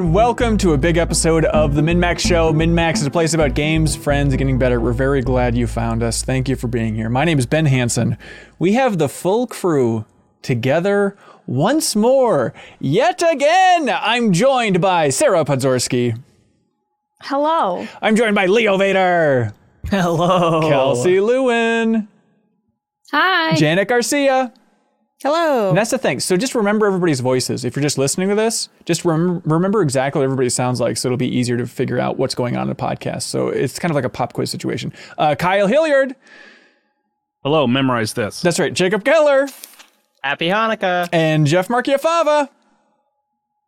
and welcome to a big episode of the MinnMax Show. MinnMax is a place about games, friends, getting better. We're very glad you found us. Thank you for being here. My name is Ben Hanson. We have the full crew together once more. Yet again, I'm joined by Sarah Podzorski. Hello. I'm joined by Leo Vader, Hello. Kelsey Lewin, Hi. Janet Garcia. Hello. And that's the thing. So just remember everybody's voices. If you're just listening to this, just rem- remember exactly what everybody sounds like, so it'll be easier to figure out what's going on in the podcast. So it's kind of like a pop quiz situation. Uh, Kyle Hilliard. Hello, memorize this. That's right. Jacob Geller Happy Hanukkah. and Jeff Marchiafava.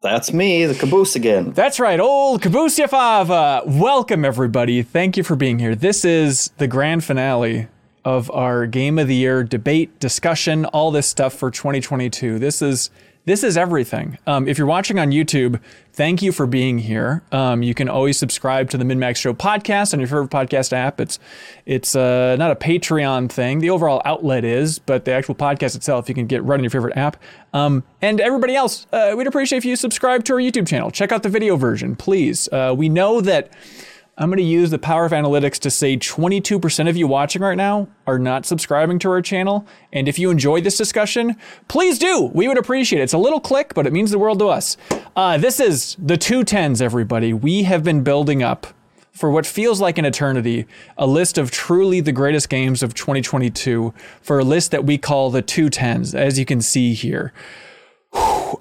That's me, the caboose again. That's right, old Caboose Yafava. Welcome, everybody. Thank you for being here. This is the grand finale of our Game of the Year debate, discussion, all this stuff for 2022. This is this is everything. Um, if you're watching on YouTube, thank you for being here. Um, you can always subscribe to the MinnMax Show podcast on your favorite podcast app. It's it's uh, not a Patreon thing. The overall outlet is, but the actual podcast itself you can get right on your favorite app. Um, and everybody else, uh, we'd appreciate if you subscribe to our YouTube channel. Check out the video version, please. Uh, we know that. I'm going to use the power of analytics to say 22% of you watching right now are not subscribing to our channel. And if you enjoyed this discussion, please do. We would appreciate it. It's a little click, but it means the world to us. Uh, this is the two tens, everybody. We have been building up for what feels like an eternity a list of truly the greatest games of 2022 for a list that we call the two tens, as you can see here.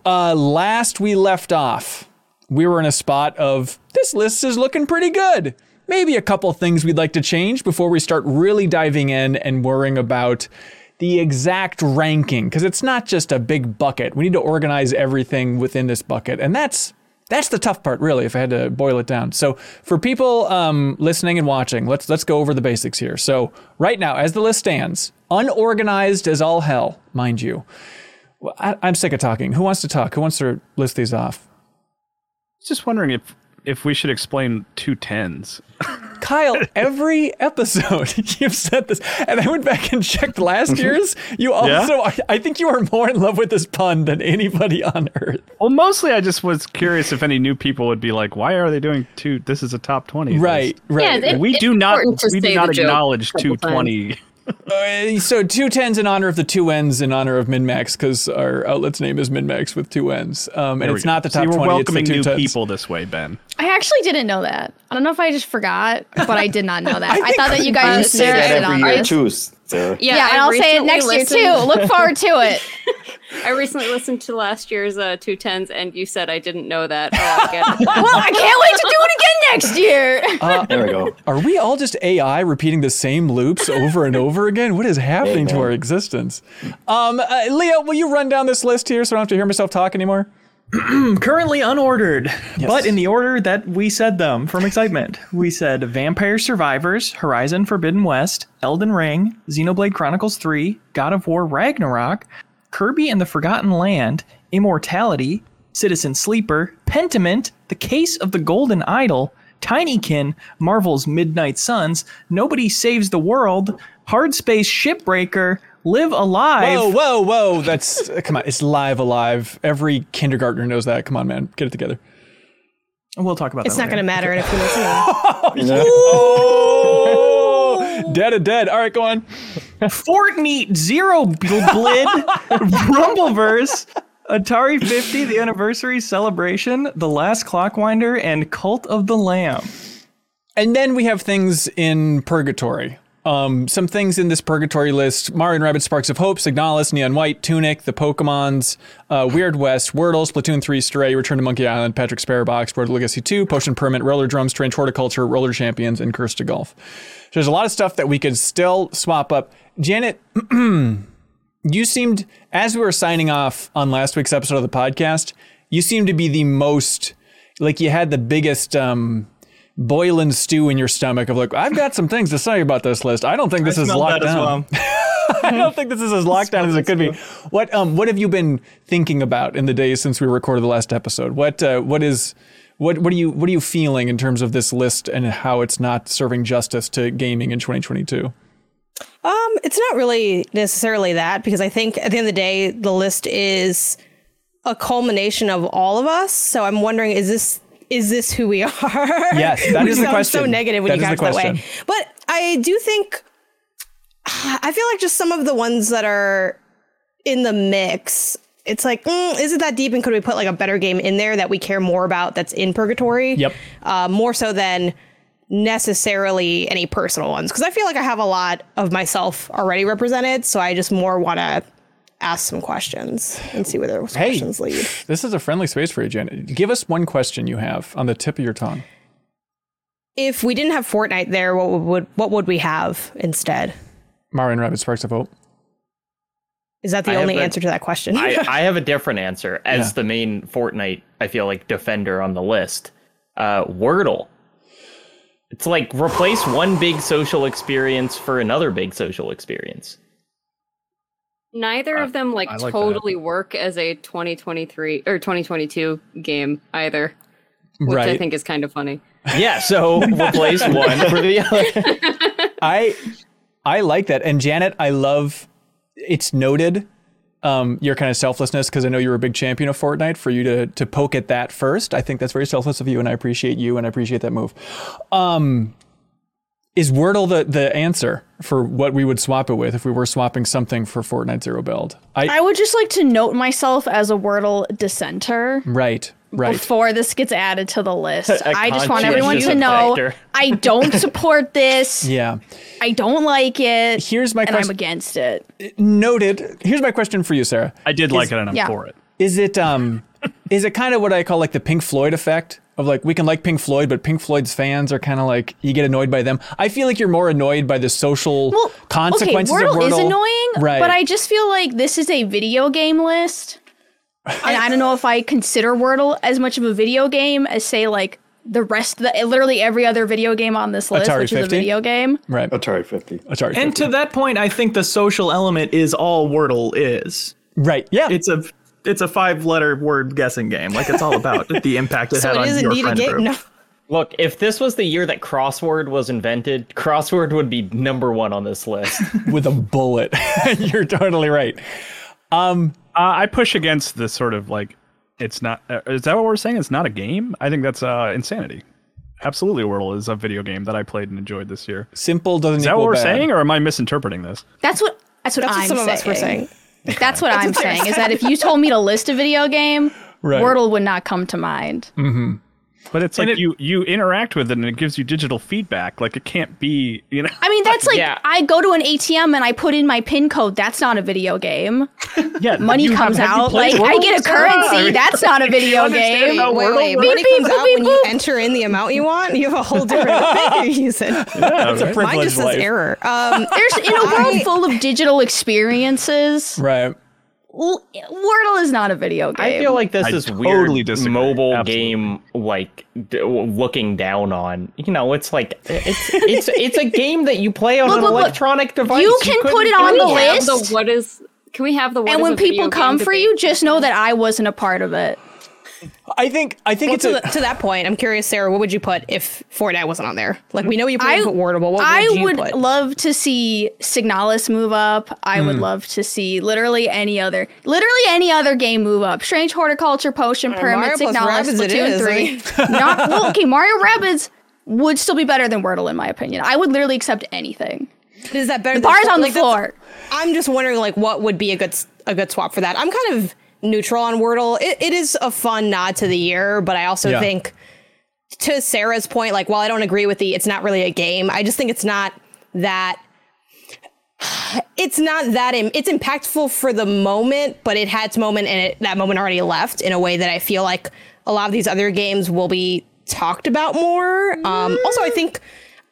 Uh, last we left off, we were in a spot of this list is looking pretty good. Maybe a couple things we'd like to change before we start really diving in and worrying about the exact ranking because it's not just a big bucket. We need to organize everything within this bucket, and that's that's the tough part, really. If I had to boil it down. So for people um, listening and watching, let's let's go over the basics here. So right now, as the list stands, unorganized as all hell, mind you. I, I'm sick of talking. Who wants to talk? Who wants to list these off? Just wondering if if we should explain two tens. Kyle, every episode you've said this, and I went back and checked last year's. You also, I, I think you are more in love with this pun than anybody on earth. Well, mostly I just was curious if any new people would be like, "Why are they doing two? This is a top twenty. Right, right. it- we it's do not we do not acknowledge a couple two twenty. Uh, so two tens in honor of the two ends in honor of MinnMax because our outlet's name is MinnMax with two ends, um, and it's not the top See, we're twenty. welcoming it's the new two tens. people this way, Ben. I actually didn't know that. I don't know if I just forgot, but I did not know that. I, think thought that you guys You just say that insisted every on year this. Too, Sarah. Yeah, and I'll say it next year too. Look forward to it. I recently listened to last year's uh, two tens, and you said I didn't know that. Oh, I get it. well, I can't wait to do it again next year. There we go. Are we all just AI repeating the same loops over and over again? What is happening to our existence? Um, uh, Leo, will you run down this list here so I don't have to hear myself talk anymore? Currently unordered, but in the order that we said them from excitement. We said Vampire Survivors, Horizon Forbidden West, Elden Ring, Xenoblade Chronicles 3, God of War Ragnarok, Kirby and the Forgotten Land, Immortality, Citizen Sleeper, Pentiment, The Case of the Golden Idol, Tinykin, Marvel's Midnight Suns, Nobody Saves the World, Hard Space Shipbreaker, Live Alive. Whoa, whoa, whoa! That's come on. It's live, alive. Every kindergartner knows that. Come on, man, get it together. We'll talk about It's that It's not going to later. matter in a few minutes. Oh, dead of dead. All right, go on. Fortnite, Zero Build, Rumbleverse, Atari 50, the anniversary celebration, The Last Clockwinder, and Cult of the Lamb. And then we have things in purgatory. Um, some things in this purgatory list: Mario and Rabbids Sparks of Hope, Signalis, Neon White, Tunic, the Pokemon's, uh, Weird West, Wordle, Splatoon 3, Stray, Return to Monkey Island, Patrick Sparrow Box, Rogue Legacy 2, Potion Permit, Rollerdrome, Strange Horticulture, Roller Champions, and Cursed to Golf. So there's a lot of stuff that we could still swap up. Janet, you seemed, as we were signing off on last week's episode of the podcast, you seemed to be the most, like you had the biggest um, boiling stew in your stomach of like, I've got some things to say about this list. I don't think this is locked that as down. I don't think this is as locked down as it could be. What um what have you been thinking about in the days since we recorded the last episode? What uh, what is what what are you what are you feeling in terms of this list and how it's not serving justice to gaming in 2022? Um, it's not really necessarily that because I think at the end of the day, the list is a culmination of all of us. So I'm wondering, is this is this who we are? Yes, that Which the sounds So question. negative when That you is the that way. question. But I do think I feel like just some of the ones that are in the mix. It's like, mm, is it that deep? And could we put like a better game in there that we care more about that's in purgatory? Yep. Uh, more so than necessarily any personal ones. Because I feel like I have a lot of myself already represented. So I just more want to ask some questions and see where those Hey. questions lead. This is a friendly space for you, Janet. Give us one question you have on the tip of your tongue. If we didn't have Fortnite there, what would what would we have instead? Mario and Rabbids Sparks of Hope. Is that the I only a- answer to that question? I, I have a different answer as Yeah. the main Fortnite. I feel like defender on the list. Uh, Wordle. It's like replace one big social experience for another big social experience. Neither of them like, I like that. totally work as a 2023 or 2022 game either, which I think is kind of funny. Yeah, so replace one for the other. I I like that. And Janet, I love it's noted um, your kind of selflessness because I know you're a big champion of Fortnite for you to to poke at that first. I think that's very selfless of you and I appreciate you and I appreciate that move. Um is Wordle the, the answer for what we would swap it with if we were swapping something for Fortnite Zero Build? I, I would just like to note myself as a Wordle dissenter right, right. before this gets added to the list. A I just want everyone to know. I don't support this. Yeah. I don't like it. Here's my and I'm question. against it. Noted. Here's my question for you, Sarah. I did like it and I'm yeah. for it. Is it um is it kind of what I call like the Pink Floyd effect of like we can like Pink Floyd, but Pink Floyd's fans are kind of like you get annoyed by them. I feel like you're more annoyed by the social Well, consequences okay, Wordle, of Wordle. is annoying, right? but I just feel like this is a video game list. And I don't know if I consider Wordle as much of a video game as say like the rest the literally every other video game on this list, Atari which is a video game. right. Atari 50. Atari. And to that point, I think the social element is all Wordle is. right. Yeah. It's a it's a five letter word guessing game. Like it's all about the impact it so had it on is your indeed a friend game. group. No. Look, if this was the year that crossword was invented, crossword would be number one on this list. with a bullet. you're totally right. Uh, I push against the sort of like, it's not. Uh, is that what we're saying? It's not a game. I think that's uh, insanity. Absolutely, Wordle is a video game that I played and enjoyed this year. Simple doesn't Is that equal what we're bad. saying, or am I misinterpreting this? That's what that's what That's what I'm some of us were saying. That's what I'm saying is that if you told me to list a video game, Right. Wordle would not come to mind. But it's like it- you you interact with it and it gives you digital feedback. Like it can't be, you know. I mean, that's like Yeah. I go to an ATM and I put in my PIN code. That's not a video game. yeah, Money comes have- have out. played Like I get a currency. that's not a video game. how Wait, Wordle wait, works? money Beep, comes beep, out beep, when you enter in the amount you want. You have a whole different bank you're using. It's a Mine privileged just says error. Um, There's in a world full of digital experiences. Right. L- Wordle is not a video game. I feel like this I is totally weird disagree. mobile Absolutely. game like d- looking down on. You know, it's like it's it's it's a game that you play on Look, an look, look. electronic device. You can put it on the list. the what is? Can we have the what and is when a video people come for debate? you, just know that I wasn't a part of it. I think I think well, it's to, a, the, to that point, I'm curious, Sarah, what would you put if Fortnite wasn't on there? Like, we know you probably I- put Wordle, but what I would you would put? love to see Signalis move up. I would hmm. love to see literally any other, literally any other game move up. Strange Horticulture, Potion, uh, Pyramid, Mario Signalis, Rabbids it Splatoon is, three. Not well, okay. Mario Rabbids would still be better than Wordle in my opinion. I would literally accept anything. Is that better? The than bar's on the like, that's- floor. I'm just wondering, like, what would be a good s- a good swap for that? I'm kind of neutral on Wordle. It, it is a fun nod to the year, but I also Yeah. think, to Sarah's point, like, while I don't agree with the, it's not really a game. I just think it's not that. It's not that Im- it's impactful for the moment, but it had its moment, and it, that moment already left in a way that I feel like a lot of these other games will be talked about more. Um, also, I think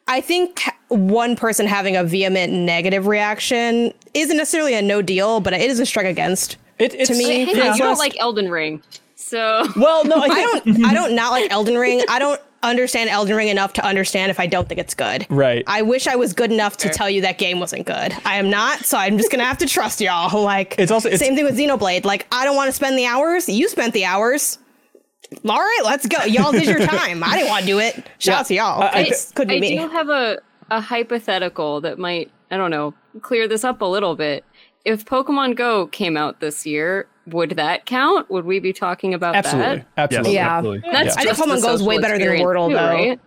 I think one person having a vehement negative reaction isn't necessarily a no deal, but it is a strike against. It, it's to me, Hey, Yeah. you don't like Elden Ring, so well, no, I, I don't I don't not like Elden Ring. I don't understand Elden Ring enough to understand if I don't think it's good. Right. I wish I was good enough to tell you that game wasn't good. I am not, so I'm just gonna have to trust y'all. Like It's also- it's- same thing with Xenoblade. Like I don't want to spend the hours. You spent the hours. All right, let's go. Y'all did your time. I didn't want to do it. Shout out to y'all. I- I- It could be I me. do have a, a hypothetical that might, I don't know, clear this up a little bit. If Pokemon Go came out this year, would that count? Would we be talking about Absolutely, that? absolutely. Yeah. absolutely. That's I think Pokemon Go is way better than Wordle, too, though. right?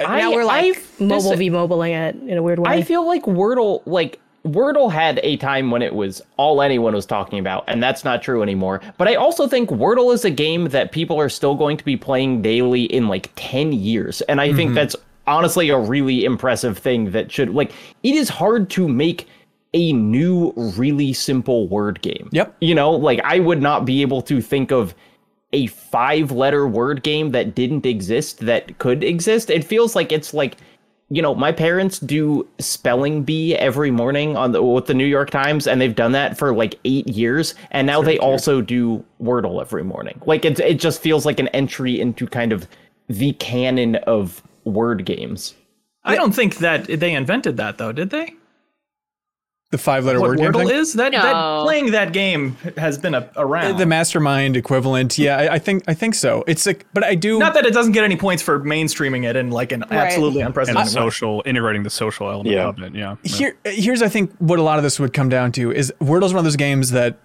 now we're like I've- mobile v mobiling it in a weird way. I feel like Wordle, like Wordle had a time when it was all anyone was talking about, and that's not true anymore. But I also think Wordle is a game that people are still going to be playing daily in like 10 years. And I think mm-hmm. that's honestly a really impressive thing that should, like, it is hard to make a new, really simple word game. Yep. You know, like, I would not be able to think of a five letter word game that didn't exist that could exist. It feels like it's like, you know, my parents do spelling bee every morning on the with the New York Times, and they've done that for like eight years, and now they also do Wordle every morning. Like it, it just feels like an entry into kind of the canon of word games. I don't think that they invented that though, did they? The five-letter What word game Wordle thing? is that, that playing that game has been a, around. the mastermind equivalent. Yeah, I, I think I think so. It's like, but I do. Not that it doesn't get any points for mainstreaming it in like an absolutely And unprecedented the way. social, integrating the social element Yeah. of it. Yeah. Here, here's I think what a lot of this would come down to is Wordle's one of those games that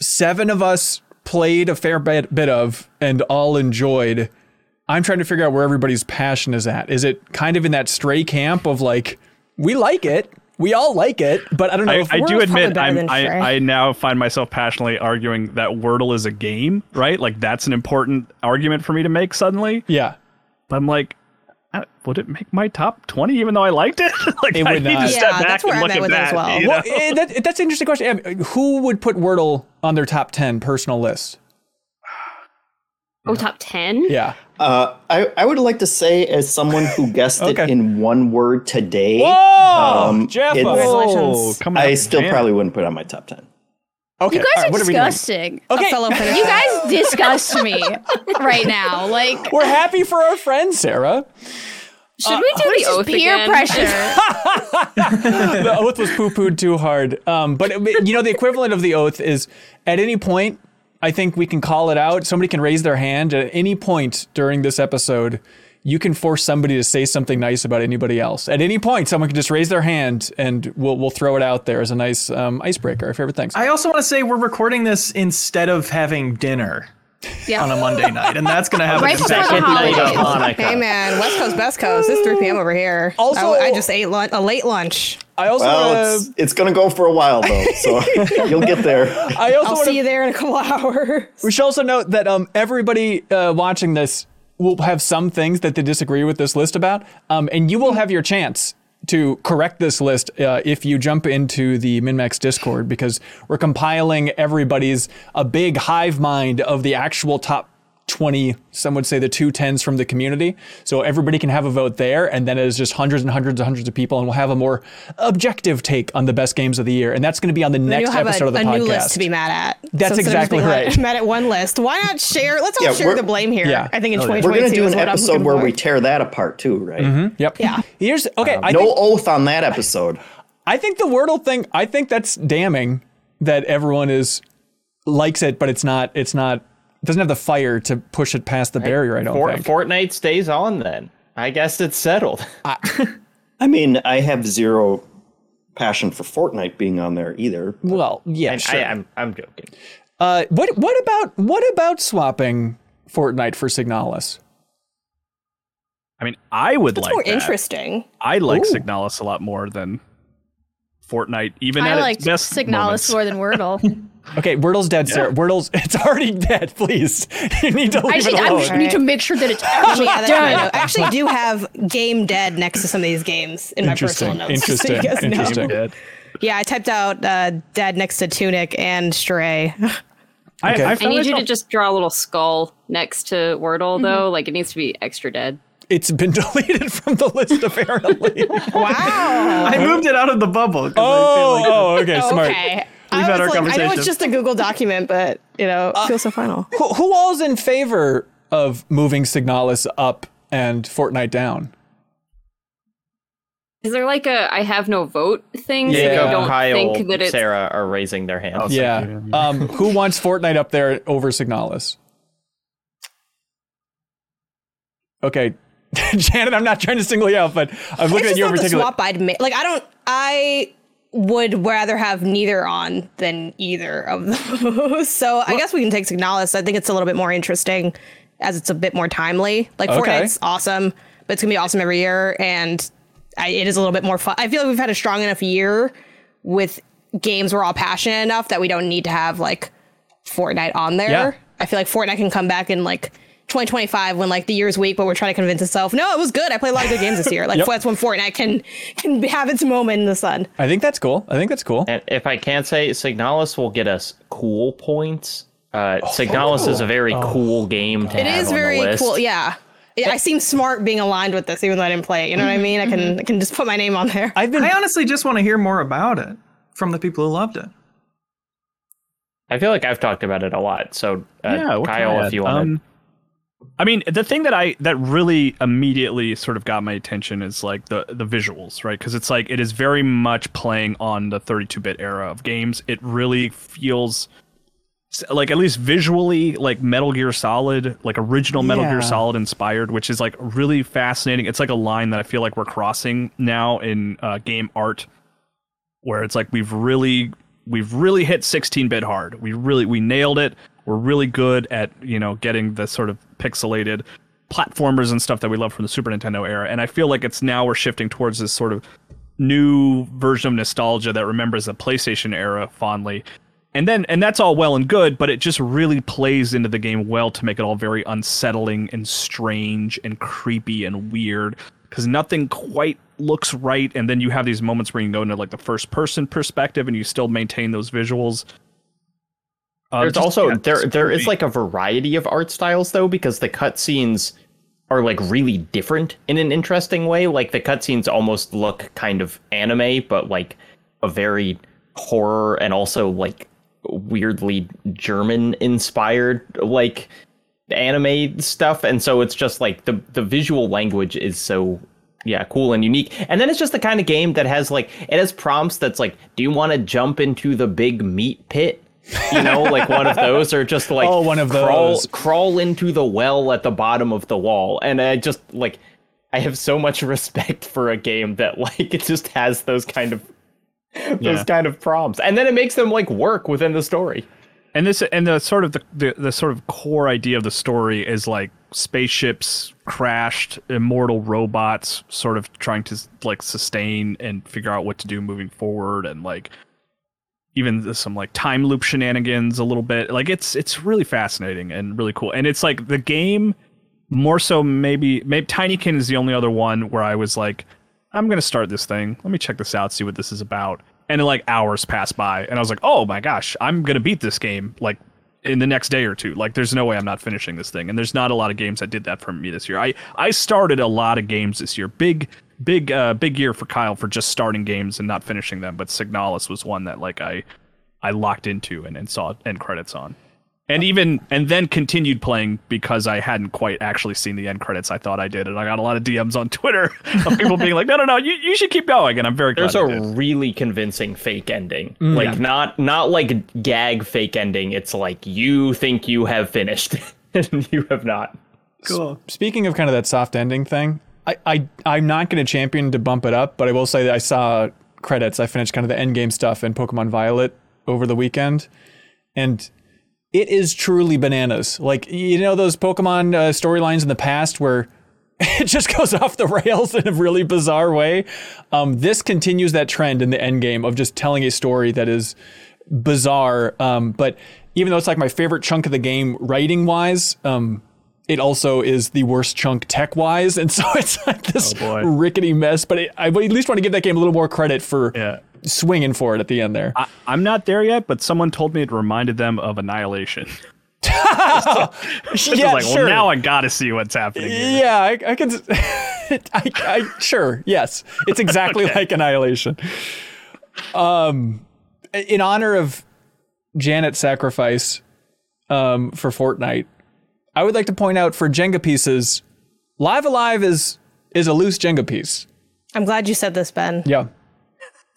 seven of us played a fair bit, bit of and all enjoyed. I'm trying to figure out where everybody's passion is at. Is it kind of in that stray camp of like we like it, we all like it, but I don't know. I, if I do admit I'm. I, I now find myself passionately arguing that Wordle is a game, right? Like that's an important argument for me to make suddenly. yeah, But I'm like, uh, would it make my top 20 even though I liked it? like It I would need not. to step Yeah, back that's where and I'm look at at with that. as well. you well, know? eh, that, that's an interesting question. I mean, Who would put Wordle on their top ten personal list? Oh, top 10? Yeah. Uh, I, I would like to say, as someone who guessed Okay. it in one word today, Whoa, um, Jeff! it's- Congratulations. I still jam. probably wouldn't put it on my top 10. Okay, You guys all right, are what we doing? disgusting. A Okay, fellow. You guys disgust me right now. Like, we're happy for our friend Sarah. Should we do the this is oath peer again? pressure. the oath was poo pooed too hard. Um, but it- you know, the equivalent of the oath is at any point, I think we can call it out. Somebody can raise their hand at any point during this episode. You can force somebody to say something nice about anybody else. At any point, someone can just raise their hand, and we'll we'll throw it out there as a nice um, icebreaker. Our favorite things. I also want to say we're recording this instead of having dinner Yeah. on a Monday night, and that's going to have Right a before the second holidays. Night of Hanukkah. Hey man, West Coast, Best Coast. It's 3 p.m. over here. Also- I, I just ate lun- a late lunch. I also Well, wanna- it's, it's going to go for a while, though, so you'll get there. I also I'll wanna- see you there in a couple hours. We should also note that um, everybody uh, watching this will have some things that they disagree with this list about, um, and you will have your chance to correct this list uh, if you jump into the MinnMax Discord because we're compiling everybody's a big hive mind of the actual top 20, some would say the two tens from the community. So everybody can have a vote there, and then it is just hundreds and hundreds and hundreds of people, and we'll have a more objective take on the best games of the year, and that's going to be on the Then next you'll have episode a, of the a podcast. new list to be mad at. That's instead of just exactly being like, right. mad at one list. Why not share? Let's all Yeah, share the blame here. Yeah. I think in oh, twenty twenty two. We're going to do an episode where for. we tear that apart, too, right? Mm-hmm. Yep. Yeah. Here's okay. Um, I No think oath on that episode. I think the Wordle thing. I think that's damning that everyone is likes it, but it's not. It's not. Doesn't have the fire to push it past the barrier. I don't For- think. Fortnite stays on then. I guess it's settled. I mean, I have zero passion for Fortnite being on there either. well, yeah, And sure. I, I'm I'm joking. uh, what what about what about swapping Fortnite for Signalis? I mean, I would It's like more that. interesting. I like Ooh. Signalis a lot more than Fortnite, even I at like its best Signalis moments. more than Wordle. Okay, Wordle's dead, sir. Wordle's it's already dead. Please, you need to leave I it actually, I alone. need to make sure that it's actually Yeah, that's what I know. done. I actually do have Game Dead next to some of these games in my personal notes. just so you Interesting. guys know. Interesting. Dead. Yeah, I typed out uh, Dead next to Tunic and Stray. I, Okay. I, I found need you to just draw a little skull next to Wordle, though. Like, it needs to be extra dead. It's been deleted from the list apparently. wow. I moved it out of the bubble. 'cause I oh, like oh, okay, smart. Okay. We've I had was our like, I know it's just a Google document, but you know, it feels so final. Who, who all's in favor of moving Signalis up and Fortnite down? Is there like a I have no vote thing? Yeah. that you Jacob, don't Kyle, think that it's. Sarah are raising their hands. Yeah. Um, who wants Fortnite up there over Signalis? Okay. Janet, I'm not trying to single you out, but I'm looking it's at you in particular. swap I'd make. Like I don't. I would rather have neither on than either of those. so I guess we can take Signalis. I think it's a little bit more interesting as it's a bit more timely. Like Okay. Fortnite's awesome, but it's gonna be awesome every year, and I, it is a little bit more fun. I feel like we've had a strong enough year with games we're all passionate enough that we don't need to have like Fortnite on there. Yeah. I feel like Fortnite can come back and like 2025 when like the year's weak, but we're trying to convince itself, no, it was good. I played a lot of good games this year. Like Yep. that's when Fortnite can can have its moment in the sun. I think that's cool. I think that's cool. And if I can say, Signalis will get us cool points. Uh, Signalis is a very cool game to It have is on the very list. cool. Yeah. I seem smart being aligned with this, even though I didn't play it. You know what I mean? I can I can just put my name on there. I've been I honestly just want to hear more about it from the people who loved it. I feel like I've talked about it a lot. So, uh, yeah, what can I Kyle, if you want to. Um, I mean, the thing that I that really immediately sort of got my attention is like the the visuals, right? Because it's like it is very much playing on the 32-bit era of games. It really feels like at least visually like Metal Gear Solid, like original Metal Yeah. Gear Solid inspired, which is like really fascinating. It's like a line that I feel like we're crossing now in uh, game art, where it's like we've really we've really hit 16-bit hard. We really we nailed it. We're really good at you know getting the sort of pixelated platformers and stuff that we love from the Super Nintendo era. And I feel like it's now we're shifting towards this sort of new version of nostalgia that remembers the PlayStation era fondly. And then and that's all well and good, but it just really plays into the game well to make it all very unsettling and strange and creepy and weird because nothing quite looks right and then you have these moments where you go into like the first person perspective and you still maintain those visuals. Uh, There's just- also yeah, there there is like a variety of art styles though because the cutscenes are like really different in an interesting way. Like the cutscenes almost look kind of anime, but like a very horror and also like weirdly German inspired like anime stuff. And so it's just like the the visual language is so yeah, cool and unique. And then it's just the kind of game that has like it has prompts that's like, do you want to jump into the big meat pit? You know, like one of those, or just like Oh, one of crawl, those. crawl into the well at the bottom of the wall. And I just like I have so much respect for a game that like it just has those kind of those Yeah. kind of prompts. And then it makes them like work within the story. and this and the sort of the, the the sort of core idea of the story is like spaceships crashed immortal robots sort of trying to like sustain and figure out what to do moving forward and like even some like time loop shenanigans a little bit. Like it's it's really fascinating and really cool. And it's like the game more so maybe maybe tinykin is the only other one where i was like i'm gonna start this thing. Let me check this out see what this is about. And like hours pass by and i was like oh my gosh i'm gonna beat this game like in the next day or two. Like there's no way i'm not finishing this thing. And there's not a lot of games that did that for me this year. I i started a lot of games this year. Big big uh big year for kyle for just starting games and not finishing them but signalis was one that like i i locked into and, and saw end credits on and even and then continued playing because I hadn't quite actually seen the end credits. I thought I did, and I got a lot of DMs on Twitter of people being like, "No, no, no, you, you should keep going." And I'm very glad There's I a did. really convincing fake ending. like not not like gag fake ending. It's like you think you have finished and you have not. Cool. Speaking of kind of that soft ending thing, I, I I'm not going to champion to bump it up, but I will say that I saw credits. I finished kind of the end game stuff in Pokemon Violet over the weekend, and it is truly bananas. Like you know those Pokemon uh, storylines in the past where it just goes off the rails in a really bizarre way. Um, this continues that trend in the end game of just telling a story that is bizarre. Um, but even though it's like my favorite chunk of the game writing wise, um, it also is the worst chunk tech wise, and so it's like this boy. rickety mess. But it, I at least want to give that game a little more credit for Yeah. swinging for it at the end there. I, I'm not there yet, but someone told me it reminded them of Annihilation. yeah, like, well, sure. now I gotta see what's happening. Here. yeah, I, I can. I, I sure, yes, it's exactly like Annihilation. Um, in honor of Janet's sacrifice, um, for Fortnite, I would like to point out for Jenga pieces, Live Alive is is a loose Jenga piece. I'm glad you said this, Ben. Yeah.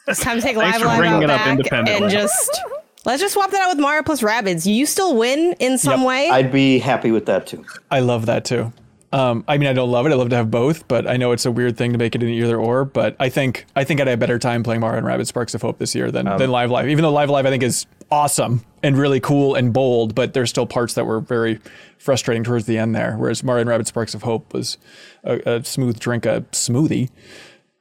It's time to take Thanks Live for Live bringing out it up back independently. and just let's just swap that out with Mario plus Rabbids. You still win in some way. I'd be happy with that too. I love that too. Um, I mean, I don't love it. I love to have both, but I know it's a weird thing to make it an either or. But I think I think I'd have a better time playing Mario and Rabbids Sparks of Hope this year than, than Live Live. Even though Live Live I think is awesome and really cool and bold, but there's still parts that were very frustrating towards the end there. Whereas Mario and Rabbids Sparks of Hope was a, a smooth drink, a smoothie.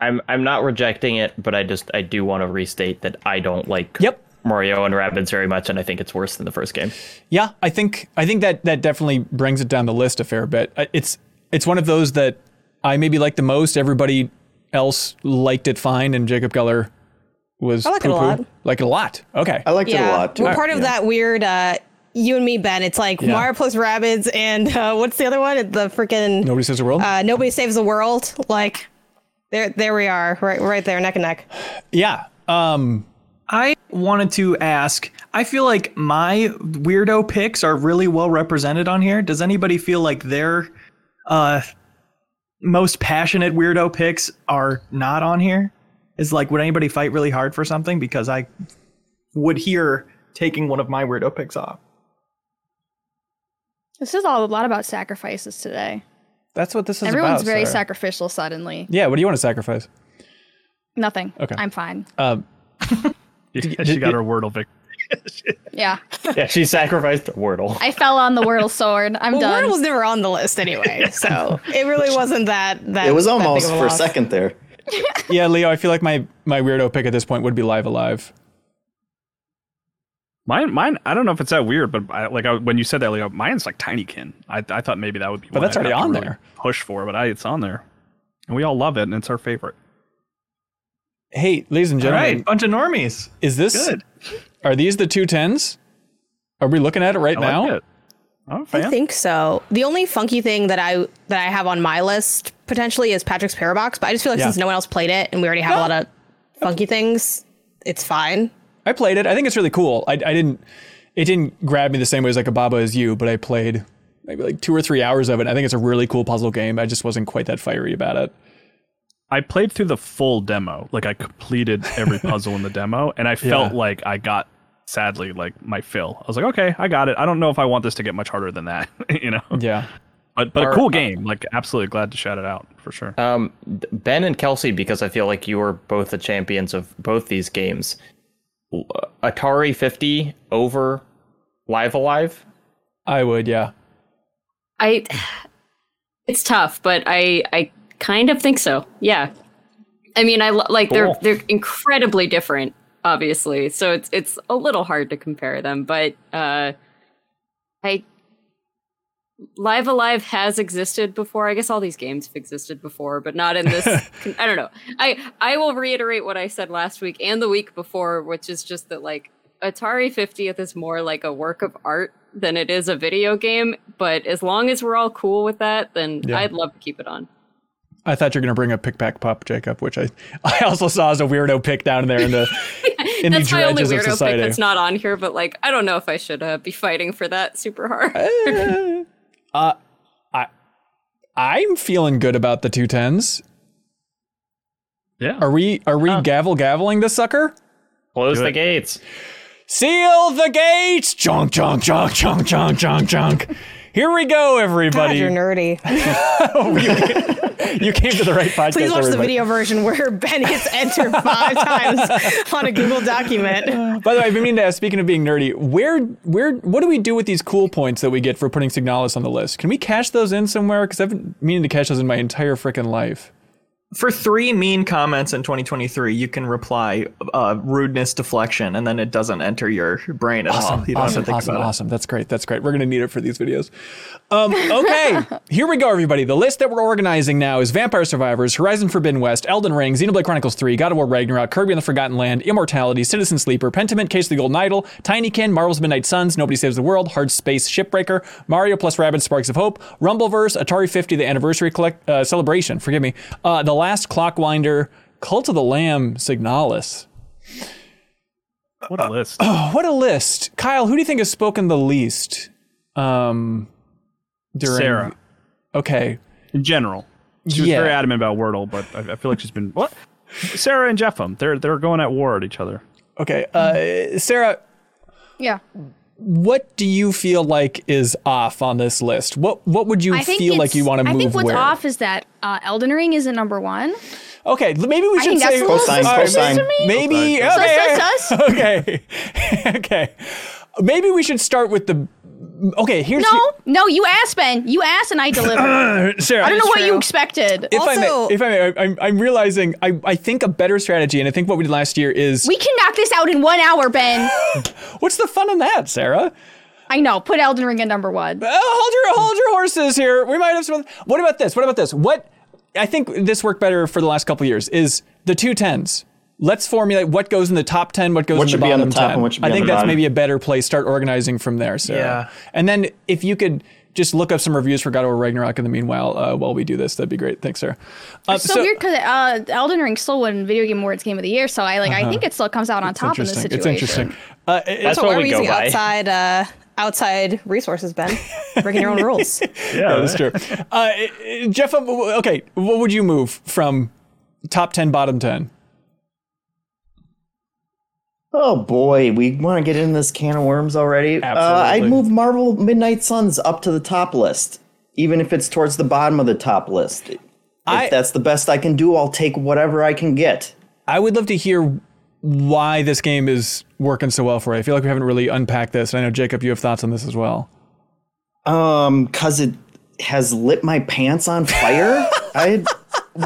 I'm I'm not rejecting it, but I just I do want to restate that I don't like Yep. Mario and Rabbids very much, and I think it's worse than the first game. Yeah, I think I think that that definitely brings it down the list a fair bit. It's it's one of those that I maybe like the most. Everybody else liked it fine, and Jacob Geller was I like it a lot. Like it a lot. Okay. I liked it a Yeah, lot too. we're part of that weird. uh you and me, Ben. It's like Yeah. Mario plus Rabbids, and uh, what's the other one? The freaking Nobody saves the world. uh, Nobody Saves the World. Like, there, there we are, right, right there, neck and neck. yeah. Um. I wanted to ask. I feel like my weirdo picks are really well represented on here. Does anybody feel like their uh, most passionate weirdo picks are not on here? Is like, would anybody fight really hard for something? Because I would hear taking one of my weirdo picks off. This is all a lot about sacrifices today. That's what this is Everyone's about. very Sarah. sacrificial suddenly. Yeah. What do you want to sacrifice? Nothing. Okay. I'm fine. Um. she got her Wordle victory. Yeah. Yeah, she sacrificed Wordle. I fell on the Wordle sword. I'm Well, done. Wordle was never on the list anyway, so it really wasn't that. that It was that big almost of for a second there. yeah, Leo. I feel like my my weirdo pick at this point would be Live Alive. Mine, mine. I don't know if it's that weird, but I, like I, when you said that, Leo, mine's like Tinykin. I, I thought maybe that would be. But one that's I'd already on really there. Push for, but I, it's on there, and we all love it, and it's our favorite. Hey, ladies and gentlemen, right, bunch of normies. is this Good. are these the two tens? Are we looking at it right I now? like it. I'm a I fan. think so. The only funky thing that I that I have on my list potentially is Patrick's Parabox, but I just feel like Yeah. since no one else played it and we already have a lot of funky things, it's fine. I played it. I think it's really cool. I, I didn't. It didn't grab me the same way as like a Baba as you, but I played maybe like two or three hours of it. I think it's a really cool puzzle game. I just wasn't quite that fiery about it. I played through the full demo. Like I completed every puzzle in the demo, and I felt Yeah. like I got sadly like my fill. I was like, okay, I got it. I don't know if I want this to get much harder than that, you know. Yeah. But but Are- a cool game. Like absolutely glad to shout it out for sure. Um, Ben and Kelsey, because I feel like you are both the champions of both these games. Atari 50 over Live Alive. I would. Yeah. I it's tough, but I I kind of think so. Yeah. I mean, I like Cool. they're they're incredibly different, obviously. So it's it's a little hard to compare them, but uh I Live Alive has existed before. I guess all these games have existed before, but not in this I don't know. I I will reiterate what I said last week and the week before, which is just that like Atari 50th is more like a work of art than it is a video game, but as long as we're all cool with that, then Yeah. I'd love to keep it on. I thought you were gonna bring a pick pack pup, Jacob, which I I also saw as a weirdo pick down there in the in That's the my only weirdo pick that's not on here, but like I don't know if I should uh, be fighting for that super hard. Uh, I I'm feeling good about the two tens. yeah. Are we are we gavel gaveling this sucker? Close Do the it. gates. Seal the gates! Junk, junk, junk, junk, junk, junk, junk. Here we go, God, everybody. you're nerdy. you came to the right podcast. Please watch the video version where Ben hits enter five times on a Google document. By the way, I've been meaning to ask, speaking of being nerdy, where, where, what do we do with these cool points that we get for putting Signalis on the list? Can we cash those in somewhere? Because I've been meaning to cash those in my entire freaking life. For three mean comments in 2023, you can reply uh, rudeness deflection, and then it doesn't enter your brain at all. You don't have Awesome, to think awesome, about it. awesome. That's great. That's great. We're going to need it for these videos. Um, okay, here we go, everybody. The list that we're organizing now is Vampire Survivors, Horizon Forbidden West, Elden Ring, Xenoblade Chronicles 3, God of War Ragnarok, Kirby and the Forgotten Land, Immortality, Citizen Sleeper, Pentiment, Case of the Golden Idol, Tinykin, Marvel's Midnight Suns, Nobody Saves the World, Hard Space Shipbreaker, Mario plus Rabbids Sparks of Hope, Rumbleverse, Atari 50, the Anniversary collect, uh, Celebration, forgive me, uh, The Last Clockwinder, Cult of the Lamb, Signalis. What a list. What a list. Kyle, who do you think has spoken the least? Um, during, Sarah. Okay. In general. She was Yeah. very adamant about Wordle, but I, I feel like she's been what? Sarah and Jeffem, they're they're going at war at each other. Okay. Uh, Sarah, yeah. What do you feel like is off on this list? What what would you feel like you want to move I think what's where? off is that uh, Elden Ring isn't number one. Okay, maybe we I should think that's say Cosine, cosine. Maybe okay, Sus, sus, okay, okay. Maybe we should start with the. Okay, here's No, no, you asked Ben. You asked and I delivered. Sarah. I don't know what you expected. If I may, Also- if I may, I'm, I'm realizing I, I think a better strategy, and I think what we did last year is we can knock this out in one hour, Ben. what's the fun in that, Sarah? I know. Put Elden Ring at number one. Uh, hold your hold your horses here. We might have some. What about this? What about this? What I think this worked better for the last couple of years is the two tens. Let's formulate what goes in the top ten, what goes What in should the be on bottom the top ten. and what should be I on think the that's bottom. maybe a better place. Start organizing from there, Sarah. Yeah. And then if you could just look up some reviews for God of War Ragnarok in the meanwhile uh, while we do this, that'd be great. Thanks, Sarah. Uh, so, weird because uh, Elden Ring still won Video Game Awards Game of the Year, so I like. I think it still comes out on top in this situation. It's interesting. Uh, it- That's So what we're we we go using by. outside uh, outside resources, Ben? Breaking your own rules. Yeah, that's true. Uh, Jeff, um, okay, what would you move from top 10, bottom 10? Oh boy, we want to get in this can of worms already. Uh, I'd move Marvel Midnight Suns up to the top list, even if it's towards the bottom of the top list. If I- that's the best I can do, I'll take whatever I can get. I would love to hear why this game is working so well for you. I feel like we haven't really unpacked this. And I know, Jacob, you have thoughts on this as well. Um, cause it has lit my pants on fire. I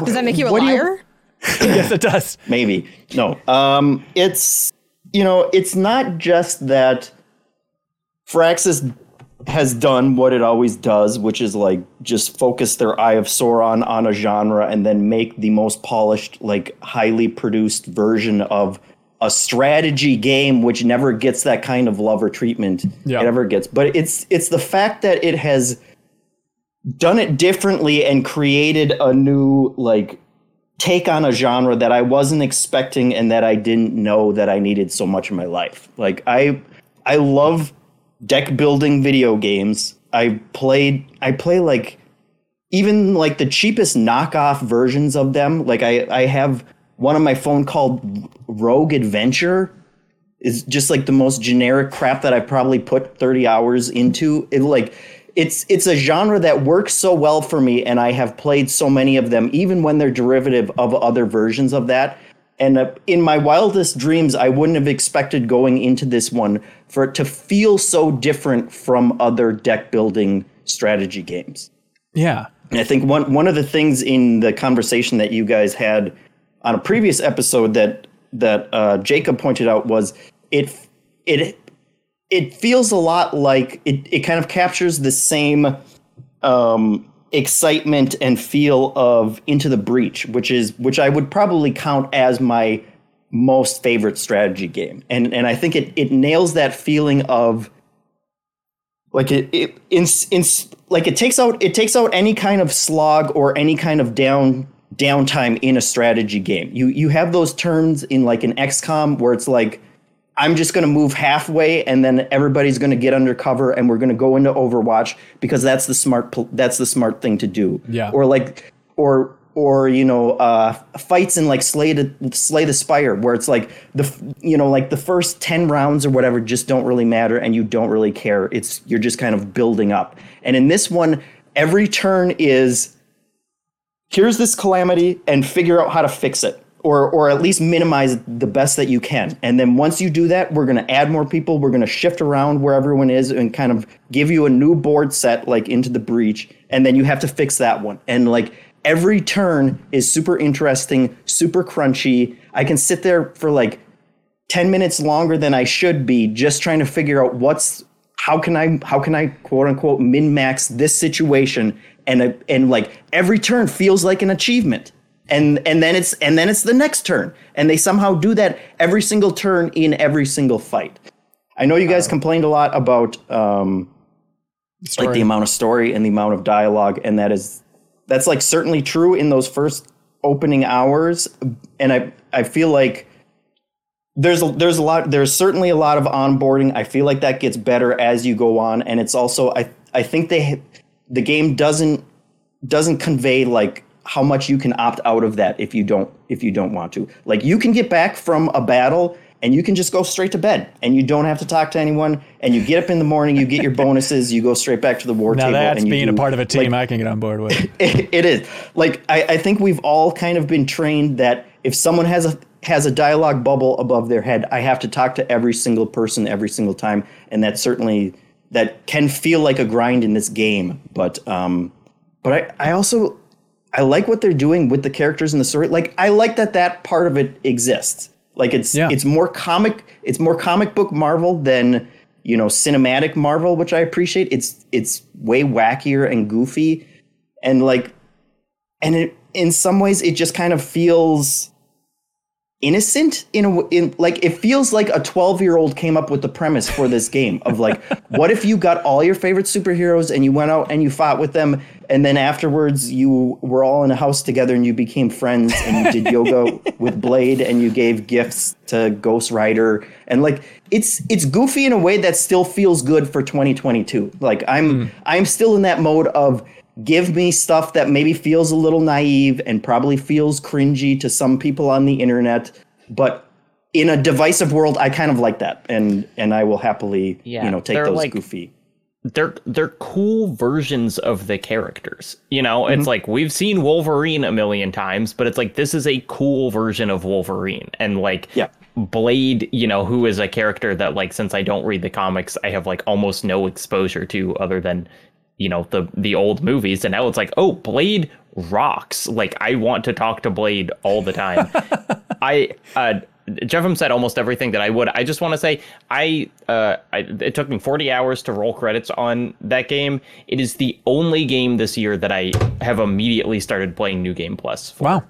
Does that make you a What do you- liar? yes, it does. maybe no. Um, it's you know, it's not just that Firaxis has done what it always does, which is like just focus their eye of Sauron on a genre and then make the most polished, like highly produced version of a strategy game, which never gets that kind of love or treatment Yeah. it ever gets. But it's it's the fact that it has done it differently and created a new like take on a genre that I wasn't expecting and that I didn't know that I needed so much in my life. Like I I love deck building video games. I played I play like even like the cheapest knockoff versions of them. Like I I have one on my phone called Rogue Adventure is just like the most generic crap that I probably put 30 hours into. It like it's it's a genre that works so well for me and I have played so many of them even when they're derivative of other versions of that. And uh, in my wildest dreams I wouldn't have expected going into this one for it to feel so different from other deck building strategy games. Yeah. And I think one one of the things in the conversation that you guys had on a previous episode that that uh, Jacob pointed out was it it it feels a lot like it, it kind of captures the same um, excitement and feel of Into the Breach, which is which I would probably count as my most favorite strategy game, and and I think it it nails that feeling of like it, it in, in like it takes out it takes out any kind of slog or any kind of down downtime in a strategy game. You you have those turns in like an XCOM where it's like I'm just going to move halfway and then everybody's going to get under cover and we're going to go into Overwatch because that's the smart that's the smart thing to do. Yeah. Or like or or you know uh, fights in like Slay the Slay the Spire where it's like the you know like the first 10 rounds or whatever just don't really matter and you don't really care. It's you're just kind of building up. And in this one every turn is here's this calamity and figure out how to fix it or or at least minimize the best that you can. And then once you do that we're going to add more people. We're going to shift around where everyone is and kind of give you a new board set like into the breach. And then you have to fix that one. And like every turn is super interesting super crunchy. I can sit there for like 10 minutes longer than i should be just trying to figure out what's how can I how can I quote unquote min max this situation. And uh, and like every turn feels like an achievement and and then it's and then it's the next turn. And they somehow do that every single turn in every single fight. I know you guys complained a lot about um, like the amount of story and the amount of dialogue and that is that's like certainly true in those first opening hours. And I I feel like there's a, there's a lot there's certainly a lot of onboarding. I feel like that gets better as you go on, and it's also I I think they the game doesn't doesn't convey like how much you can opt out of that if you don't if you don't want to. Like you can get back from a battle and you can just go straight to bed and you don't have to talk to anyone and you get up in the morning you get your bonuses you go straight back to the war Now table that's and you being a part of a team like, I can get on board with. it, it is like I, I think we've all kind of been trained that if someone has a has a dialogue bubble above their head i have to talk to every single person every single time and that certainly that can feel like a grind in this game but um but i i also i like what they're doing with the characters in the story. Like i like that that part of it exists. Like it's Yeah. it's more comic it's more comic book marvel than you know cinematic marvel which i appreciate. It's it's way wackier and goofy. And like and it, in some ways it just kind of feels innocent in a in like it feels like a 12 year old came up with the premise for this game of like what if you got all your favorite superheroes and you went out and you fought with them and then afterwards you were all in a house together and you became friends and you did yoga with blade and you gave gifts to ghost rider? And like it's it's goofy in a way that still feels good for 2022 like i'm hmm. i'm still in that mode of give me stuff that maybe feels a little naive and probably feels cringy to some people on the internet but in a divisive world i kind of like that and and i will happily Yeah, you know take those like- goofy they're they're cool versions of the characters. You know, it's mm-hmm. like we've seen Wolverine a million times, but it's like this is a cool version of Wolverine. And like Yeah. Blade, you know, who is a character that like since I don't read the comics, I have like almost no exposure to other than you know the the old movies and now it's like oh blade rocks like i want to talk to blade all the time i uh Jeffem said almost everything that I would. I just want to say I, uh, I it took me 40 hours to roll credits on that game. It is the only game this year that I have immediately started playing New Game Plus. For. Wow.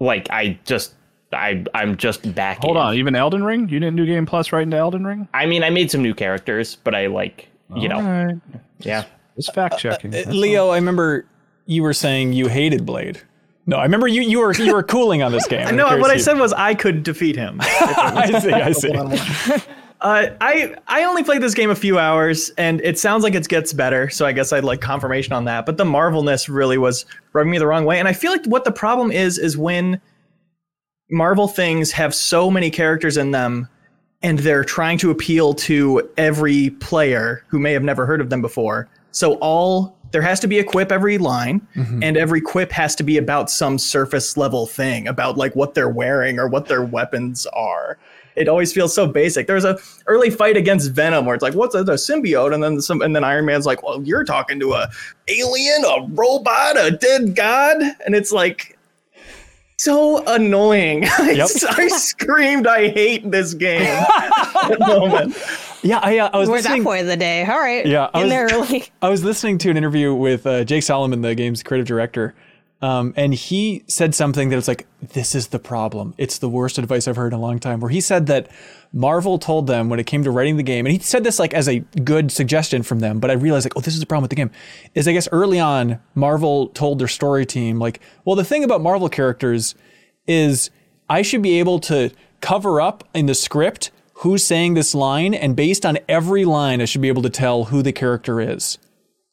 Like I just I I'm just back. Hold in. on, even Elden Ring? You didn't do Game Plus right into Elden Ring? I mean, I made some new characters, but I like you know, Alright. yeah. Just fact checking. Uh, Leo, I remember you were saying you hated Blade. No, I remember you you were you were cooling on this game. No, what I said was I could defeat him. I see, I see. Uh, I I only played this game a few hours, and it sounds like it gets better. So I guess I'd like confirmation on that. But the Marvelness really was rubbing me the wrong way, and I feel like what the problem is is when Marvel things have so many characters in them, and they're trying to appeal to every player who may have never heard of them before. So all there has to be a quip every line, mm-hmm. and every quip has to be about some surface level thing about like what they're wearing or what their weapons are. It always feels so basic. There's a early fight against Venom where it's like, "What's a, a symbiote?" and then some, and then Iron Man's like, "Well, you're talking to a alien, a robot, a dead god," and it's like so annoying. I, Yep. I screamed, "I hate this game!" at the moment. Yeah, I, uh, I was We're at that listening. point of the day. All right. Yeah, I In was- there early. I was listening to an interview with uh, Jake Solomon, the game's creative director, um, and he said something that was like, "This is the problem. It's the worst advice I've heard in a long time." Where he said that Marvel told them when it came to writing the game, and he said this like as a good suggestion from them, but I realized like, oh, this is the problem with the game. Is I guess early on, Marvel told their story team like, well, the thing about Marvel characters is I should be able to cover up in the script who's saying this line, and based on every line, I should be able to tell who the character is.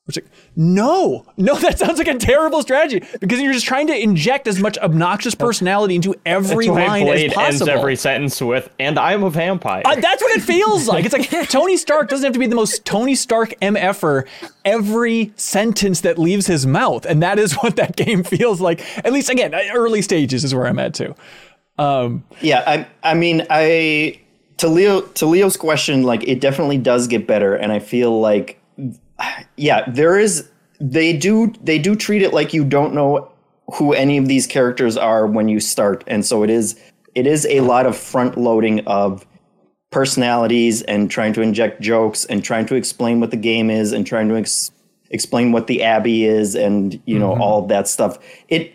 Which, like, no, no, that sounds like a terrible strategy because you're just trying to inject as much obnoxious personality into every That's why line Blade as possible. ends every sentence with "and I'm a vampire." Uh, that's what it feels like. It's like Tony Stark doesn't have to be the most Tony Stark MFer every sentence that leaves his mouth. And that is what that game feels like. At least, again, early stages is where I'm at too. Yeah, I I mean I to Leo to Leo's question, like it definitely does get better, and I feel like yeah, there is they do they do treat it like you don't know who any of these characters are when you start, and so it is it is a lot of front loading of personalities and trying to inject jokes and trying to explain what the game is and trying to ex- explain what the abbey is and you know mm-hmm. all that stuff. It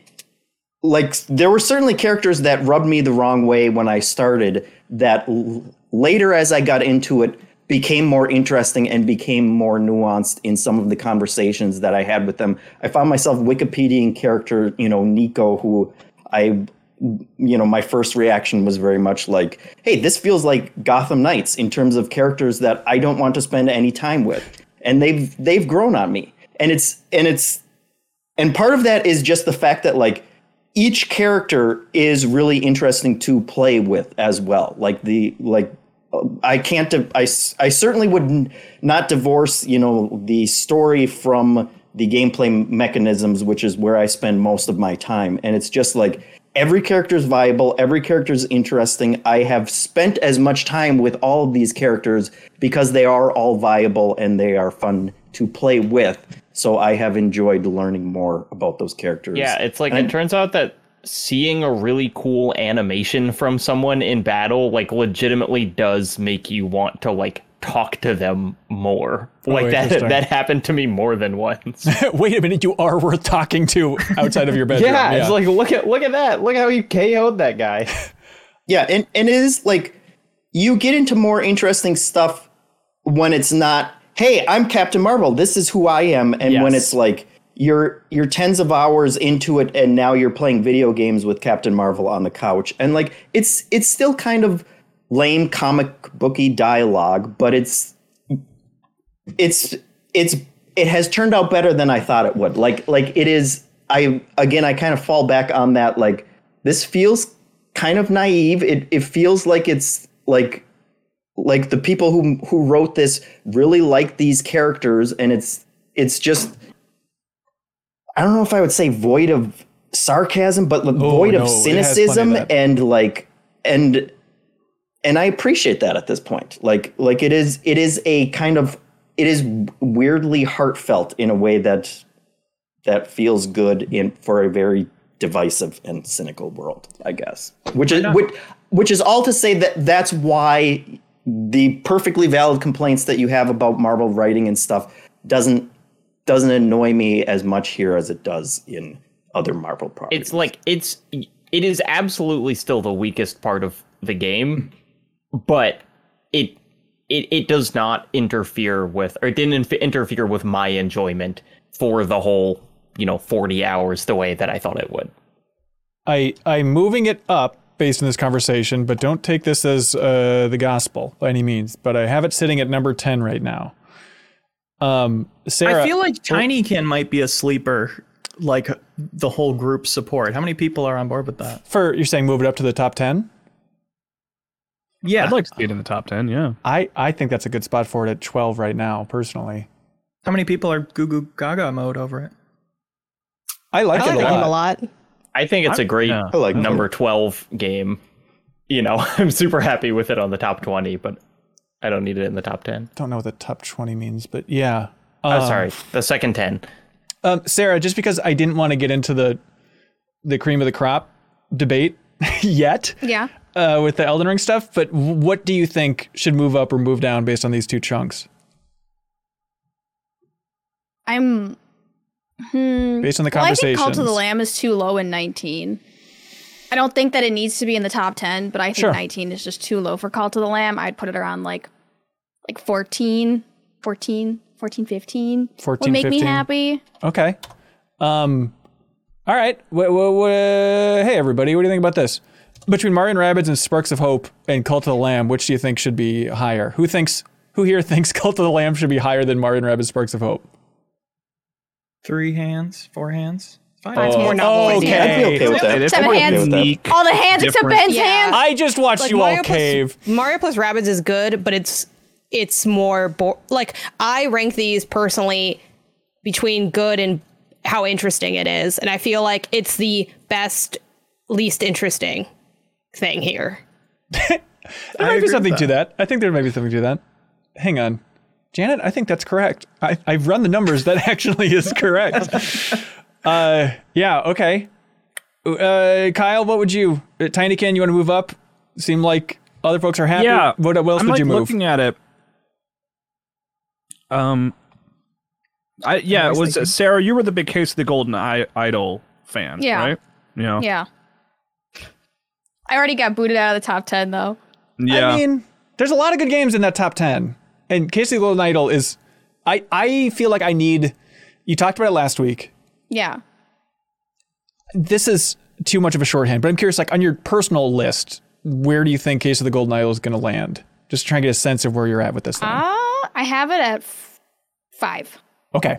like there were certainly characters that rubbed me the wrong way when I started that l- later as I got into it became more interesting and became more nuanced in some of the conversations that I had with them. I found myself Wikipediaing character, you know, Nico who I you know, my first reaction was very much like, hey, this feels like Gotham Knights in terms of characters that I don't want to spend any time with. And they've they've grown on me. And it's and it's and part of that is just the fact that like each character is really interesting to play with as well. Like the like I can't I, I certainly would not divorce, you know, the story from the gameplay mechanisms, which is where I spend most of my time. And it's just like every character is viable, every character is interesting. I have spent as much time with all of these characters because they are all viable and they are fun to play with. So I have enjoyed learning more about those characters. Yeah, it's like And it turns out that seeing a really cool animation from someone in battle like legitimately does make you want to like talk to them more. Oh, like that that happened to me more than once. Wait a minute, you are worth talking to outside of your bedroom. yeah, it's like look at look at that. Look how you KO'd that guy. Yeah, and, and it is like you get into more interesting stuff when it's not, hey, I'm Captain Marvel, this is who I am, and when it's like you're you're tens of hours into it and now you're playing video games with Captain Marvel on the couch. And like it's it's still kind of lame comic booky dialogue, but it's it's it's it has turned out better than I thought it would. Like like it is I again I kind of fall back on that like this feels kind of naive. It it feels like it's like like the people who who wrote this really like these characters and it's it's just I don't know if I would say void of sarcasm but like oh, void no, of it has plenty of cynicism and like and and I appreciate that at this point. Like like it is it is a kind of it is weirdly heartfelt in a way that that feels good in for a very divisive and cynical world, I guess. Which is which, which is all to say that that's why the perfectly valid complaints that you have about Marvel writing and stuff doesn't doesn't annoy me as much here as it does in other Marvel properties. It's like it's it is absolutely still the weakest part of the game, but it it it does not interfere with or it didn't inf- interfere with my enjoyment for the whole you know 40 hours the way that I thought it would. I I'm moving it up based on this conversation, but don't take this as uh, the gospel by any means. But I have it sitting at number ten right now. Um, Sarah, I feel like Tinykin might be a sleeper, like the whole group support. How many people are on board with that? for you're saying move it up to the top ten. Yeah. I'd like to see it in the top ten. Yeah. I I think that's a good spot for it at twelve right now, personally. How many people are goo goo gaga mode over it? I like I it a the game lot. a lot. I think it's a great yeah. Like number 12 game. You know, I'm super happy with it on the top 20, but I don't need it in the top 10. Don't know what the top twenty means, but yeah. Oh, Um, sorry, the second 10. Um, Sarah, just because I didn't want to get into the the cream of the crop debate yet Yeah. uh, with the Elden Ring stuff, but what do you think should move up or move down based on these two chunks? I'm Based on the well, I think. Cult of the Lamb is too low in 19. I don't think that it needs to be in the top 10, but I think Sure. 19 is just too low for Cult of the Lamb. I'd put it around like like 14, 14, 14, 15. 14, would make 15. me happy. Okay. Um, all right. Wh- wh- wh- hey, everybody. What do you think about this? Between Mario and Rabbids and Sparks of Hope and Cult of the Lamb, which do you think should be higher? Who thinks? Who here thinks Cult of the Lamb should be higher than Mario and Rabbids Sparks of Hope? Three hands, four hands. Five. That's more novel Oh, okay. I'd be okay with that. It's Seven more hands. unique. All the hands except Ben's Yeah. hands. I just watched Like you all Mario cave. Mario plus Rabbids is good, but it's it's more bo- like I rank these personally between good and how interesting it is, and I feel like it's the best, least interesting thing here. There might be something to that. I think there might be something to that. Hang on. Janet, I think that's correct. I, I've run the numbers. That actually is correct. uh, yeah, okay. Uh, Kyle, what would you, uh, Tinykin, you want to move up? Seem like other folks are happy. Yeah. What, what else I'm would like you move? looking at it. Um, I yeah, it was Sarah. You were the big case of the Golden I- Idol fan, Yeah. right? Yeah, Yeah. I already got booted out of the top 10 though. yeah. I mean, there's a lot of good games in that top 10. And Case of the Golden Idol is, I, I feel like I need, you talked about it last week. Yeah. This is too much of a shorthand, but I'm curious, like on your personal list, where do you think Case of the Golden Idol is going to land? Just trying to get a sense of where you're at with this thing. Uh, I have it at f- five. okay.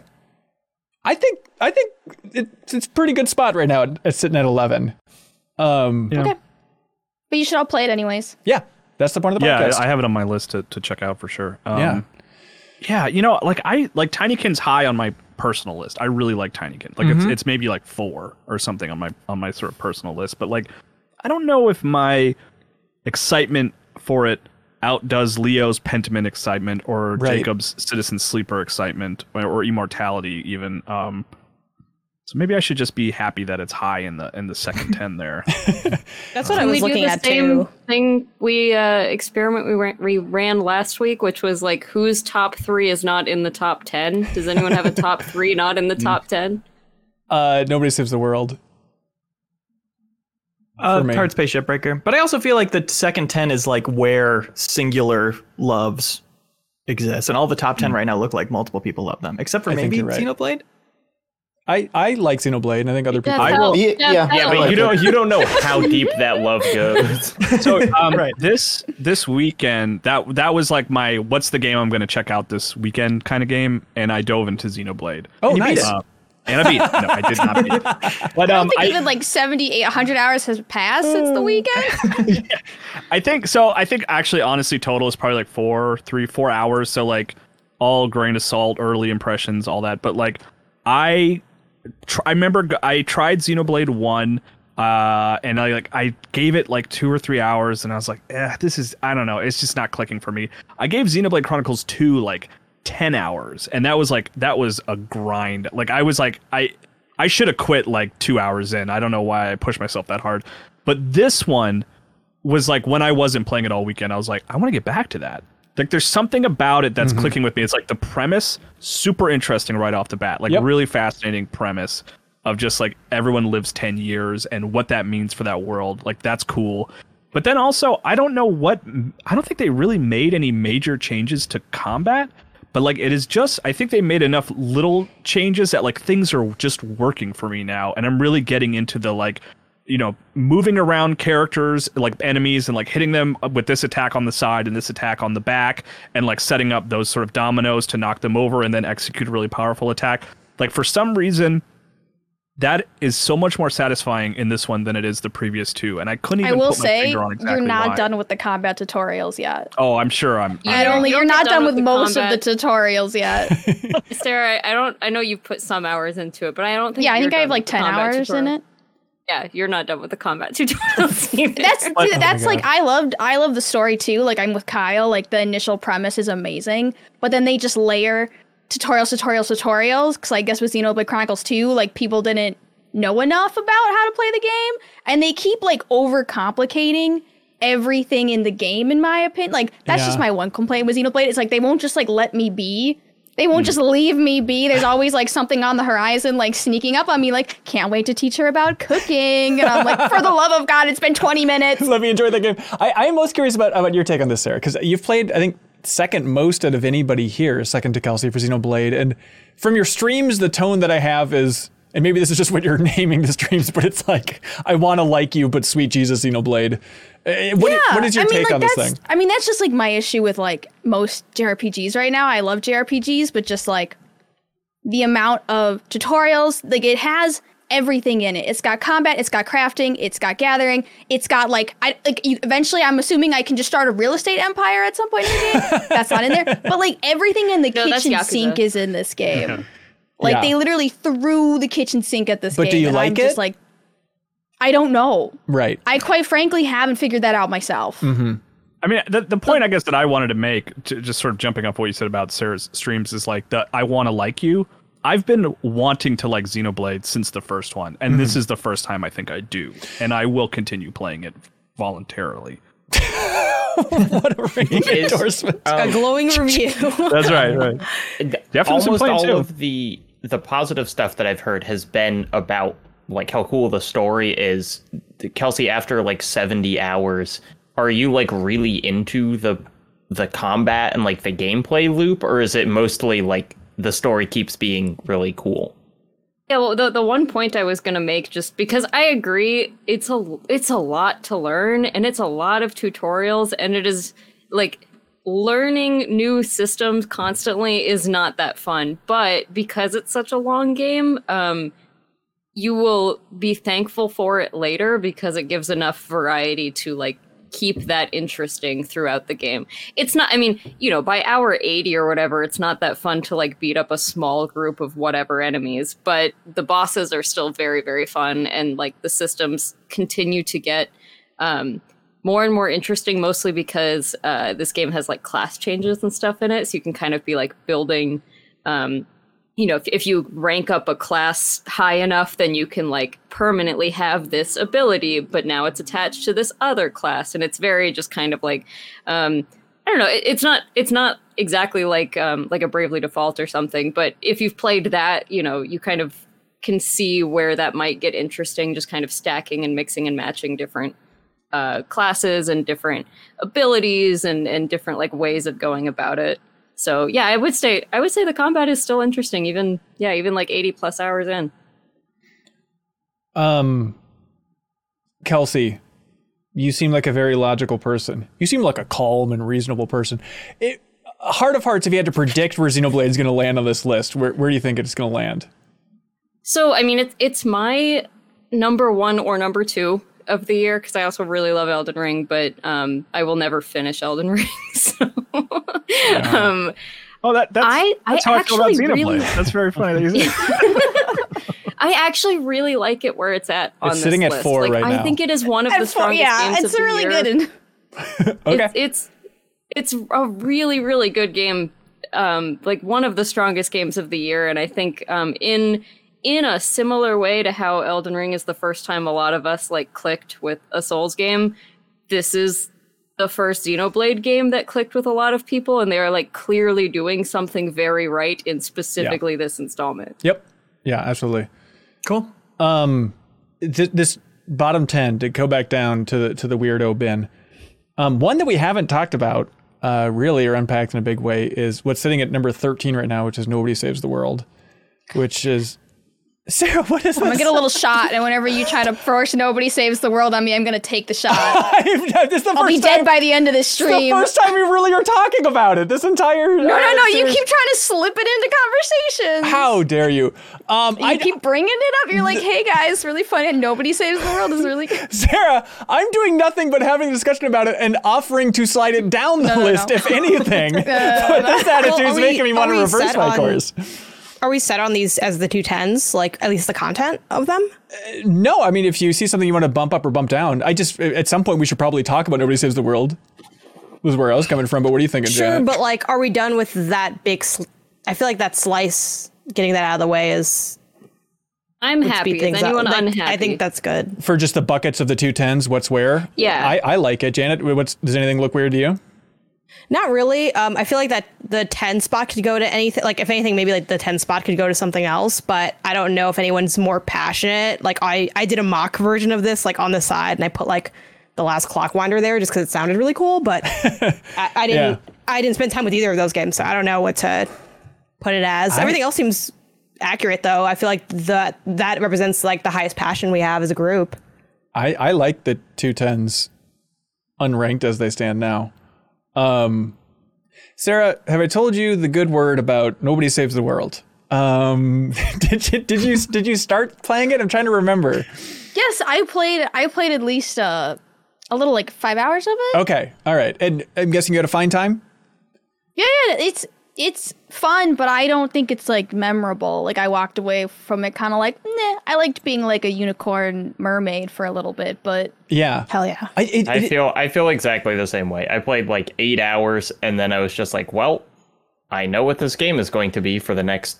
I think I think it's it's pretty good spot right now. It's sitting at eleven. Um, yeah. Okay. But you should all play it anyways. Yeah, that's the point of the Yeah, podcast. I have it on my list to, to check out for sure. Um, Yeah. yeah. You know, like I like Tinykin's high on my personal list. I really like Tinykin. Like it's it's maybe like four or something on my on my sort of personal list. But like, I don't know if my excitement for it outdoes Leo's Pentiment excitement or Right. Jacob's Citizen Sleeper excitement or, or Immortality even. Um, so maybe I should just be happy that it's high in the in the second ten there. That's what I Can was we do looking the at same too. thing we uh, experiment we ran, we ran last week, which was like whose top three is not in the top ten. Does anyone have a top three not in the top ten? uh, nobody saves the world. Uh, me. Hardspace Shipbreaker. But I also feel like the second 10 is like where singular loves exist. And all the top 10 right now look like multiple people love them, except for I maybe you're right. Xenoblade. I I like Xenoblade, and I think other people. I will- yeah, Jeff, yeah, Yeah, help. but you don't you don't know how deep that love goes. so um, Right. this this weekend that that was like my what's the game I'm going to check out this weekend kind of game, and I dove into Xenoblade. oh, you beat nice. it. Uh, and I beat. it. No, I did not beat. it. But I um, don't think I, even like 70, 100 hours has passed since the weekend. I think so. I think actually, honestly, total is probably like four, three, four hours. So like all grain of salt, early impressions, all that. But like I, tr- I remember I tried Xenoblade one, uh, and I like I gave it like two or three hours, and I was like, eh, this is I don't know, it's just not clicking for me. I gave Xenoblade Chronicles two like ten hours, and that was like that was a grind. Like I was like I. I should have quit like two hours in. I don't know why I pushed myself that hard. But this one, was like when I wasn't playing it all weekend, I was like, I want to get back to that. Like there's something about it that's mm-hmm. clicking with me. It's like the premise, super interesting right off the bat. Like Yep. really fascinating premise of just like everyone lives 10 years and what that means for that world. Like that's cool. But then also, I don't know what I don't think they really made any major changes to combat. But like it is just I think they made enough little changes that like things are just working for me now and I'm really getting into the like you know, moving around characters like enemies and like hitting them with this attack on the side and this attack on the back and like setting up those sort of dominoes to knock them over and then execute a really powerful attack. Like for some reason, that is so much more satisfying in this one than it is the previous two, and I couldn't even I even will put my say finger on exactly you're not why. done with the combat tutorials yet. Oh, I'm sure I'm. You I don't- only you you're don't done done with with the most of the tutorials yet. Sarah, I don't. I know you've put some hours into it, but I don't think. yeah, I you're think I have like 10 combat hours in it. Yeah, you're not done with the combat tutorials either. That's Oh that's my like I loved I love the story too. Like I'm with Kyle. Like the initial premise is amazing, but then they just layer tutorials, tutorials, tutorials. Because I guess with Xenoblade Chronicles 2, like people didn't know enough about how to play the game, and they keep like overcomplicating everything in the game. In my opinion, like that's Yeah. just my one complaint with Xenoblade. It's like they won't just like let me be. They won't hmm. just leave me be. There's always like something on the horizon, like sneaking up on me, like, can't wait to teach her about cooking. And I'm like, for the love of God, it's been 20 minutes. Let me enjoy the game. I, I am most curious about, about your take on this, Sarah, because you've played, I think, second most out of anybody here, second to Kelsey for Xenoblade. And from your streams, the tone that I have is, and maybe this is just what you're naming the streams, but it's like, I want to like you, but sweet Jesus, Xenoblade. Uh, What, what is your I mean, take like, on this thing? I mean, that's just like my issue with like most JRPGs right now. I love JRPGs, but just like the amount of tutorials, like it has everything in it. It's got combat, it's got crafting, it's got gathering, it's got like I like you, eventually I'm assuming I can just start a real estate empire at some point in the game. That's not in there. But like everything in the No, kitchen sink is in this game. Like Yeah. they literally threw the kitchen sink at this But game. do you and like I'm just it? like I don't know. Right. I quite frankly haven't figured that out myself. Mm-hmm. I mean, the, the point I guess that I wanted to make, to just sort of jumping off what you said about Sarah's streams, is like the I want to like you. I've been wanting to like Xenoblade since the first one, and this mm-hmm. is the first time I think I do, and I will continue playing it voluntarily. what a ringing Is- endorsement. Um, a glowing review. That's right, right. Definitely some almost playing all too. of the the positive stuff that I've heard has been about like how cool the story is. Kelsey, after like seventy hours, are you like really into the the combat and like the gameplay loop, or is it mostly like the story keeps being really cool? Yeah, well, the the one point I was gonna make, just because I agree, it's a it's a lot to learn, and it's a lot of tutorials, and it is like learning new systems constantly is not that fun. But because it's such a long game, um, you will be thankful for it later because it gives enough variety to like keep that interesting throughout the game. It's not I mean, you know, by hour 80 or whatever, it's not that fun to like beat up a small group of whatever enemies, but the bosses are still very very fun and like the systems continue to get um more and more interesting mostly because uh, this game has like class changes and stuff in it so you can kind of be like building um, you know if, if you rank up a class high enough then you can like permanently have this ability but now it's attached to this other class and it's very just kind of like um, i don't know it, it's not it's not exactly like um, like a bravely default or something but if you've played that you know you kind of can see where that might get interesting just kind of stacking and mixing and matching different uh, classes and different abilities and and different like ways of going about it. So yeah, I would say I would say the combat is still interesting, even yeah, even like eighty plus hours in. Um, Kelsey, you seem like a very logical person. You seem like a calm and reasonable person. It, heart of hearts, if you had to predict where Xenoblade is going to land on this list, where where do you think it's going to land? So I mean, it's it's my number one or number two of the year because I also really love Elden Ring, but um, I will never finish Elden Ring. So, um, Oh, that that's, I- I that's how I feel about actually Xenoblade. really- That's very funny. that you say. I actually really like it where it's at on It's this sitting at list. four like, right I now. I think it is one of the And for- strongest yeah, games it's of the really year. good. And Okay. It's, it's it's a really really good game. Um, like one of the strongest games of the year, and I think um, in in a similar way to how Elden Ring is the first time a lot of us like clicked with a Souls game. This is the first Xenoblade game that clicked with a lot of people, and they are like clearly doing something very right in specifically this installment. Yep. Yeah, absolutely. Cool. Um, th- this bottom ten to go back down to the to the weirdo bin. Um, one that we haven't talked about uh, really or unpacked in a big way is what's sitting at number thirteen right now, which is Nobody Saves the World, which is Sarah. What is this? I'm gonna get a little shot, and whenever you try to force nobody saves the world on me, I'm gonna take the shot. this is the I'll be dead time. by the end of this stream. this the first time we really are talking about it. This entire no, no, no! You keep trying to slip it into conversations. How dare you? Um, You I keep bringing it up. You're like, "Hey guys, really funny." And nobody saves the world is really good. Sarah, I'm doing nothing but having a discussion about it and offering to slide it down the no, list, no. if anything. but this attitude Well, is making we- me want to reverse my on- course. Are we set on these as the two tens? Like at least the content of them? No, I mean, if you see something you want to bump up or bump down, I just, at some point, we should probably talk about Nobody Saves the World, was where I was coming from. But what are you thinking, Sure, Janet? but like, are we done with that big? Sl- I feel like that slice, getting that out of the way, is I'm happy. speed Is things up. anyone unhappy? I think that's good. For just the buckets of the two tens, what's where? Yeah. I, I like it. Janet, what's, does anything look weird to you? Not really. Um, I feel like that the ten spot could go to anything. Like if anything, maybe like the ten spot could go to something else. But I don't know if anyone's more passionate. Like I, I did a mock version of this like on the side, and I put like the last Clockwinder there just because it sounded really cool. But I, I didn't. Yeah. I didn't spend time with either of those games, so I don't know what to put it as. Everything else seems accurate, though. I feel like that that represents like the highest passion we have as a group. I, I like the two tens unranked as they stand now. Um, Sarah, have I told you the good word about Nobody Saves the World? Um, did you did you did you start playing it? I'm trying to remember. Yes, I played. I played at least uh, a little like five hours of it. Okay, all right, and I'm guessing you had a fine time. Yeah, yeah, it's it's fun, but I don't think it's like memorable. Like I walked away from it kind of like, nah. I liked being like a unicorn mermaid for a little bit, but Yeah, Hell yeah. I, it, I it- feel I feel exactly the same way. I played like eight hours, and then I was just like, "Well, I know what this game is going to be for the next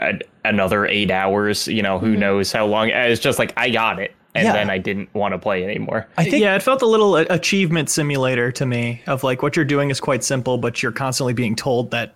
uh, another eight hours. You know, who knows how long?" It's just like I got it, and Yeah. then I didn't want to play anymore. I think yeah, it felt a little achievement simulator to me of like what you're doing is quite simple, but you're constantly being told that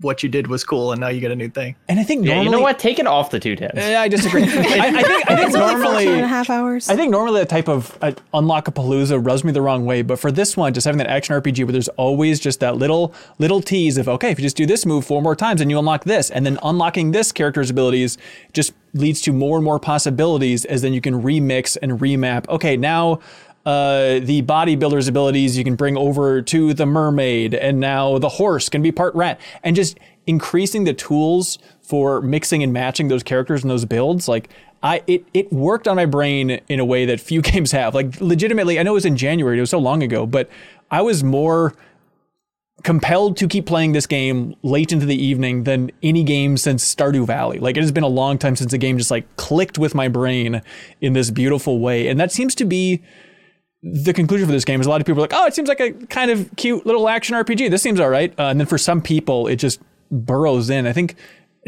what you did was cool and now you get a new thing. and I think Yeah, normally you know what? Take it off the two tens. Eh, I disagree. I, I think I think Two and a normally half hours. I think normally that type of uh, unlock a palooza rubs me the wrong way, but for this one, just having that action RPG where there's always just that little little tease of okay, if you just do this move four more times, and you unlock this, and then unlocking this character's abilities just leads to more and more possibilities as then you can remix and remap. Okay, now uh, the bodybuilder's abilities you can bring over to the mermaid, and now the horse can be part rat, and just increasing the tools for mixing and matching those characters and those builds. Like I, it it worked on my brain in a way that few games have. Like legitimately, I know it was in January, it was so long ago, but I was more compelled to keep playing this game late into the evening than any game since Stardew Valley. Like it has been a long time since a game just like clicked with my brain in this beautiful way. And that seems to be the conclusion for this game is a lot of people are like, oh, it seems like a kind of cute little action RPG. This seems all right. Uh, and then for some people, it just burrows in. I think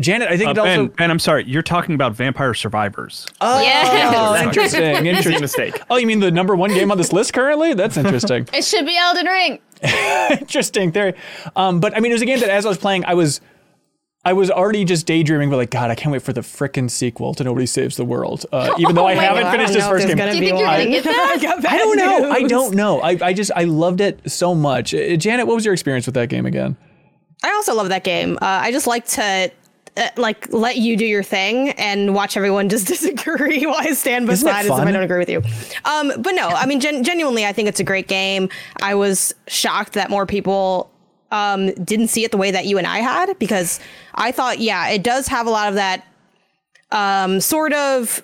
Janet, I think Uh, it also. ben, ben, I'm sorry. You're talking about Vampire Survivors. yeah. Oh, interesting. Interesting. mistake. Oh, you mean the number one game on this list currently? That's interesting. It should be Elden Ring. interesting theory. Um, but I mean, it was a game that as I was playing, I was, I was already just daydreaming, but like, God, I can't wait for the frickin' sequel to Nobody Saves the World. Uh, even though I haven't God. finished this first game. Do you think you're gonna get that? I don't know. I don't know. I, I just I loved it so much. Uh, Janet, what was your experience with that game again? I also love that game. Uh, I just like to uh, like let you do your thing and watch everyone just disagree while I stand Isn't it beside as if I don't agree with you. Um, but no, I mean gen- genuinely, I think it's a great game. I was shocked that more people um, didn't see it the way that you and I had because I thought, yeah, it does have a lot of that um, sort of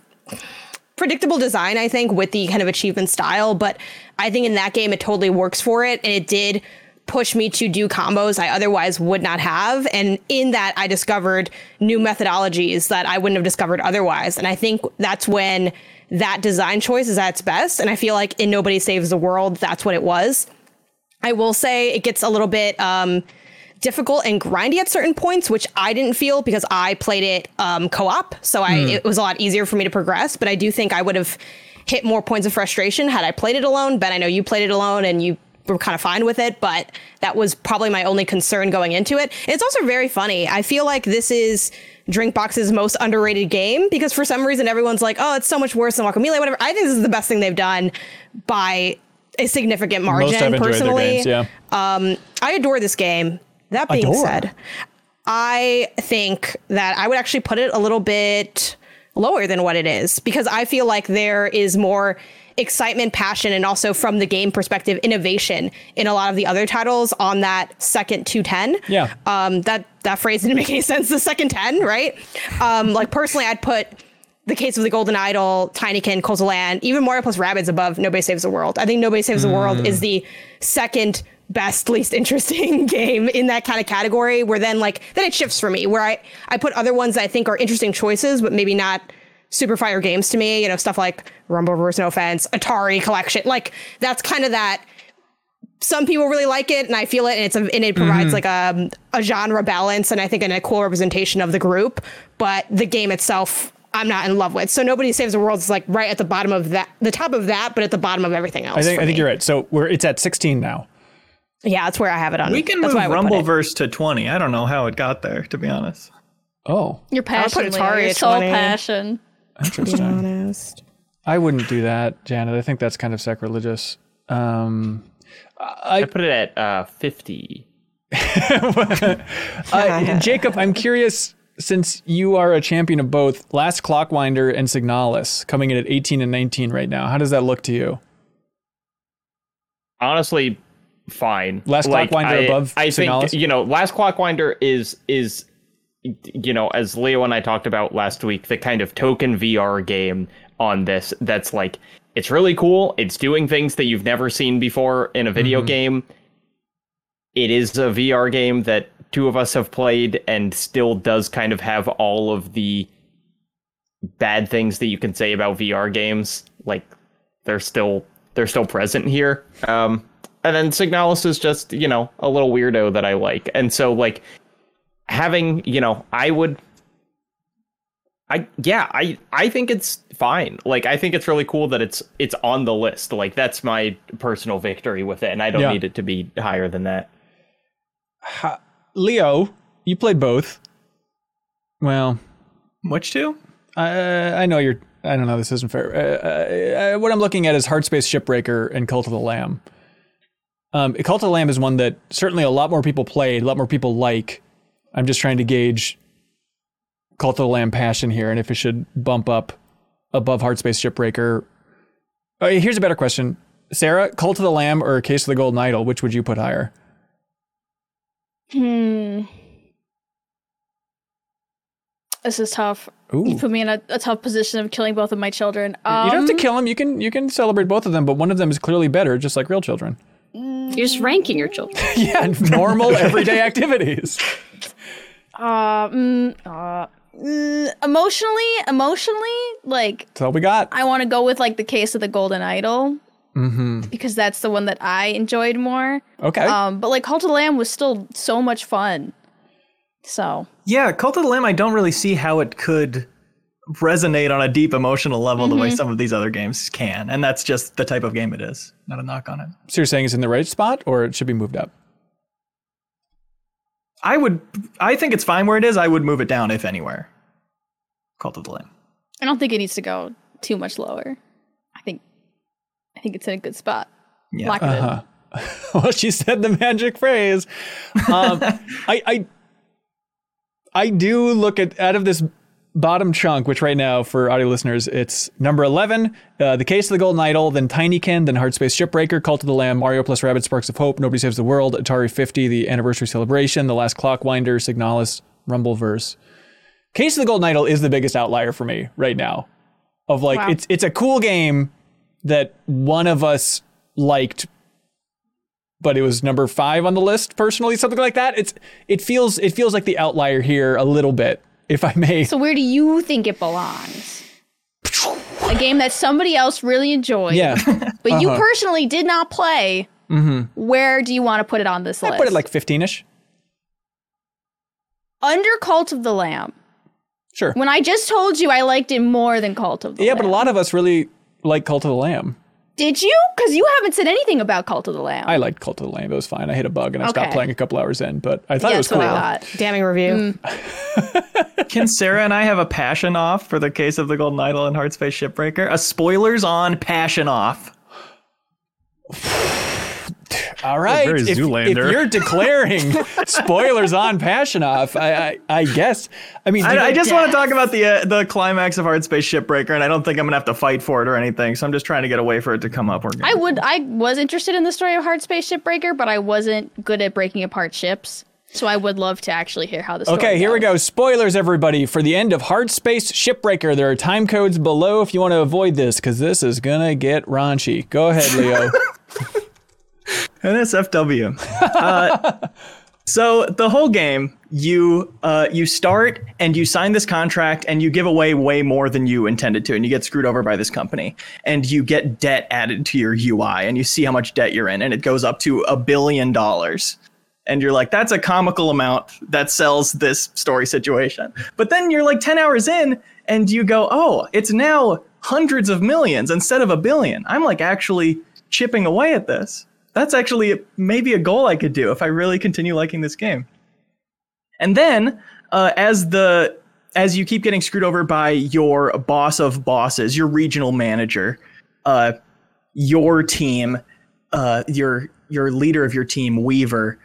predictable design, I think, with the kind of achievement style. But I think in that game, it totally works for it. And it did push me to do combos I otherwise would not have. And in that, I discovered new methodologies that I wouldn't have discovered otherwise. And I think that's when that design choice is at its best. And I feel like in Nobody Saves the World, that's what it was. I will say it gets a little bit um, difficult and grindy at certain points, which I didn't feel because I played it um, co-op, so I it was a lot easier for me to progress. But I do think I would have hit more points of frustration had I played it alone. Ben, I know you played it alone and you were kind of fine with it, but that was probably my only concern going into it. It's also very funny. I feel like this is Drinkbox's most underrated game because for some reason everyone's like, "Oh, it's so much worse than Guacamelee, whatever." I think this is the best thing they've done by a significant margin. Most I've enjoyed their personally, games. Yeah. I adore this game. That being Adore? said, I think that I would actually put it a little bit lower than what it is because I feel like there is more excitement, passion, and also from the game perspective, innovation in a lot of the other titles on that second 210. Yeah. Um, that that phrase didn't make any sense. The second 10, right? Um, like personally, I'd put the case of the Golden Idol, Tinykin, Land, even Mario plus Rabbids above Nobody Saves the World. I think Nobody Saves the World is mm. the second best, least interesting game in that kind of category. Where then like then it shifts for me, where I I put other ones that I think are interesting choices, but maybe not super fire games to me. You know, stuff like Rumbleverse. No Offense, Atari Collection. Like that's kind of that some people really like it and I feel it and it's a, and it provides mm-hmm. like a, a genre balance and I think and a cool representation of the group but the game itself I'm not in love with so nobody saves the world is like right at the bottom of that the top of that but at the bottom of everything else I think I think me. you're right. So we're it's at 16 now. yeah that's where I have it on We can that's move why I would put it. Rumbleverse to 20. I don't know how it got there, to be honest. Oh, Your passion, put Leo, Atari your at soul 20. passion. interesting. honest I wouldn't do that, Janet. I think that's kind of sacrilegious. Um, I put it at uh, 50. uh, Jacob, I'm curious since you are a champion of both Last Clockwinder and Signalis coming in at 18 and 19 right now. How does that look to you? honestly fine. Last Clockwinder I, above I think Signalis? you know, Last Clockwinder is is you know, as Leo and I talked about last week, the kind of token VR game on this that's like it's really cool. It's doing things that you've never seen before in a video mm-hmm. game. It is a VR game that two of us have played and still does kind of have all of the bad things that you can say about VR games. Like they're still they're still present here. Um, and then Signalis is just you know a little weirdo that I like, and so like having you know I would. I yeah I I think it's fine. Like I think it's really cool that it's it's on the list. Like that's my personal victory with it, and I don't Yeah. need it to be higher than that. Leo, you played both. Well, Which two? I, I know you're. I don't know. This isn't fair. Uh, uh, what I'm looking at is Hardspace Shipbreaker and Cult of the Lamb. Um, Cult of the Lamb is one that certainly a lot more people played, a lot more people like. I'm just trying to gauge Cult of the Lamb passion here, and if it should bump up above Hardspace Shipbreaker. Uh, here's a better question: Sarah, Cult of the Lamb or Case of the Golden Idol, which would you put higher? Hmm. This is tough. Ooh. You put me in a, a tough position of killing both of my children. Um, you don't have to kill them. You can you can celebrate both of them, but one of them is clearly better, just like real children. You're just ranking your children. yeah, normal everyday activities. Uh, mm, uh, mm, emotionally, emotionally, like That's all we got. I want to go with like the case of the Golden Idol because that's the one that I enjoyed more. Okay. Um, but like Cult of the Lamb was still so much fun. So Yeah, Cult of the Lamb, I don't really see how it could resonate on a deep emotional level the way some of these other games can. And that's just the type of game it is. Not a knock on it. so you're saying it's in the right spot, or it should be moved up? I would I think it's fine where it is. I would move it down if anywhere. Cult of the Lamb. I don't think it needs to go too much lower. I think it's in a good spot. Yeah. Uh-huh. well, she said the magic phrase. Um, I, I, I do look at out of this bottom chunk, which right now for audio listeners, it's number eleven, uh, the Case of the Golden Idol, then Tinykin, then Hardspace Shipbreaker, Cult of the Lamb, Mario plus Rabbids, Sparks of Hope, Nobody Saves the World, Atari 50, the Anniversary Celebration, The Last Clockwinder, Signalis, Rumbleverse. Case of the Golden Idol is the biggest outlier for me right now. Of like, Wow. it's it's a cool game that one of us liked but it was number five on the list personally, something like that. It's it feels it feels like the outlier here a little bit, if I may. So where do you think it belongs? A game that somebody else really enjoyed, yeah, but you uh-huh. personally did not play. Mm-hmm. Where do you want to put it on this I list? put it like fifteen-ish. under Cult of the Lamb. Sure. When I just told you I liked it more than Cult of the Yeah, Lamb. but a lot of us really like Cult of the Lamb. Did you? Because you haven't said anything about Cult of the Lamb. I liked Cult of the Lamb. It was fine. I hit a bug and I stopped Okay. playing a couple hours in, but I thought yeah, it was that's cool. what I thought. Damning review. Mm. Can Sarah and I have a passion off for the case of the Golden Idol and Hardspace Shipbreaker? A spoilers on passion off. All right. very If, if you're declaring spoilers on Passion off, I, I, I guess. I mean, do I, I just want to talk about the uh, the climax of Hardspace Shipbreaker, and I don't think I'm gonna have to fight for it or anything. So I'm just trying to get a way for it to come up. I would. I was interested in the story of Hardspace Shipbreaker, but I wasn't good at breaking apart ships. So I would love to actually hear how this. story Okay, here we go. Spoilers, everybody, for the end of Hardspace Shipbreaker. There are time codes below if you want to avoid this, because this is gonna get raunchy. Go ahead, Leo. NSFW. uh, so the whole game, you uh, you start and you sign this contract and you give away way more than you intended to, and you get screwed over by this company, and you get debt added to your UI, and you see how much debt you're in, and it goes up to a billion dollars. And you're like, that's a comical amount that sells this story situation. But then you're like 10 hours in and you go, oh, it's now hundreds of millions instead of a billion. I'm like actually chipping away at this. That's actually maybe a goal I could do if I really continue liking this game. And then, uh, as the as you keep getting screwed over by your boss of bosses, your regional manager, uh, your team, uh, your your leader of your team, Weaver,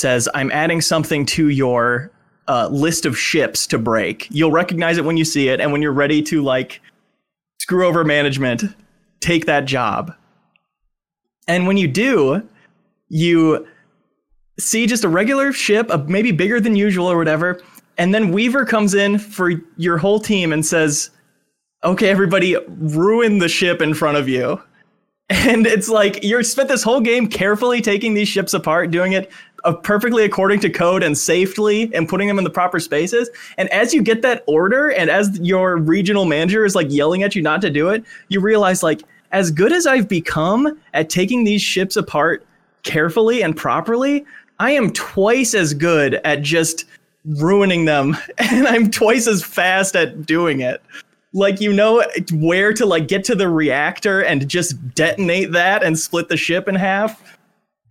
says, "I'm adding something to your uh, list of ships to break. You'll recognize it when you see it, and when you're ready to like screw over management, take that job." And when you do, you see just a regular ship, maybe bigger than usual or whatever. And then Weaver comes in for your whole team and says, Okay, everybody, ruin the ship in front of you. And it's like you're spent this whole game carefully taking these ships apart, doing it uh, perfectly according to code and safely, and putting them in the proper spaces. And as you get that order, and as your regional manager is like yelling at you not to do it, you realize like as good as I've become at taking these ships apart carefully and properly, I am twice as good at just ruining them, and I'm twice as fast at doing it. Like you know where to like get to the reactor and just detonate that and split the ship in half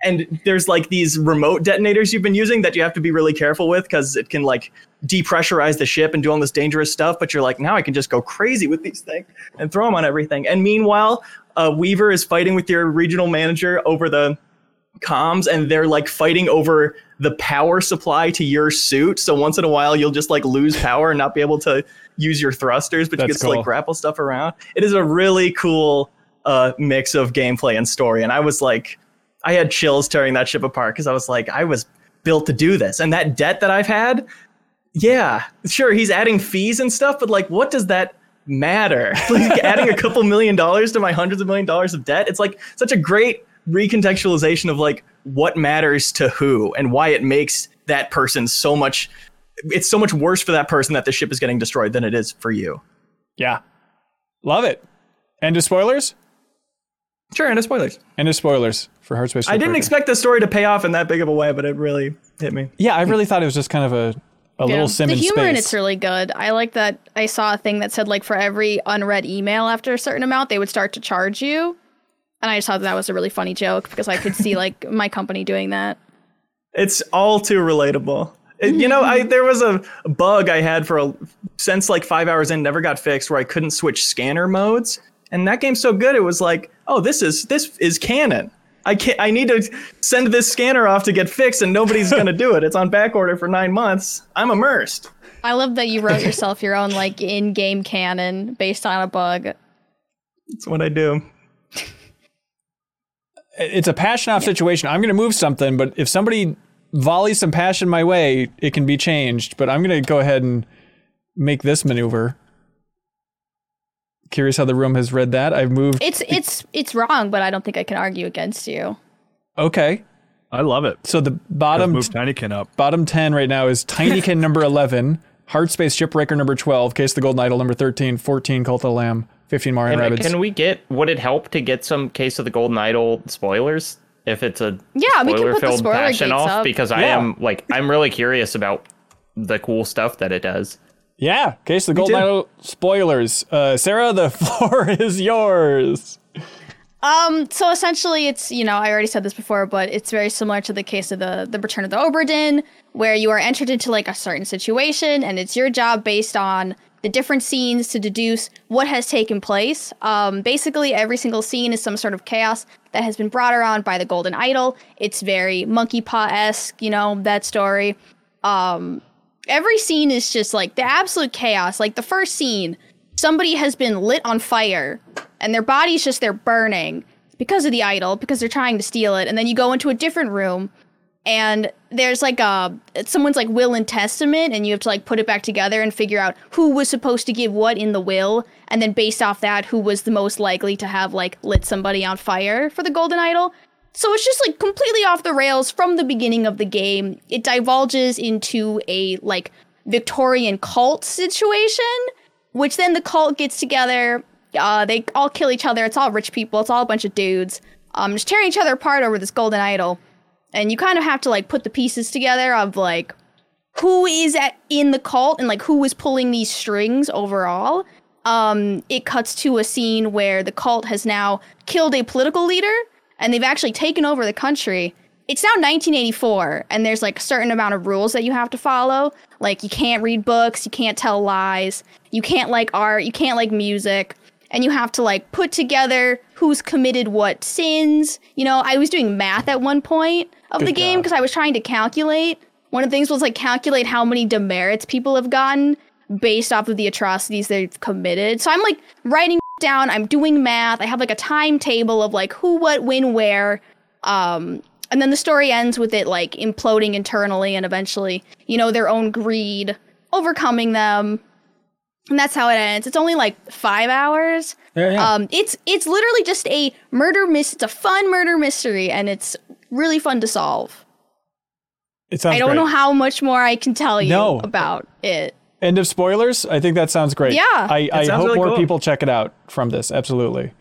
and there's like these remote detonators you've been using that you have to be really careful with because it can like depressurize the ship and do all this dangerous stuff but you're like now i can just go crazy with these things and throw them on everything and meanwhile uh, weaver is fighting with your regional manager over the comms and they're like fighting over the power supply to your suit. So once in a while you'll just like lose power and not be able to use your thrusters, but you That's can still cool. like grapple stuff around. It is a really cool a mix of gameplay and story. And I was like, I had chills tearing that ship apart because I was like, I was built to do this. And that debt that I've had, yeah, sure, he's adding fees and stuff, but like, what does that matter? Like, adding a couple million dollars to my hundreds of million dollars of debt, it's like such a great recontextualization of like what matters to who and why it makes that person so much. It's so much worse for that person that the ship is getting destroyed than it is for you. Yeah. Love it. End of spoilers? Sure, and spoilers. And of spoilers for Hardspace. I didn't Shipbreaker. expect the story to pay off in that big of a way, but it really hit me. Yeah, I really thought it was just kind of a, a little sim the in humor in it's really good. I like that. I saw a thing that said like for every unread email after a certain amount, they would start to charge you. And I just thought that was a really funny joke because I could see like my company doing that. It's all too relatable. It- you know, I there was a bug I had for a since like five hours in, never got fixed, where I couldn't switch scanner modes. And that game's so good, it was like, oh, this is this is canon. I can't. I need to send this scanner off to get fixed, and nobody's gonna do it. It's on back order for nine months. I'm immersed. I love that you wrote yourself your own like in-game canon based on a bug. That's what I do. it's a passion off situation. I'm going to move something, but if somebody volleys some passion my way, it can be changed. But I'm going to go ahead and make this maneuver. Curious how the room has read that. I've moved. It's it's it's wrong, but I don't think I can argue against you. Okay. I love it. So the bottom Move Tinykin up. bottom 10 right now is Tinykin number 11, Hardspace Shipbreaker number 12, Case of the Golden Idol number 13, 14 Cult of the Lamb, 15 Mario Can, uh, Rabbids. can we get? Would it help to get some case of the Golden Idol spoilers if it's a Yeah, we can put the spoiler-filled passion off? up. Because I am like I'm really curious about the cool stuff that it does. Yeah, Case of the Golden too. Idol spoilers. Uh, Sarah, the floor is yours. Um, so essentially it's, you know, I already said this before, but it's very similar to the case of the the Return of the Obra Dinn, where you are entered into like a certain situation and it's your job based on the different scenes to deduce what has taken place. Um, basically every single scene is some sort of chaos that has been brought around by the Golden Idol. It's very monkey paw-esque, you know, that story. Um every scene is just like the absolute chaos. Like the first scene, somebody has been lit on fire and their body's just there burning because of the idol because they're trying to steal it and then you go into a different room and there's like a someone's like will and testament and you have to like put it back together and figure out who was supposed to give what in the will and then based off that who was the most likely to have like lit somebody on fire for the golden idol so it's just like completely off the rails from the beginning of the game it divulges into a like victorian cult situation which then the cult gets together. Uh, they all kill each other. It's all rich people. It's all a bunch of dudes. Um, just tearing each other apart over this golden idol. And you kind of have to like put the pieces together of like who is at in the cult and like who is pulling these strings overall. Um, it cuts to a scene where the cult has now killed a political leader and they've actually taken over the country. It's now 1984 and there's like a certain amount of rules that you have to follow. Like you can't read books, you can't tell lies, you can't like art, you can't like music, and you have to like put together who's committed what sins. You know, I was doing math at one point of the game because I was trying to calculate. One of the things was like calculate how many demerits people have gotten based off of the atrocities they've committed. So I'm like writing down, I'm doing math, I have like a timetable of like who, what, when, where. Um, and then the story ends with it like imploding internally and eventually, you know, their own greed overcoming them. And that's how it ends. It's only like five hours. Yeah, yeah. Um, it's it's literally just a murder mis. It's a fun murder mystery, and it's really fun to solve. it sounds I don't great. know how much more I can tell you No. about it. End of spoilers. I think that sounds great. Yeah. I, I hope really more cool. people check it out from this. Absolutely.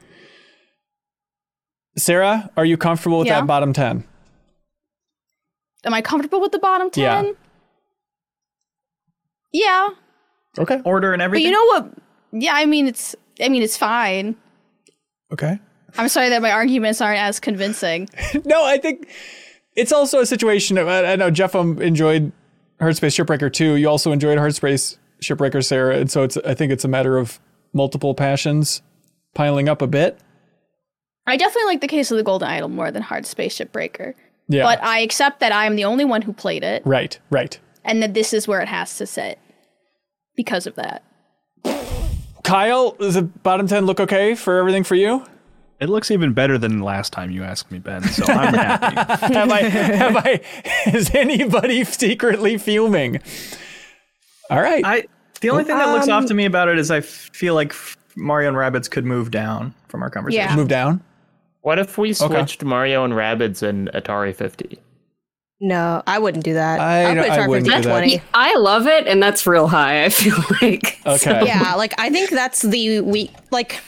Sarah, are you comfortable with Yeah. that bottom 10? Am I comfortable with the bottom ten? Yeah, Yeah. Okay. Order and everything. but everything. you know what? Yeah, I mean it's. I mean it's fine. Okay. I'm sorry that my arguments aren't as convincing. No, I think it's also a situation of, I I know Jeff um, enjoyed Hardspace Shipbreaker 2. You also enjoyed Hardspace Shipbreaker, Sarah. And so it's, I think it's a matter of multiple passions piling up a bit. I definitely like the case of the Golden Idol more than Hardspace Shipbreaker. Yeah. But I accept that I am the only one who played it, right, right. and that this is where it has to sit because of that. Kyle, does the bottom 10 look okay for everything for you? It looks even better than last time you asked me, Ben. So I'm happy. have I? Have I? Is anybody secretly fuming? All right. I the only thing that looks off to me um, about it is I f- feel like f- Mario and Rabbids could move down from our conversation. Yeah. Move down. What if we switched Mario and Rabbids and Atari 50? No, I wouldn't do that. I- I'd put I Atari wouldn't 50 do at that. 20. I love it, and that's real high. I feel like. Okay. yeah, like I think that's the weak. Like,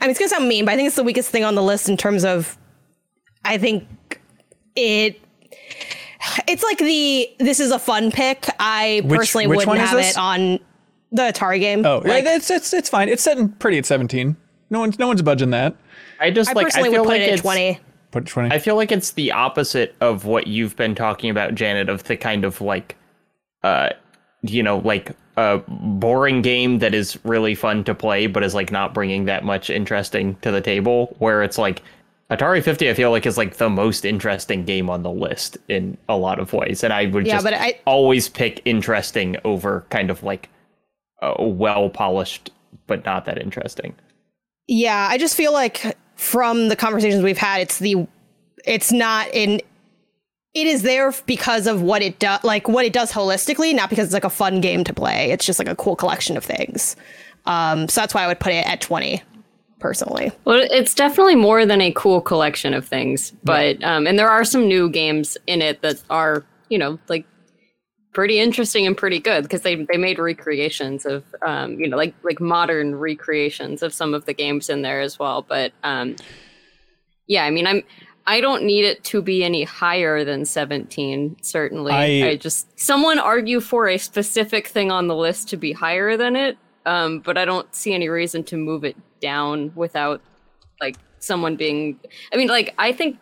I mean, it's gonna sound mean, but I think it's the weakest thing on the list in terms of. I think it. It's like the this is a fun pick. I Which- personally which wouldn't have this? it on the Atari game. Oh, like, yeah, it's it's it's fine. It's setting pretty at 17. No one's no one's budging that. I just I like I personally feel would put like it at twenty. Put it 20. I feel like it's the opposite of what you've been talking about, Janet, of the kind of like, uh, you know, like a boring game that is really fun to play, but is like not bringing that much interesting to the table. Where it's like Atari 50, I feel like is like the most interesting game on the list in a lot of ways, and I would Yeah, just I- always pick interesting over kind of like well polished, but not that interesting. Yeah, I just feel like from the conversations we've had, it's the it's not in it is there because of what it does like what it does holistically, not because it's like a fun game to play. It's just like a cool collection of things. Um, so that's why I would put it at 20 personally. Well, it's definitely more than a cool collection of things, but um, and there are some new games in it that are you know like pretty interesting and pretty good because they they made recreations of um, you know like like modern recreations of some of the games in there as well. But um, yeah, I mean I'm. I don't need it to be any higher than 17, certainly. I- I, just someone argue for a specific thing on the list to be higher than it, um, but I don't see any reason to move it down without like someone being I mean like I think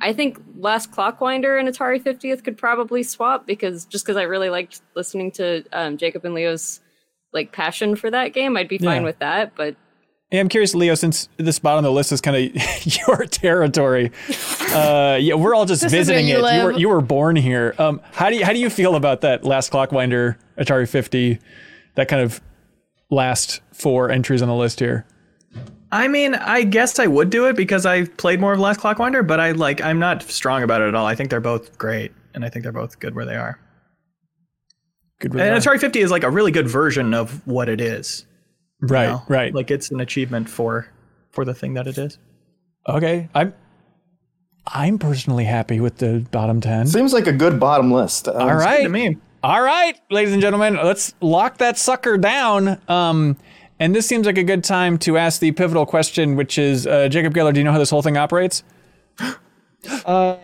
I think Last Clockwinder and Atari 50th could probably swap because just because I really liked listening to um, Jacob and Leo's like passion for that game, I'd be fine Yeah. with that. But Hey, I'm curious, Leo, since this spot on the list is kind of your territory. Uh, yeah, we're all just This is where visiting you it. You were, you were born here. Um, how do you how do you feel about that last Clockwinder Atari 50? That kind of last four entries on the list here. I mean, I guess I would do it because I played more of Last Clockwinder, but I like I'm not strong about it at all. I think they're both great, and I think they're both good where they are. Good. And result. Atari 50 is like a really good version of what it is. You right, know? right. Like it's an achievement for for the thing that it is. okay, I'm I'm personally happy with the bottom ten. Seems like a good bottom list. Um, All right. To me, All right, ladies and gentlemen, let's lock that sucker down. Um, and this seems like a good time to ask the pivotal question, which is uh, Jacob Geller, do you know how this whole thing operates? Uh,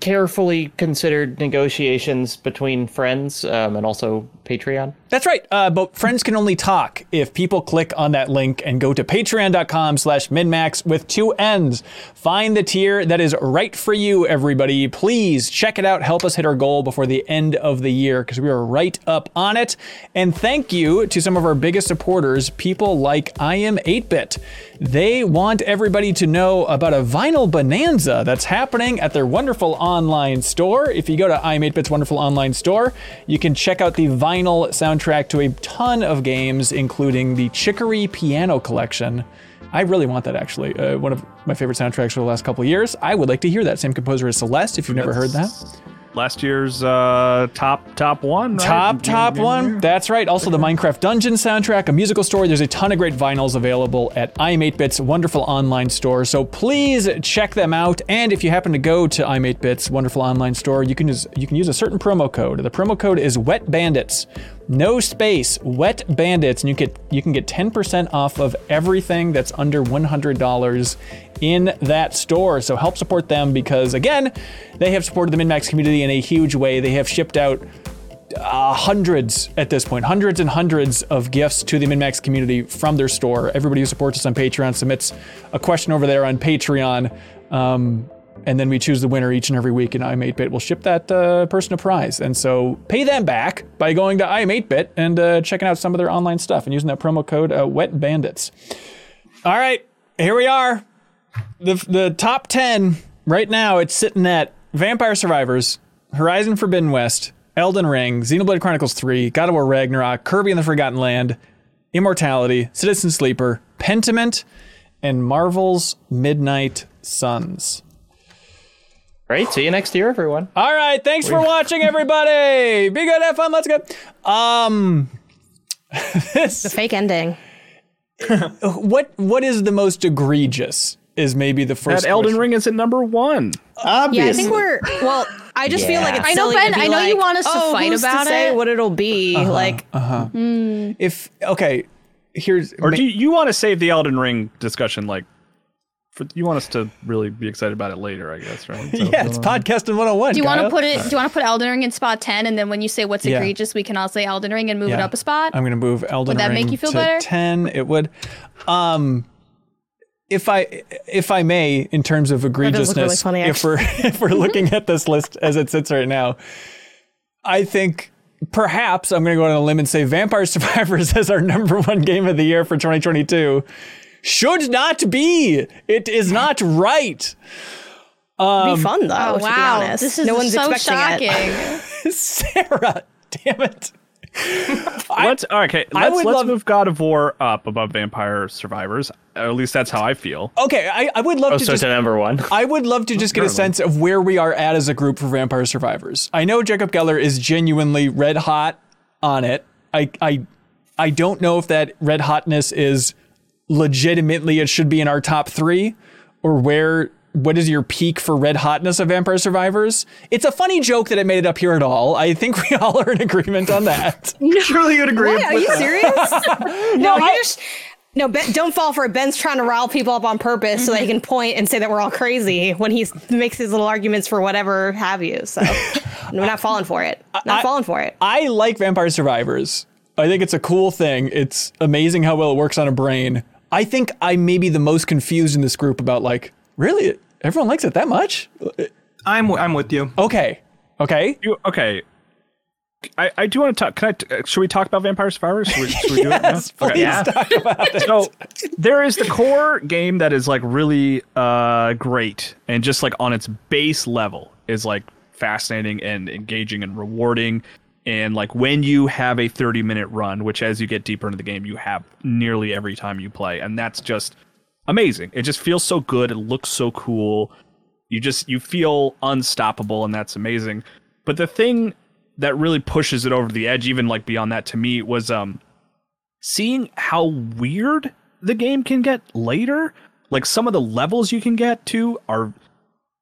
Carefully considered negotiations between friends um, and also Patreon. That's right. Uh, but friends can only talk if people click on that link and go to patreon.com slash minnmax with two N's. Find the tier that is right for you, everybody. Please check it out. Help us hit our goal before the end of the year because we are right up on it. And thank you to some of our biggest supporters, people like I Am 8-Bit. They want everybody to know about a vinyl bonanza that's happening at their wonderful online store. If you go to I Am 8-Bit's wonderful online store, you can check out the vinyl soundtrack to a ton of games, including the Chicory Piano Collection. I really want that actually. Uh, one of my favorite soundtracks for the last couple of years. I would like to hear that. Same composer as Celeste, if you've never heard that. Last year's uh, top top one. right? Top, top one. That's right. Also, the Minecraft Dungeon soundtrack, a musical story. There's a ton of great vinyls available at I'm 8-Bit's wonderful online store. So please check them out. And if you happen to go to I'm 8-Bit's wonderful online store, you can use you can use a certain promo code. The promo code is Wet Bandits. No space, Wet Bandits, and you get you can get 10% off of everything that's under $100 in that store. So help support them because again, they have supported the MinnMax community in a huge way. They have shipped out uh, hundreds at this point, hundreds and hundreds of gifts to the MinnMax community from their store. Everybody who supports us on Patreon submits a question over there on Patreon. Um, and then we choose the winner each and every week, and I'm8bit will ship that uh, person a prize. And so pay them back by going to I'm8bit and uh, checking out some of their online stuff and using that promo code uh, Wet Bandits. All right, here we are. The, the top 10 right now, it's sitting at Vampire Survivors, Horizon Forbidden West, Elden Ring, Xenoblade Chronicles 3, God of War Ragnarok, Kirby and the Forgotten Land, Immortality, Citizen Sleeper, Pentiment, and Marvel's Midnight Suns. Right. See you next year, everyone. All right, thanks for watching, everybody. Be good, have fun, let's go. Um, this The fake ending. what what is the most egregious? Is maybe the first. That Elden question. Ring is at number one. Obviously. Yeah, I think we're well. I just feel like it's I know, silly Ben, to be I know you want us to oh, fight who's about to say it." what it'll be. Like, Uh huh. If okay, here's Or do you, you want to save the Elden Ring discussion like for you want us to really be excited about it later, I guess, right? So- yeah, it's podcasting 101. Do you want to put it? Do you want to put Elden Ring in spot ten, and then when you say what's Yeah. egregious, we can all say Elden Ring and move it up a spot? I'm gonna move Elden Would that Ring make you feel to better? ten. It would. Um, if I if I may, in terms of does look really egregiousness, funny, if we're if we're looking at this list as it sits right now, I think perhaps I'm gonna go on a limb and say Vampire Survivors as our number one game of the year for 2022 should not be. It is not right. be um, fun though. oh to be wow, honest. this is no one's so expecting shocking. it. Sarah, damn it. Let's okay. Let's, let's love- move God of War up above Vampire Survivors. At least that's how I feel. Okay, I, I would love Oh, to so just to number one. I would love to just get a sense of where we are at as a group for Vampire Survivors. I know Jacob Geller is genuinely red hot on it. I I I don't know if that red hotness is legitimately it should be in our top three, or where what is your peak for red hotness of Vampire Survivors? It's a funny joke that it made it up here at all. I think we all are in agreement on that. Surely you'd agree. Wait, are with you that. serious? no, you're just. No, ben, don't fall for it. Ben's trying to rile people up on purpose so that he mm-hmm. can point and say that we're all crazy when he makes his little arguments for whatever have you. So we're not falling for it. Not I- falling for it. I like Vampire Survivors. I think it's a cool thing. It's amazing how well it works on a brain. I think I may be the most confused in this group about like, really, everyone likes it that much? I'm I'm with you. Okay, okay. You okay? I, I do want to talk. Can I? T- uh, should we talk about Vampire Survivors? Should we, should we do it now? Yes, please talk about it. So there is the core game that is like really uh great and just like on its base level is like fascinating and engaging and rewarding. And like when you have a 30 minute run, which as you get deeper into the game, you have nearly every time you play, and that's just amazing. It just feels so good. It looks so cool. You just you feel unstoppable, and that's amazing. But the thing that really pushes it over the edge, even like beyond that, to me was um seeing how weird the game can get later. Like some of the levels you can get to are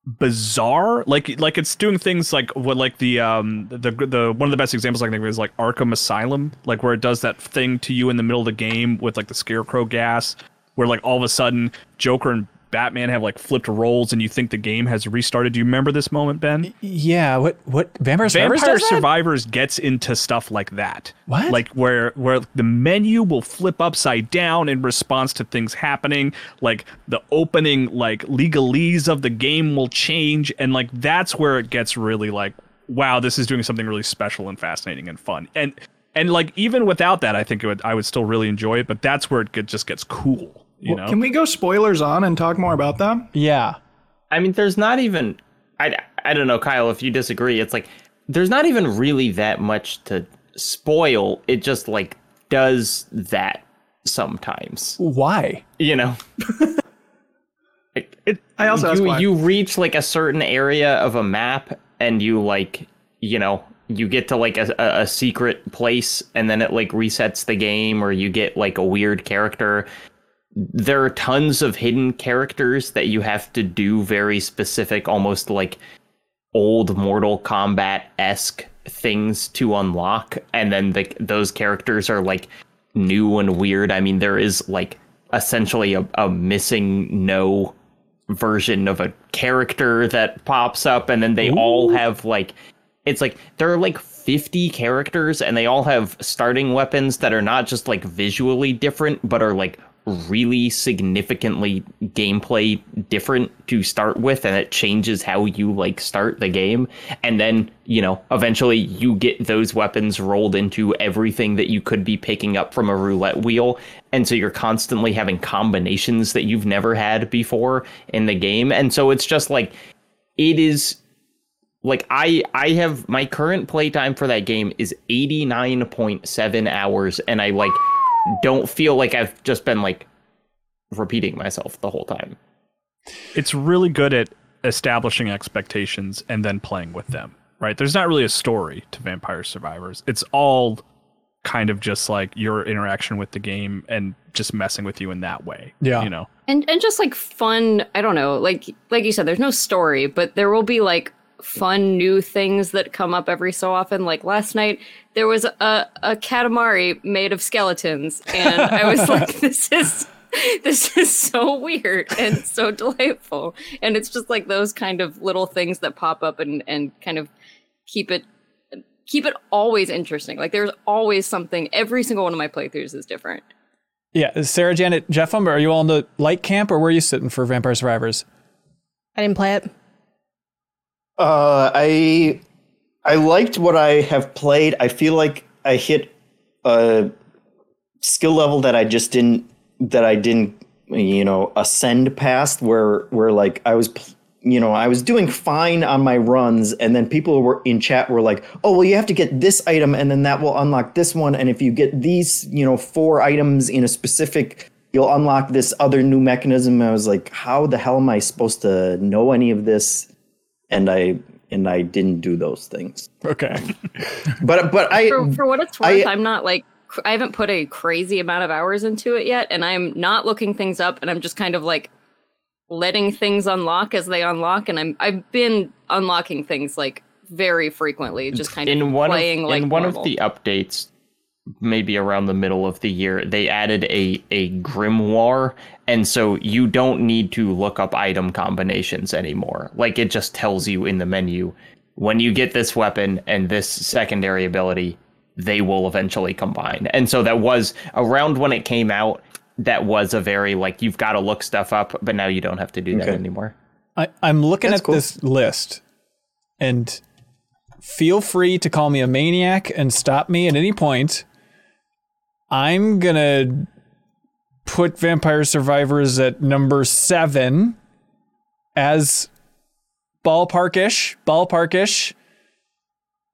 bizarre. Like like it's doing things like what like the um the the one of the best examples I can think of is like Arkham Asylum, like where it does that thing to you in the middle of the game with like the scarecrow gas, where like all of a sudden Joker and Batman have like flipped roles and you think the game has restarted. Do you remember this moment, Ben? Yeah, what what Vampire Survivors Vampire? Survivors gets into stuff like that. What? Like where where the menu will flip upside down in response to things happening. Like the opening like legalese of the game will change, and like that's where it gets really like, wow, this is doing something really special and fascinating and fun. And and like even without that, I think it would I would still really enjoy it. But that's where it get, just gets cool. You know. Can we go spoilers on and talk more about them? Yeah. I mean, there's not even. I, I don't know, Kyle, if you disagree. It's like, there's not even really that much to spoil. It just, like, does that sometimes. Why? You know? Like, I also you, you reach, like, a certain area of a map and you, like, you know, you get to, like, a, a, a secret place and then it, like, resets the game or you get, like, a weird character there are tons of hidden characters that you have to do very specific, almost like old Mortal Kombat esque things to unlock, and then the, those characters are like new and weird. I mean, there is like essentially a, a missing no version of a character that pops up, and then they all have like it's like there are like 50 characters and they all have starting weapons that are not just like visually different but are like really significantly gameplay different to start with and it changes how you like start the game. And then you know eventually you get those weapons rolled into everything that you could be picking up from a roulette wheel. And so you're constantly having combinations that you've never had before in the game. And so it's just like it is like I I have my current playtime for that game is 89.7 hours. And I like don't feel like I've just been like repeating myself the whole time. it's really good at establishing expectations and then playing with them. Right? There's not really a story to Vampire Survivors. It's all kind of just like your interaction with the game and just messing with you in that way. Yeah. You know. and and just like fun i don't know like like you said there's no story but there will be like fun new things that come up every so often. Like last night there was a a katamari made of skeletons and i was like this is this is so weird and so delightful. And it's just like those kind of little things that pop up and and kind of keep it keep it always interesting. Like there's always something. Every single one of my playthroughs is different. Yeah, Sarah Janet Jeff Jeffem, are you all in the light camp or where are you sitting for Vampire Survivors? I didn't play it. Uh, I I liked what I have played. I feel like I hit a skill level that I just didn't that I didn't you know ascend past where where like I was you know I was doing fine on my runs and then people were in chat were like oh well you have to get this item and then that will unlock this one and if you get these you know four items in a specific you'll unlock this other new mechanism I was like how the hell am I supposed to know any of this and I and I didn't do those things. Okay. But but I for, for what it's worth, I, am not like I haven't put a crazy amount of hours into it yet, and I'm not looking things up, and I'm just kind of like letting things unlock as they unlock, and I'm I've been unlocking things like very frequently, just kind of in one playing of, like in one normal. of the updates maybe around the middle of the year they added a a grimoire and so you don't need to look up item combinations anymore like it just tells you in the menu when you get this weapon and this secondary ability they will eventually combine and so that was around when it came out that was a very like you've got to look stuff up but now you don't have to do that anymore I, I'm looking That's at cool. this list, and feel free to call me a maniac and stop me at any point. I'm gonna put Vampire Survivors at number seven as ballparkish, ballparkish.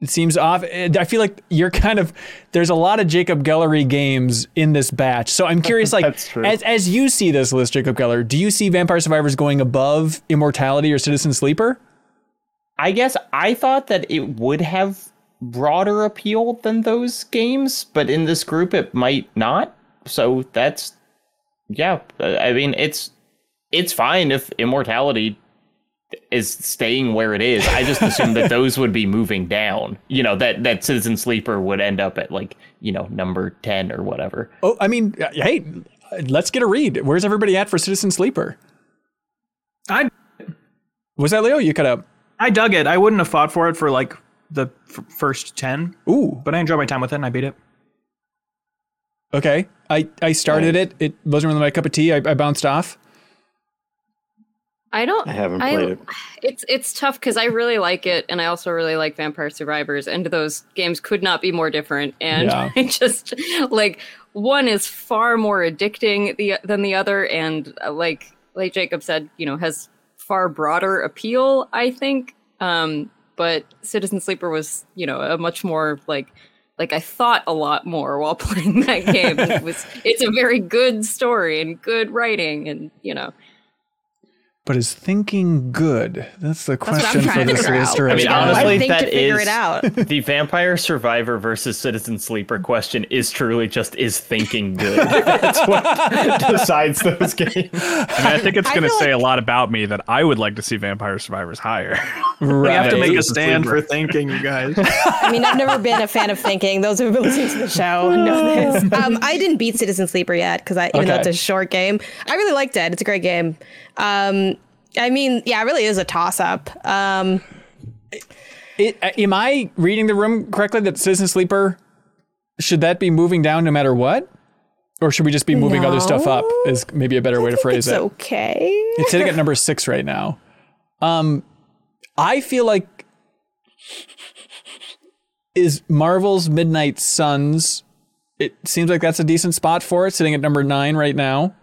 It seems off. I feel like you're kind of there's a lot of Jacob Gellery games in this batch. So I'm curious, like That's true. as as you see this list, Jacob Geller, do you see Vampire Survivors going above Immortality or Citizen Sleeper? I guess I thought that it would have broader appeal than those games, but in this group it might not. So that's yeah, uh, I mean it's it's fine if immortality is staying where it is. I just assume that those would be moving down. You know, that that Citizen Sleeper would end up at like, you know, number 10 or whatever. Oh, I mean, uh, hey, let's get a read. Where's everybody at for Citizen Sleeper? I Was that Leo? You cut out. I dug it. I wouldn't have fought for it for like the f- first ten, Ooh, but I enjoyed my time with it and I beat it. okay. I I started it. It wasn't really my cup of tea. I, I bounced off. I don't. I haven't I- played it. It's it's tough because I really like it, and I also really like Vampire Survivors, and those games could not be more different. And Yeah. I just like one is far more addicting the, than the other, and uh, like like Jacob said, you know, has far broader appeal. I think, um, but Citizen Sleeper was you know a much more like like I thought a lot more while playing that game. it was it's a very good story and good writing, and you know. But is thinking good? That's the what I'm question trying for this figure list out. right I mean, honestly, I think that to figure it out. the Vampire Survivor versus Citizen Sleeper question is truly just is thinking good. That's what decides those games. I mean, I think it's going to feel say a lot about me that I would like to see Vampire Survivors higher. We have to make a stand for thinking, you guys. I mean, I've never been a fan of thinking. Those who have been listening to the show know this. Um, I didn't beat Citizen Sleeper yet because I, even though it's a short game, I really liked it. It's a great game. Um, I mean, yeah, it really is a toss up. Um, It, uh, am I reading the room correctly that Citizen Sleeper should that be moving down no matter what? Or should we just be moving other stuff up is maybe a better way to phrase it's it. okay. It's sitting at number six right now. Um, I feel like is Marvel's Midnight Suns. It seems like that's a decent spot for it, sitting at number nine right now.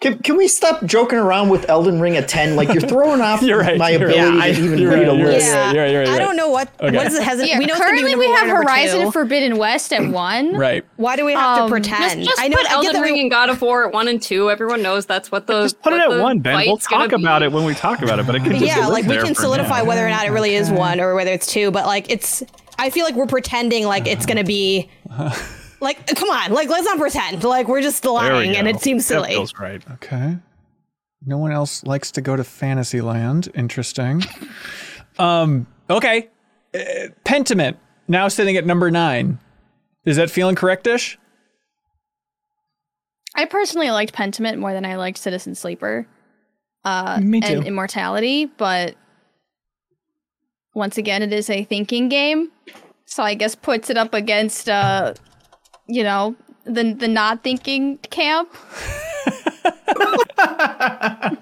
Can, can we stop joking around with Elden Ring at 10? Like, you're throwing off You're right, my you're right. ability Yeah, I- to even you're read right, a you're list. you're right, you're right, you're right. I don't know what Okay. what is it hesitant. Yeah, we know it's be currently we have Horizon two. Forbidden West at one. Right. Why do we have Um, to just- pretend? Just I know put I get Elden Ring we- and God of War at one and two. Everyone knows that's what the Just put it at one, Ben. We'll talk about be. it when we talk about it, but it can just yeah, like we can solidify now. whether or not it really is one or whether it's two. But like it's, I feel like we're pretending like it's gonna be. Like, come on, like let's not pretend. Like we're just There we lying, and it seems silly. That silly. feels right. Okay. No one else likes to go to Fantasyland. Interesting. Um, okay. Uh, Pentiment, now sitting at number nine. Is that feeling correctish? I personally liked Pentiment more than I liked Citizen Sleeper. Uh, Me too. And Immortality, but once again, it is a thinking game, so I guess puts it up against, uh, you know, the the not thinking camp. I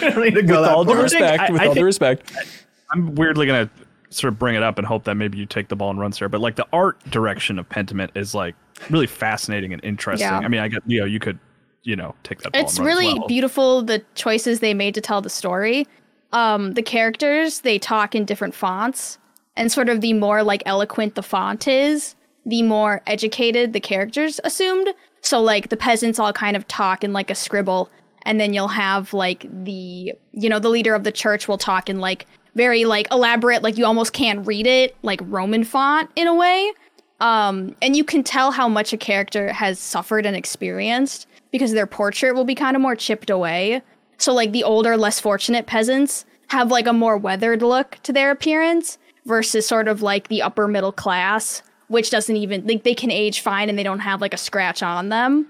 don't need to go With that all due far. respect, I- with I all due think- respect. I'm weirdly gonna sort of bring it up and hope that maybe you take the ball and run there. But like the art direction of Pentiment is like really fascinating and interesting. Yeah. I mean, I get Leo, you could, you know, take that. Ball It's and run as really well. beautiful the choices they made to tell the story. Um, the characters they talk in different fonts, and sort of the more like eloquent the font is, the more educated the characters assumed. So like the peasants all kind of talk in like a scribble, and then you'll have like the you know the leader of the church will talk in like very like elaborate, like you almost can't read it, like Roman font in a way. Um, and you can tell how much a character has suffered and experienced because their portrait will be kind of more chipped away. So, like the older, less fortunate peasants have like a more weathered look to their appearance versus sort of like the upper middle class, which doesn't even like they can age fine and they don't have like a scratch on them.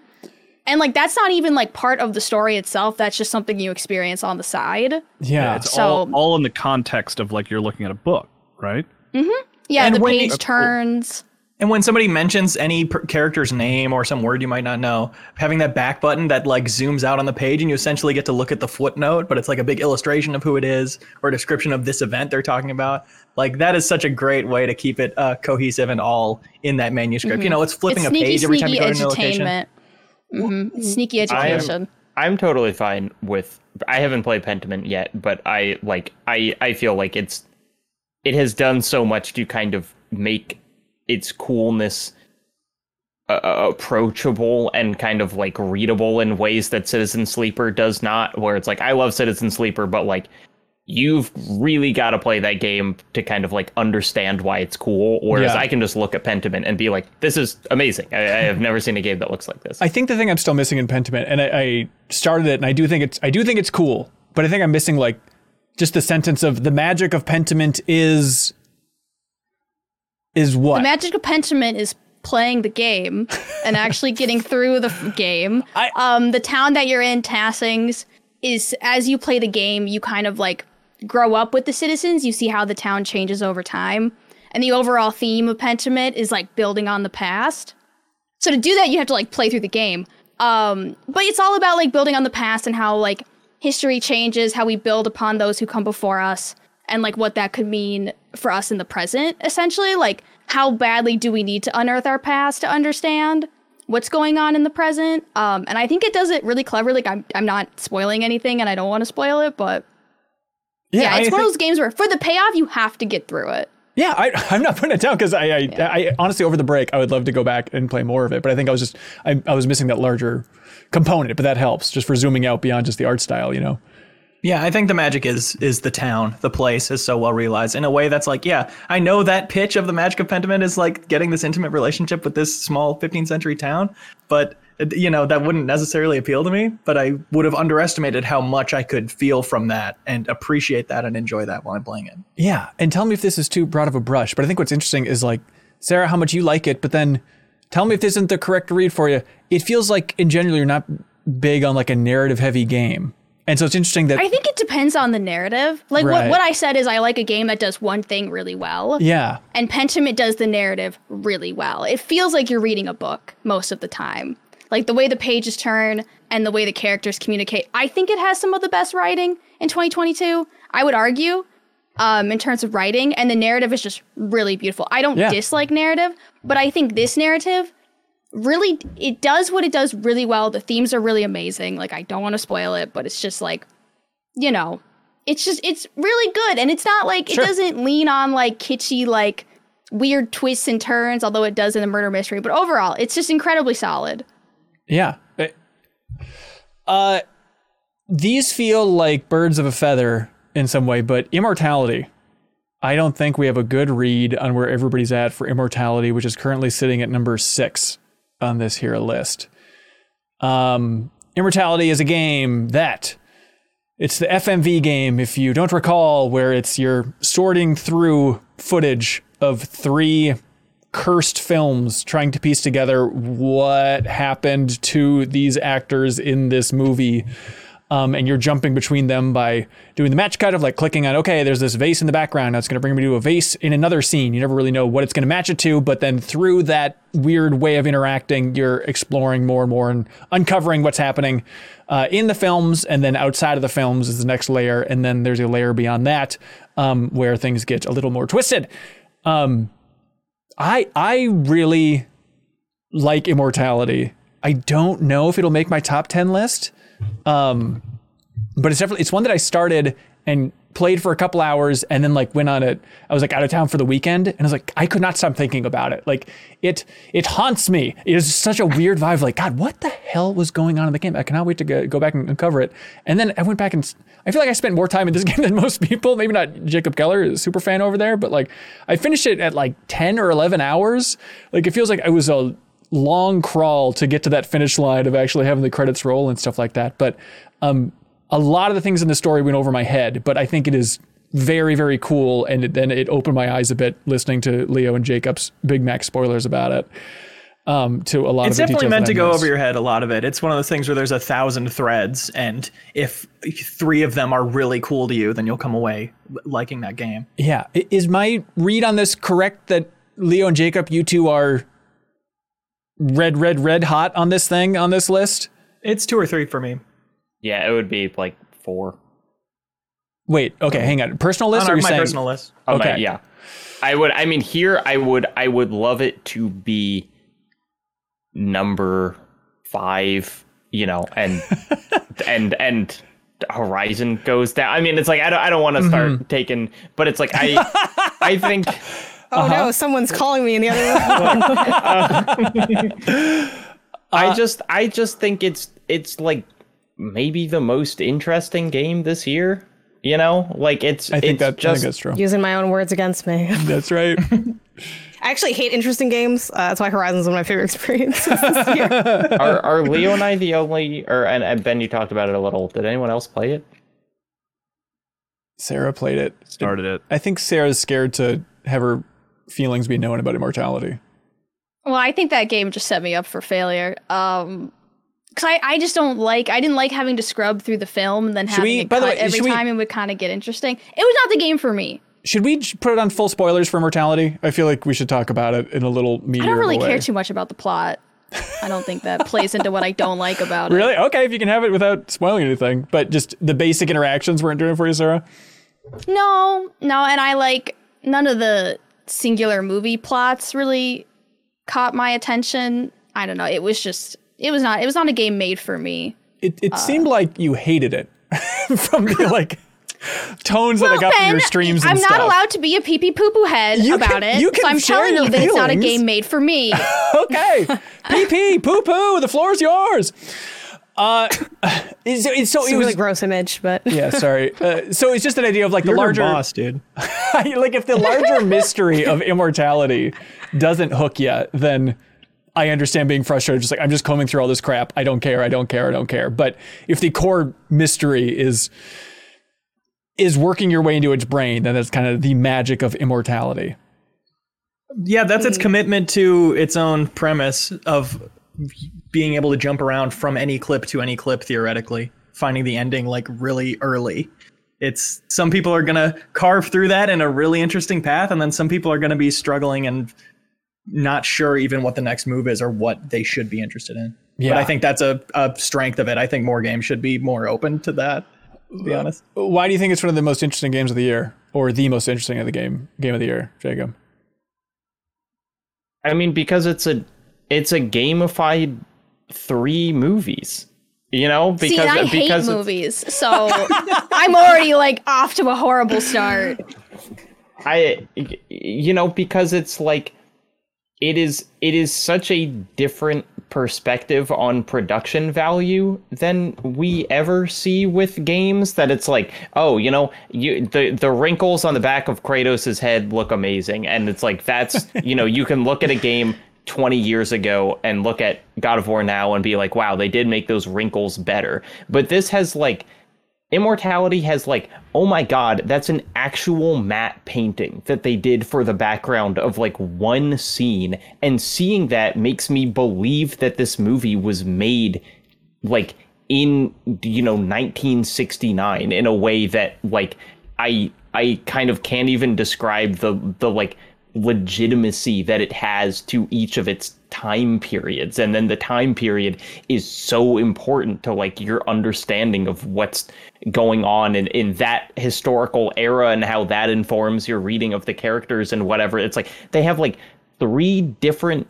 And like that's not even like part of the story itself. That's just something you experience on the side. Yeah. It's So- all all in the context of like you're looking at a book, right? Mm-hmm. Yeah, And the when- page That's turns. And when somebody mentions any per- character's name or some word you might not know, having that back button that like zooms out on the page and you essentially get to look at the footnote, but it's like a big illustration of who it is or a description of this event they're talking about. Like that is such a great way to keep it uh, cohesive and all in that manuscript. You know, it's flipping Mm-hmm. It's a sneaky, page every time you sneaky go to a new location. edutainment. hmm Sneaky I education. am, I'm totally fine with. I haven't played Pentiment yet, but I like. I I feel like it's. It has done so much to kind of make its coolness uh, approachable and kind of like readable in ways that Citizen Sleeper does not. Where it's like I love Citizen Sleeper, but like you've really got to play that game to kind of like understand why it's cool. Whereas Yeah. I can just look at Pentiment and be like, "This is amazing. I, I have never seen a game that looks like this." I think the thing I'm still missing in Pentiment, and I, I started it, and I do think it's I do think it's cool, but I think I'm missing like just the sentence of the magic of Pentiment is is what The magic of Pentiment is playing the game and actually getting through the f- game. I- um, the town that you're in, Tassings, is as you play the game, you kind of like grow up with the citizens. You see how the town changes over time. And the overall theme of Pentiment is like building on the past. So to do that, you have to like play through the game. Um, but it's all about like building on the past and how like history changes, how we build upon those who come before us, and like what that could mean for us in the present. Essentially, like how badly do we need to unearth our past to understand what's going on in the present? Um, and I think it does it really cleverly. Like I'm, I'm not spoiling anything, and I don't want to spoil it, but yeah, I it's one think- of those games where for the payoff you have to get through it. Yeah, I, I'm not putting it down because I, I, I honestly over the break I would love to go back and play more of it, but I think I was just I, I was missing that larger component, but that helps just for zooming out beyond just the art style, you know. Yeah, I think the magic is is the town, the place is so well realized in a way that's like, yeah, I know that pitch of the magic of Pentiment is like getting this intimate relationship with this small 15th century town, but you know that wouldn't necessarily appeal to me. But I would have underestimated how much I could feel from that and appreciate that and enjoy that while I'm playing it. Yeah, and tell me if this is too broad of a brush, but I think what's interesting is like Sarah, how much you like it, but then tell me if this isn't the correct read for you. It feels like in general you're not big on like a narrative heavy game, and so it's interesting that I think it depends on the narrative. Like Right. what, what I said is I like a game that does one thing really well. yeah, And Pentiment does the narrative really well. It feels like you're reading a book most of the time. Like the way the pages turn and the way the characters communicate. I think it has some of the best writing in 2022. I would argue, um, in terms of writing, and the narrative is just really beautiful. I don't Yeah. dislike narrative, but I think this narrative really it does what it does really well. The themes are really amazing. Like I don't want to spoil it, but it's just like you know, it's just it's really good and it's not like Sure. it doesn't lean on like kitschy like weird twists and turns, although it does in the murder mystery, but overall, it's just incredibly solid. Yeah. Uh, these feel like birds of a feather in some way, but immortality. I don't think we have a good read on where everybody's at for immortality, which is currently sitting at number six on this here list. Um, immortality is a game that it's the FMV game, if you don't recall, where it's you're sorting through footage of three cursed films trying to piece together what happened to these actors in this movie. Um, and you're jumping between them by doing the match cut of like clicking on, okay, there's this vase in the background. Now it's going to bring me to a vase in another scene. You never really know what it's going to match it to. But then through that weird way of interacting, you're exploring more and more and uncovering what's happening uh, in the films. And then outside of the films is the next layer. And then there's a layer beyond that um, where things get a little more twisted. Um, I I really like Immortality. I don't know if it'll make my top 10 list. Um, but it's definitely it's one that I started and played for a couple hours and then like went on it. I was like out of town for the weekend and I was like I could not stop thinking about it. Like it it haunts me. It is such a weird vibe like god, what the hell was going on in the game? I cannot wait to go, go back and cover it. And then I went back and I feel like I spent more time in this game than most people. Maybe not Jacob Geller, super fan over there, but like I finished it at like 10 or 11 hours. Like it feels like I was a long crawl to get to that finish line of actually having the credits roll and stuff like that. But um, a lot of the things in the story went over my head, but I think it is very, very cool. And it, then it opened my eyes a bit listening to Leo and Jacob's Big Mac spoilers about it. Um, to a lot It's of the definitely meant to go over your head a lot of it. It's one of those things where there's a thousand threads, and if three of them are really cool to you, then you'll come away liking that game. Yeah. Is my read on this correct that Leo and Jacob, you two are red, red, red hot on this thing on this list? It's two or three for me. Yeah, it would be like four. Wait, okay, hang on. Personal list On or our, you my saying? personal list. Oh, my- Okay. yeah. I would. I mean, here I would. I would love it to be number five. You know, and and and Horizon goes down. I mean, it's like I don't. I don't want to start Mm-hmm. taking, but it's like I. I think. Oh Uh-huh. no, someone's calling me in the other room. I just. I just think it's. It's like maybe the most interesting game this year. You know, like it's. I think it's that I think just. that's true. Using my own words against me. That's right. I actually hate interesting games. Uh, that's why Horizon's one of my favorite experiences this year. are, are Leo and I the only? Or and, and Ben, you talked about it a little. Did anyone else play it? Sarah played it. Started it. I think Sarah's scared to have her feelings be known about immortality. Well, I think that game just set me up for failure. Um, cause I, I just don't like, I didn't like having to scrub through the film and then having we- it by the way, every should we- time and would kind of get interesting. It was not the game for me. Should we put it on full spoilers for mortality? I feel like we should talk about it in a little meatier I don't really care too much about the plot. I don't think that plays into what I don't like about it. Really? Okay, if you can have it without spoiling anything. But just the basic interactions weren't doing it for you, Sarah? No, no, and I like none of the singular movie plots really caught my attention. I don't know. It was just it was not it was not a game made for me. It, Uh. it seemed like you hated it from the like tones that I Well, got from Ben, your streams and I'm stuff. not allowed to be a pee pee poo poo head You about can- it. you can so I'm share telling your you that it's not a game made for me. okay. pee pee, poo poo, the floor is yours. Uh, it's, it's so It's it a was really gross image, but yeah, sorry. Uh, so it's just an idea of like You're the her larger boss, dude. like if the larger mystery of immortality doesn't hook yet, then I understand being frustrated. Just like I'm just combing through all this crap. I don't care. I don't care. I don't care. But if the core mystery is is working your way into its brain, then that's kind of the magic of immortality. Yeah, that's its commitment to its own premise of being able to jump around from any clip to any clip theoretically, finding the ending like really early. It's some people are going to carve through that in a really interesting path and then some people are going to be struggling and not sure even what the next move is or what they should be interested in. Yeah. But I think that's a, a strength of it. I think more games should be more open to that, to be honest. Why do you think it's one of the most interesting games of the year, or the most interesting of the game game of the year, Jacob? I mean, because it's a it's a gamified three movies. You know, because See, I hate because it's- movies, so I'm already like off to a horrible start. I you know because it's like it is it is such a different perspective on production value than we ever see with games that it's like oh you know you the the wrinkles on the back of Kratos's head look amazing. And it's like that's you know you can look at a game 20 years ago and look at God of War now and be like wow they did make those wrinkles better. But this has like Immortality has like, oh my god, that's an actual matte painting that they did for the background of like one scene. And seeing that makes me believe that this movie was made like in you know 1969 in a way that like I I kind of can't even describe the the like legitimacy that it has to each of its time periods and then the time period is so important to like your understanding of what's going on in, in that historical era and how that informs your reading of the characters and whatever. It's like they have like three different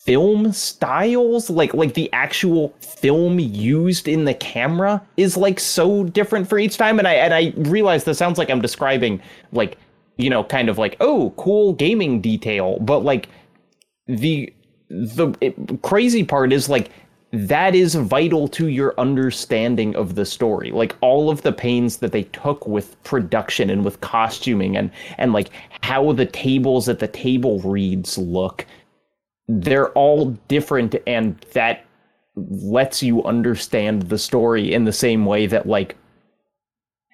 film styles? Like like the actual film used in the camera is like so different for each time? And i and i realize this sounds like i'm describing like you know kind of like oh cool gaming detail but like the the it, crazy part is like that is vital to your understanding of the story. Like all of the pains that they took with production and with costuming and and like how the tables at the table reads look they're all different and that lets you understand the story in the same way that like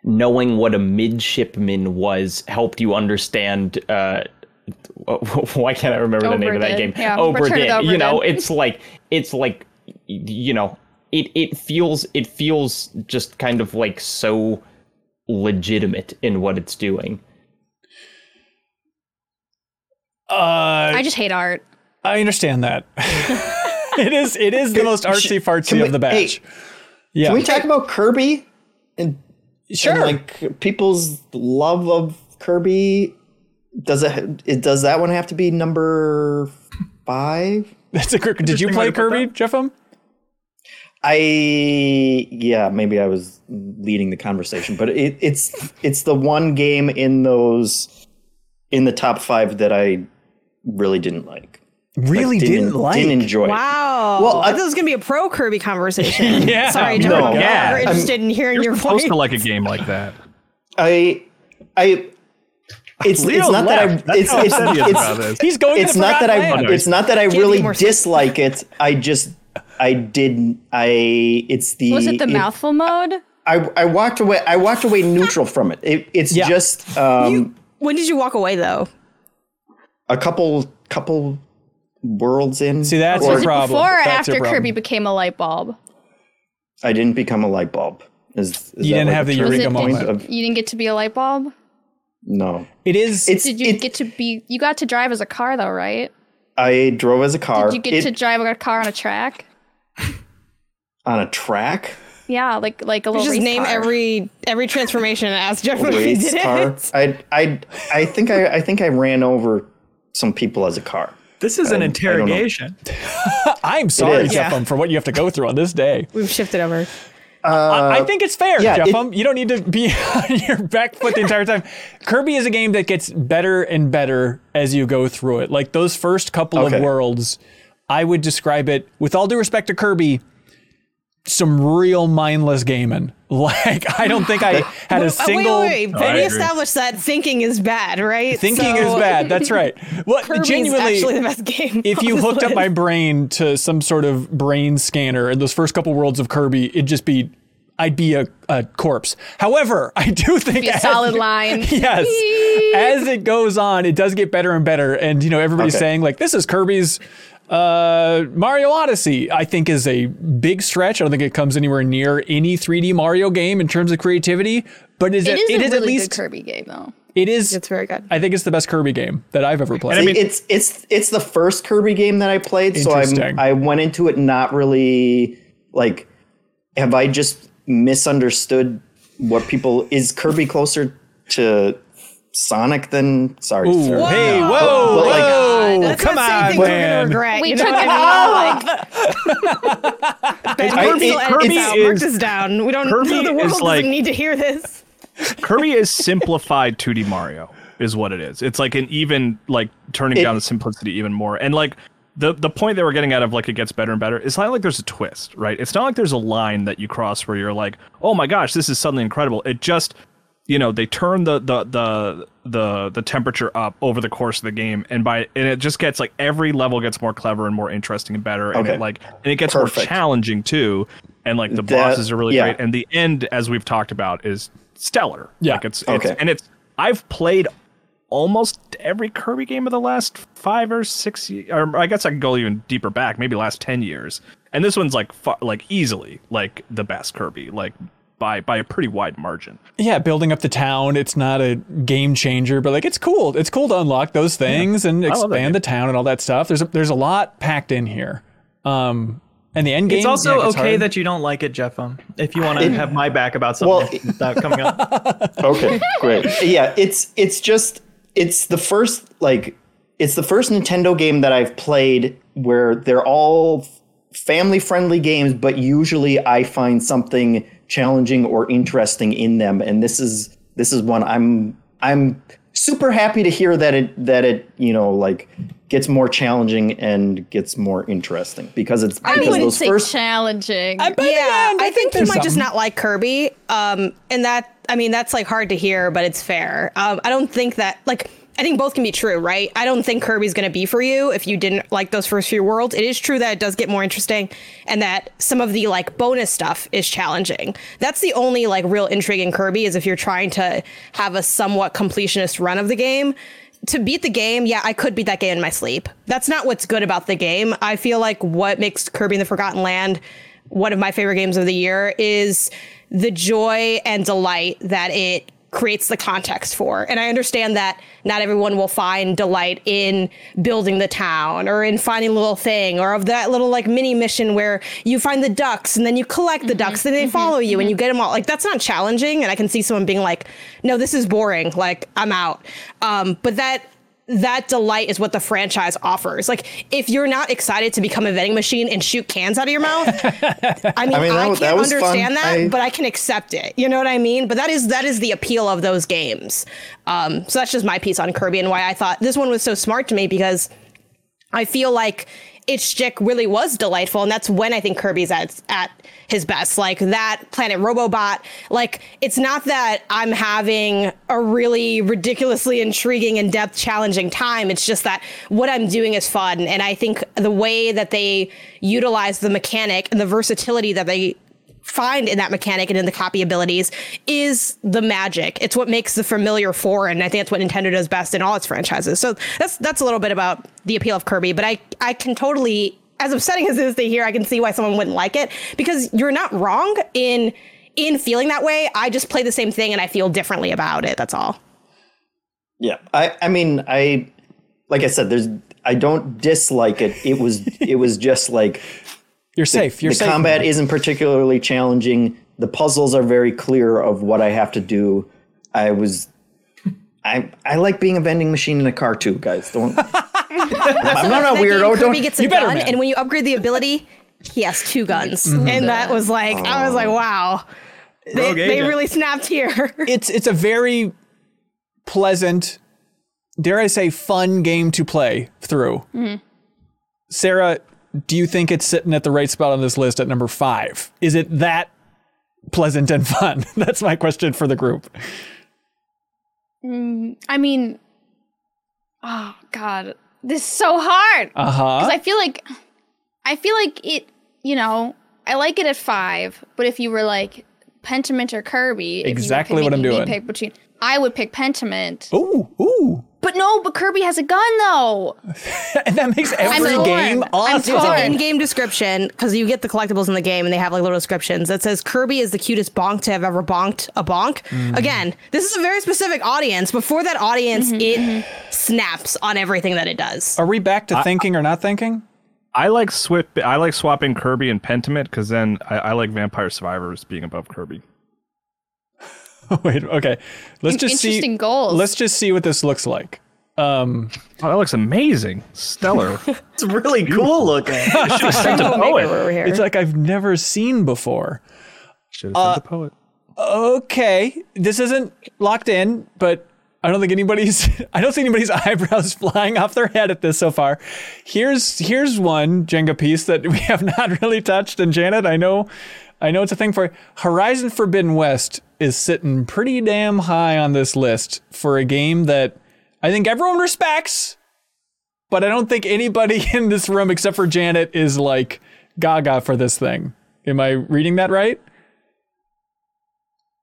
knowing what a midshipman was helped you understand uh why can't I remember the name of that game? Dinn. Yeah, Obra Return of You know, Obra it's like it's like you know, it it feels it feels just kind of like so legitimate in what it's doing. Uh, I just hate art. I understand that. it is it is the most artsy fartsy we- of the batch. hey, yeah, Can we talk about Kirby and, sure. and like people's love of Kirby? Does it, it does that one have to be number five? That's a quick. Did you play Kirby, that. Jeffem? I yeah, maybe I was leading the conversation, but it, it's it's the one game in those in the top five that I really didn't like. Really Like, didn't, like. didn't enjoy. Wow. Well, I I- thought it was gonna be a pro Kirby conversation. Yeah, Sorry, no, Jordan. yeah. We're I'm- interested in hearing You're your supposed voice. to like a game like that. I I it's Leo it's not left. that I That's it's how it's, upset he is it's. He's going. it's to not that I land. it's not that I be really dislike it. I just I didn't I it's the Was it the mouthful mode? I I walked away I walked away neutral from it. it it's Yeah. just um You- when did you walk away though? a couple couple worlds in. See, that's or the problem. Before or That's after problem. Kirby became a light bulb? I didn't become a light bulb. Is, is You didn't like have the eureka point moment. of- You didn't get to be a light bulb? No. It is. It's Did you it- get to be you got to drive as a car though, right? I drove as a car. Did you get It- to drive a car on a track? on a track. Yeah, like like a little Just race name car. every every transformation and ask Jeff if he did car. it. I I I think I I think I ran over some people as a car. This is an I- I interrogation. I'm sorry, is. Jeffem, um, for what you have to go through on this day. We've shifted over. I, I think it's fair, Uh, yeah, it- Jeffem. you don't need to be on your back foot the entire time. Kirby is a game that gets better and better as you go through it. Like those first couple Okay. of worlds, I would describe it, with all due respect to Kirby, some real mindless gaming. Like I don't think I had a single. wait, wait, wait. I we established that thinking is bad, right? Thinking So, is bad. That's right. Well, Kirby's genuinely, actually the best game. if you this hooked up my brain to some sort of brain scanner and those first couple worlds of Kirby, it'd just be, I'd be a, a corpse. However, I do think be a as- solid line. yes, as it goes on, it does get better and better. And you know, everybody's Okay. saying like, this is Kirby's uh, Mario Odyssey. I think is a big stretch. I don't think it comes anywhere near any 3D Mario game in terms of creativity. But is It is it a is really at least good Kirby game though. it is. It's very good. I think it's the best Kirby game that I've ever played. I mean- it's it's it's the first Kirby game that I played, so I'm I went into it not really like have I just misunderstood what people is Kirby closer to Sonic than sorry. Ooh, sorry. hey, Whoa. whoa, But, like, whoa, That's come Let's on, things we're gonna man. regret. We you took know it what I mean? all. Ben, Kirby, it- edit Kirby this out. Is- this down. We don't. Kirby the world is doesn't like- need to hear this. Kirby is simplified 2D Mario is what it is. It's like an even like turning It- down the simplicity even more. And like the the point that we're getting out of like it gets better and better. It's not like there's a twist, right? It's not like there's a line that you cross where you're like, "Oh my gosh, this is suddenly incredible." It just you know, they turn the the the the the temperature up over the course of the game and by and it just gets like every level gets more clever and more interesting and better and Okay. it like and it gets more challenging too. And like the That- bosses are really yeah. great and the end as we've talked about is stellar. Yeah. Like it's, it's Okay. and it's I've played almost every Kirby game of the last five or six, or I guess I can go even deeper back, maybe last ten years. And this one's like fa- like easily like the best Kirby, like by by a pretty wide margin. Yeah, building up the town. It's not a game changer, but like it's cool. It's cool to unlock those things and love that game. expand the town and all that stuff. There's a, there's a lot packed in here. Um, and the end game. It's also yeah, it okay hard. that you don't like it, Jeff. Um, if you want to have my back about something Well- that coming up. Okay, great. Yeah, it's it's just it's the first like it's the first Nintendo game that I've played where they're all family friendly games, but usually I find something challenging or interesting in them, and this is this is one I'm I'm super happy to hear that it that it you know like gets more challenging and gets more interesting because it's I because wouldn't those say first challenging. yeah, I, think, you there's might just not like Kirby. Um, and that I mean that's like hard to hear, but it's fair. Um, I don't think that like I think both can be true, right? I don't think Kirby's going to be for you if you didn't like those first few worlds. It is true that it does get more interesting and that some of the like bonus stuff is challenging. That's the only like real intrigue in Kirby is if you're trying to have a somewhat completionist run of the game. To beat the game, yeah, I could beat that game in my sleep. That's not what's good about the game. I feel like what makes Kirby in the Forgotten Land one of my favorite games of the year is the joy and delight that it creates the context for. And I understand that not everyone will find delight in building the town or in finding a little thing or of that little like mini mission where you find the ducks and then you collect the mm-hmm. ducks and they mm-hmm. follow you and mm-hmm. you get them all. Like that's not challenging. And I can see someone being like, no, this is boring. Like I'm out. Um, but that that delight is what the franchise offers. Like, if you're not excited to become a vending machine and shoot cans out of your mouth, I mean, I, mean, that can't that was fun. understand that, I- but I can accept it. You know what I mean? But that is that is the appeal of those games. Um, so that's just my piece on Kirby and why I thought this one was so smart to me because I feel like its shtick really was delightful, and that's when I think Kirby's at at his best. Like that Planet Robobot. Like it's not that I'm having a really ridiculously intriguing, in depth, challenging time. It's just that what I'm doing is fun, and I think the way that they utilize the mechanic and the versatility that they find in that mechanic and in the copy abilities is the magic. It's what makes the familiar foreign. I think that's what Nintendo does best in all its franchises. So that's that's a little bit about the appeal of Kirby, but I I can totally as upsetting as it is to hear, I can see why someone wouldn't like it because you're not wrong in in feeling that way. I just play the same thing and I feel differently about it. That's all. Yeah, I I mean I like I said there's I don't dislike it. It was it was just like You're safe. You're the safe. combat isn't particularly challenging. The puzzles are very clear of what I have to do. I was I I like being a vending machine in a car too, guys. Don't I'm not a weirdo. Kirby Don't gets a You better, gun, man. and when you upgrade the ability, he has two guns, Mm-hmm. and that was like I was like, wow, they, Rogue they agent. really snapped here. it's it's a very pleasant, dare I say, fun game to play through. Sarah, do you think it's sitting at the right spot on this list at number five? Is it that pleasant and fun? That's my question for the group. I mean, oh god, this is so hard. Uh Because huh. I feel like, I feel like it. You know, I like it at five. But if you were like Pentiment or Kirby, if you were Exactly what I'm doing. Pick between, I would pick Pentiment. Ooh, ooh, But no, but Kirby has a gun though. and that makes every torn. game I'm awesome. There's torn. an in-game description because you get the collectibles in the game, and they have like little descriptions that says Kirby is the cutest bonk to have ever bonked a bonk. Mm. Again, this is a very specific audience. Before that audience, Mm-hmm, it snaps on everything that it does. Are we back to thinking or not thinking? I like swip. I like swapping Kirby and Pentiment because then I, I like Vampire Survivors being above Kirby. Wait, okay. Let's just see. Interesting goals. Let's just see what this looks like. Um, Oh, that looks amazing. Stellar. It's really cool looking. Send the Maker poet. it's like I've never seen before. Should have sent the poet. Okay, this isn't locked in, but I don't think anybody's I don't see anybody's eyebrows flying off their head at this so far. Here's here's one Jenga piece that we have not really touched and Janet, I know I know it's a thing for Horizon Forbidden West is sitting pretty damn high on this list for a game that I think everyone respects, but I don't think anybody in this room except for Janet is like gaga for this thing. Am I reading that right?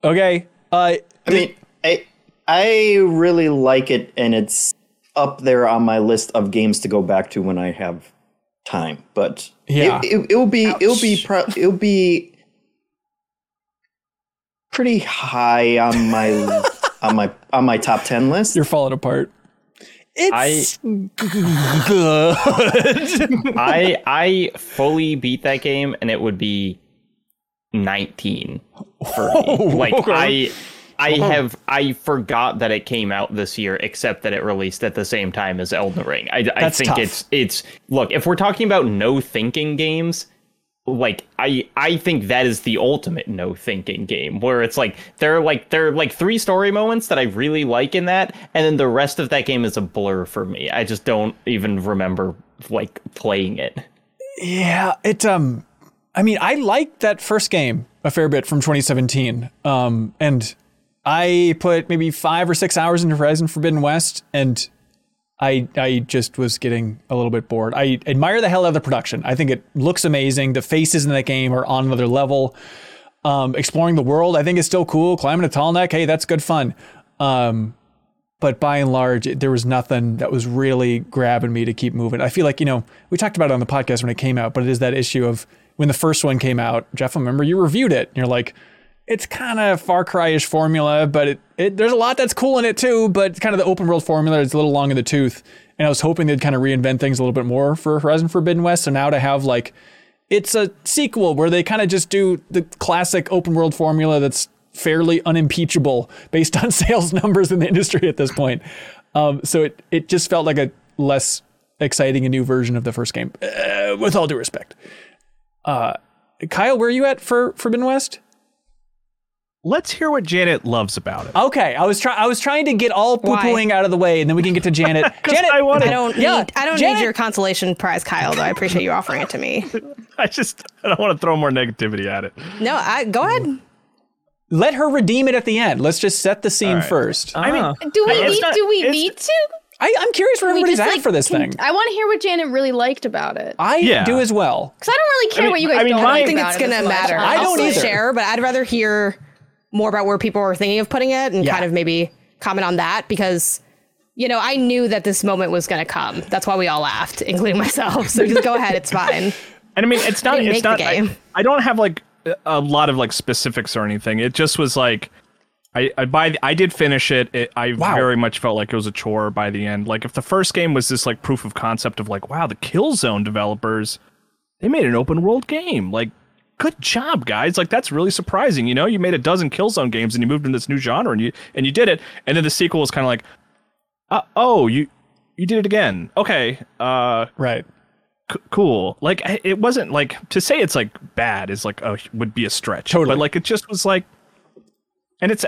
Okay. Uh I mean, I I really like it, and it's up there on my list of games to go back to when I have time. But Yeah. it, it, will be it'll be pro, it'll be pretty high on my on my on my top ten list. You're falling apart. It's good. I I fully beat that game and it would be 19 for me. Like I I have I forgot that it came out this year except that it released at the same time as Elden Ring. I, I think tough. it's it's look, if we're talking about no thinking games, like I I think that is the ultimate no thinking game where it's like there are like there are like three story moments that I really like in that and then the rest of that game is a blur for me. I just don't even remember like playing it. yeah, it um I mean, I liked that first game a fair bit from 2017. Um and I put maybe 5 or 6 hours into Horizon Forbidden West and I I just was getting a little bit bored. I admire the hell out of the production. I think it looks amazing. The faces in that game are on another level. Um, exploring the world, I think is still cool. Climbing a tall neck, hey, that's good fun. Um, but by and large, it- there was nothing that was really grabbing me to keep moving. I feel like you know we talked about it on the podcast when it came out, but it is that issue of when the first one came out. Jeff, I remember you reviewed it, and you're like, it's kind of Far Cry-ish formula, but it, it there's a lot that's cool in it too. But kind of the open world formula is a little long in the tooth, and I was hoping they'd kind of reinvent things a little bit more for Horizon Forbidden West. So now to have like it's a sequel where they kind of just do the classic open world formula that's fairly unimpeachable based on sales numbers in the industry at this point. Um, so it it just felt like a less exciting and new version of the first game, uh, with all due respect. Uh, Kyle, where are you at for Forbidden West? Let's hear what Janet loves about it. Okay, I was trying. I was trying to get all poo pooing out of the way, and then we can get to Janet. Janet, I wanna- I don't Yeah, need I don't Janet- need your consolation prize, Kyle. Though I appreciate you offering it to me. I just I don't want to throw more negativity at it. No, I go ahead. let her redeem it at the end. Let's just set the scene right. first. I mean, uh-huh. Do we It's need? not- do we need to? I, I'm curious where We everybody's just, at like, for this can- thing. I want to hear what Janet really liked about it. I Yeah. do as well. Because I don't really care mean- what you guys I mean, don't my- like I think about it's gonna as much. matter. I I'll don't still either. share, but I'd rather hear more about where people are thinking of putting it and Yeah. kind of maybe comment on that because you know I knew that this moment was going to come. That's why we all laughed, including myself. So just go ahead, it's fine. And I mean, it's not. It's not. I. I don't have like a lot of like specifics or anything. It just was like, I I by I did finish it. it I Wow. very much felt like it was a chore by the end. Like if the first game was this like proof of concept of like, wow, the Killzone developers, they made an open world game. Like, good job, guys. Like that's really surprising. You know, you made a dozen Killzone games and you moved into this new genre and you and you did it. And then the sequel was kind of like, uh, oh, you you did it again. Okay. Uh Right. c- cool. Like it wasn't like to say it's like bad is like oh would be a stretch. Totally. But like it just was like, and it's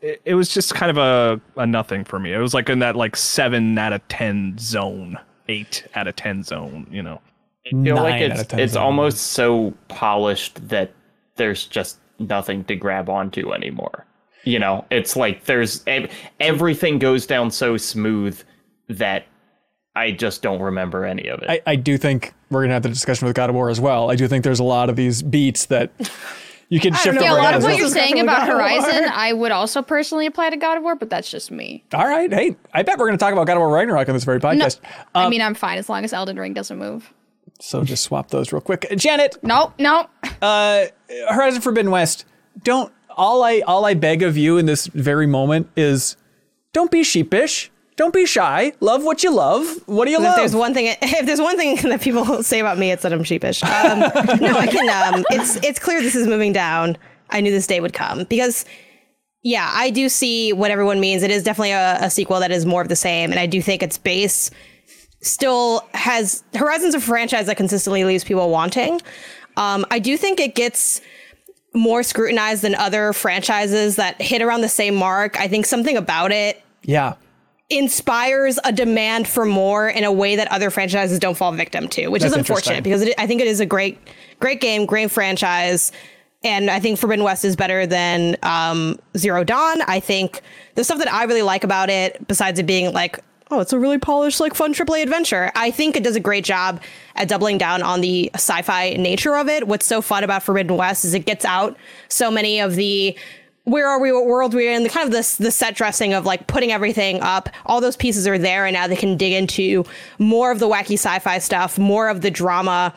it, it was just kind of a a nothing for me. It was like in that like seven out of ten zone, eight out of ten zone. You know. I feel like it's it's almost so polished that there's just nothing to grab onto anymore. You know, it's like there's everything goes down so smooth that I just don't remember any of it. I, I do think we're gonna have the discussion with God of War as well. I do think there's a lot of these beats that you can shift Yeah, a over lot that of what well. you're saying about God of War. Horizon, I would also personally apply to God of War, but that's just me. All right, hey, I bet we're gonna talk about God of War Ragnarok on this very podcast. No, podcast. I um, mean, I'm fine as long as Elden Ring doesn't move. So just swap those real quick. Janet, No, no. uh, Horizon Forbidden West. Don't all I all I beg of you in this very moment is don't be sheepish. Don't be shy. Love what you love. What do you If love? there's one thing, if there's one thing that people say about me, it's that I'm sheepish. Um, no, I can. Um, it's it's clear this is moving down. I knew this day would come because, yeah, I do see what everyone means. It is definitely a, a sequel that is more of the same, and I do think its base still has Horizon's a franchise that consistently leaves people wanting. Um, I do think it gets more scrutinized than other franchises that hit around the same mark. I think something about it Yeah. inspires a demand for more in a way that other franchises don't fall victim to, which That's is unfortunate because it, I think it is a great, great game, great franchise. And I think Forbidden West is better than um, Zero Dawn. I think the stuff that I really like about it, besides it being like, oh, it's a really polished, like fun AAA adventure, I think it does a great job at doubling down on the sci fi nature of it. What's so fun about Forbidden West is it gets out so many of the where are we what world we're in the kind of this the set dressing of like putting everything up. All those pieces are there and now they can dig into more of the wacky sci-fi stuff more of the drama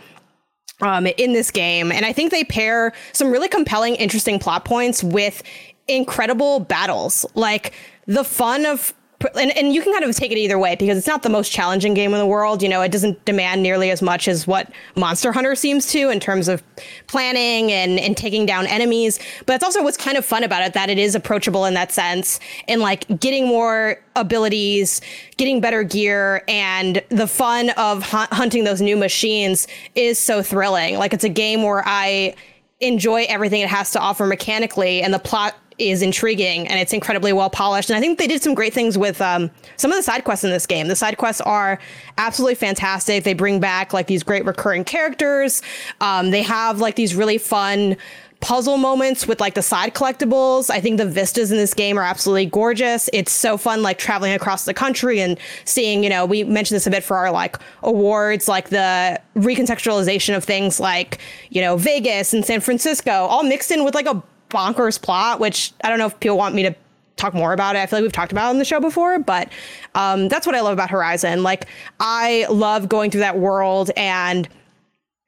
um, in this game. And i think they pair some really compelling interesting plot points with incredible battles. Like the fun of and, and you can kind of take it either way because it's not the most challenging game in the world. You know, it doesn't demand nearly as much as what Monster Hunter seems to in terms of planning and, and taking down enemies. But that's also what's kind of fun about it that it is approachable in that sense and like getting more abilities, getting better gear, and the fun of hu- hunting those new machines is so thrilling. Like it's a game where I enjoy everything it has to offer mechanically and the plot is intriguing and it's incredibly well polished and i think they did some great things with um, some of the side quests in this game the side quests are absolutely fantastic they bring back like these great recurring characters um, they have like these really fun puzzle moments with like the side collectibles. I think the vistas in this game are absolutely gorgeous. It's so fun like traveling across the country and seeing, you know, we mentioned this a bit for our like awards, like the recontextualization of things like, you know, Vegas and San Francisco, all mixed in with like a bonkers plot, which I don't know if people want me to talk more about it. I feel like we've talked about it on the show before, but um, that's what I love about Horizon. Like I love going through that world and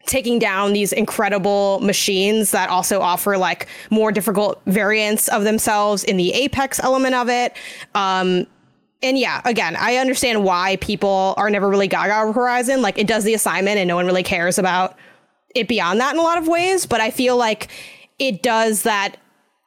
taking down these incredible machines that also offer like more difficult variants of themselves in the apex element of it um and yeah again i understand why people are never really gaga over horizon like it does the assignment and no one really cares about it beyond that in a lot of ways but i feel like it does that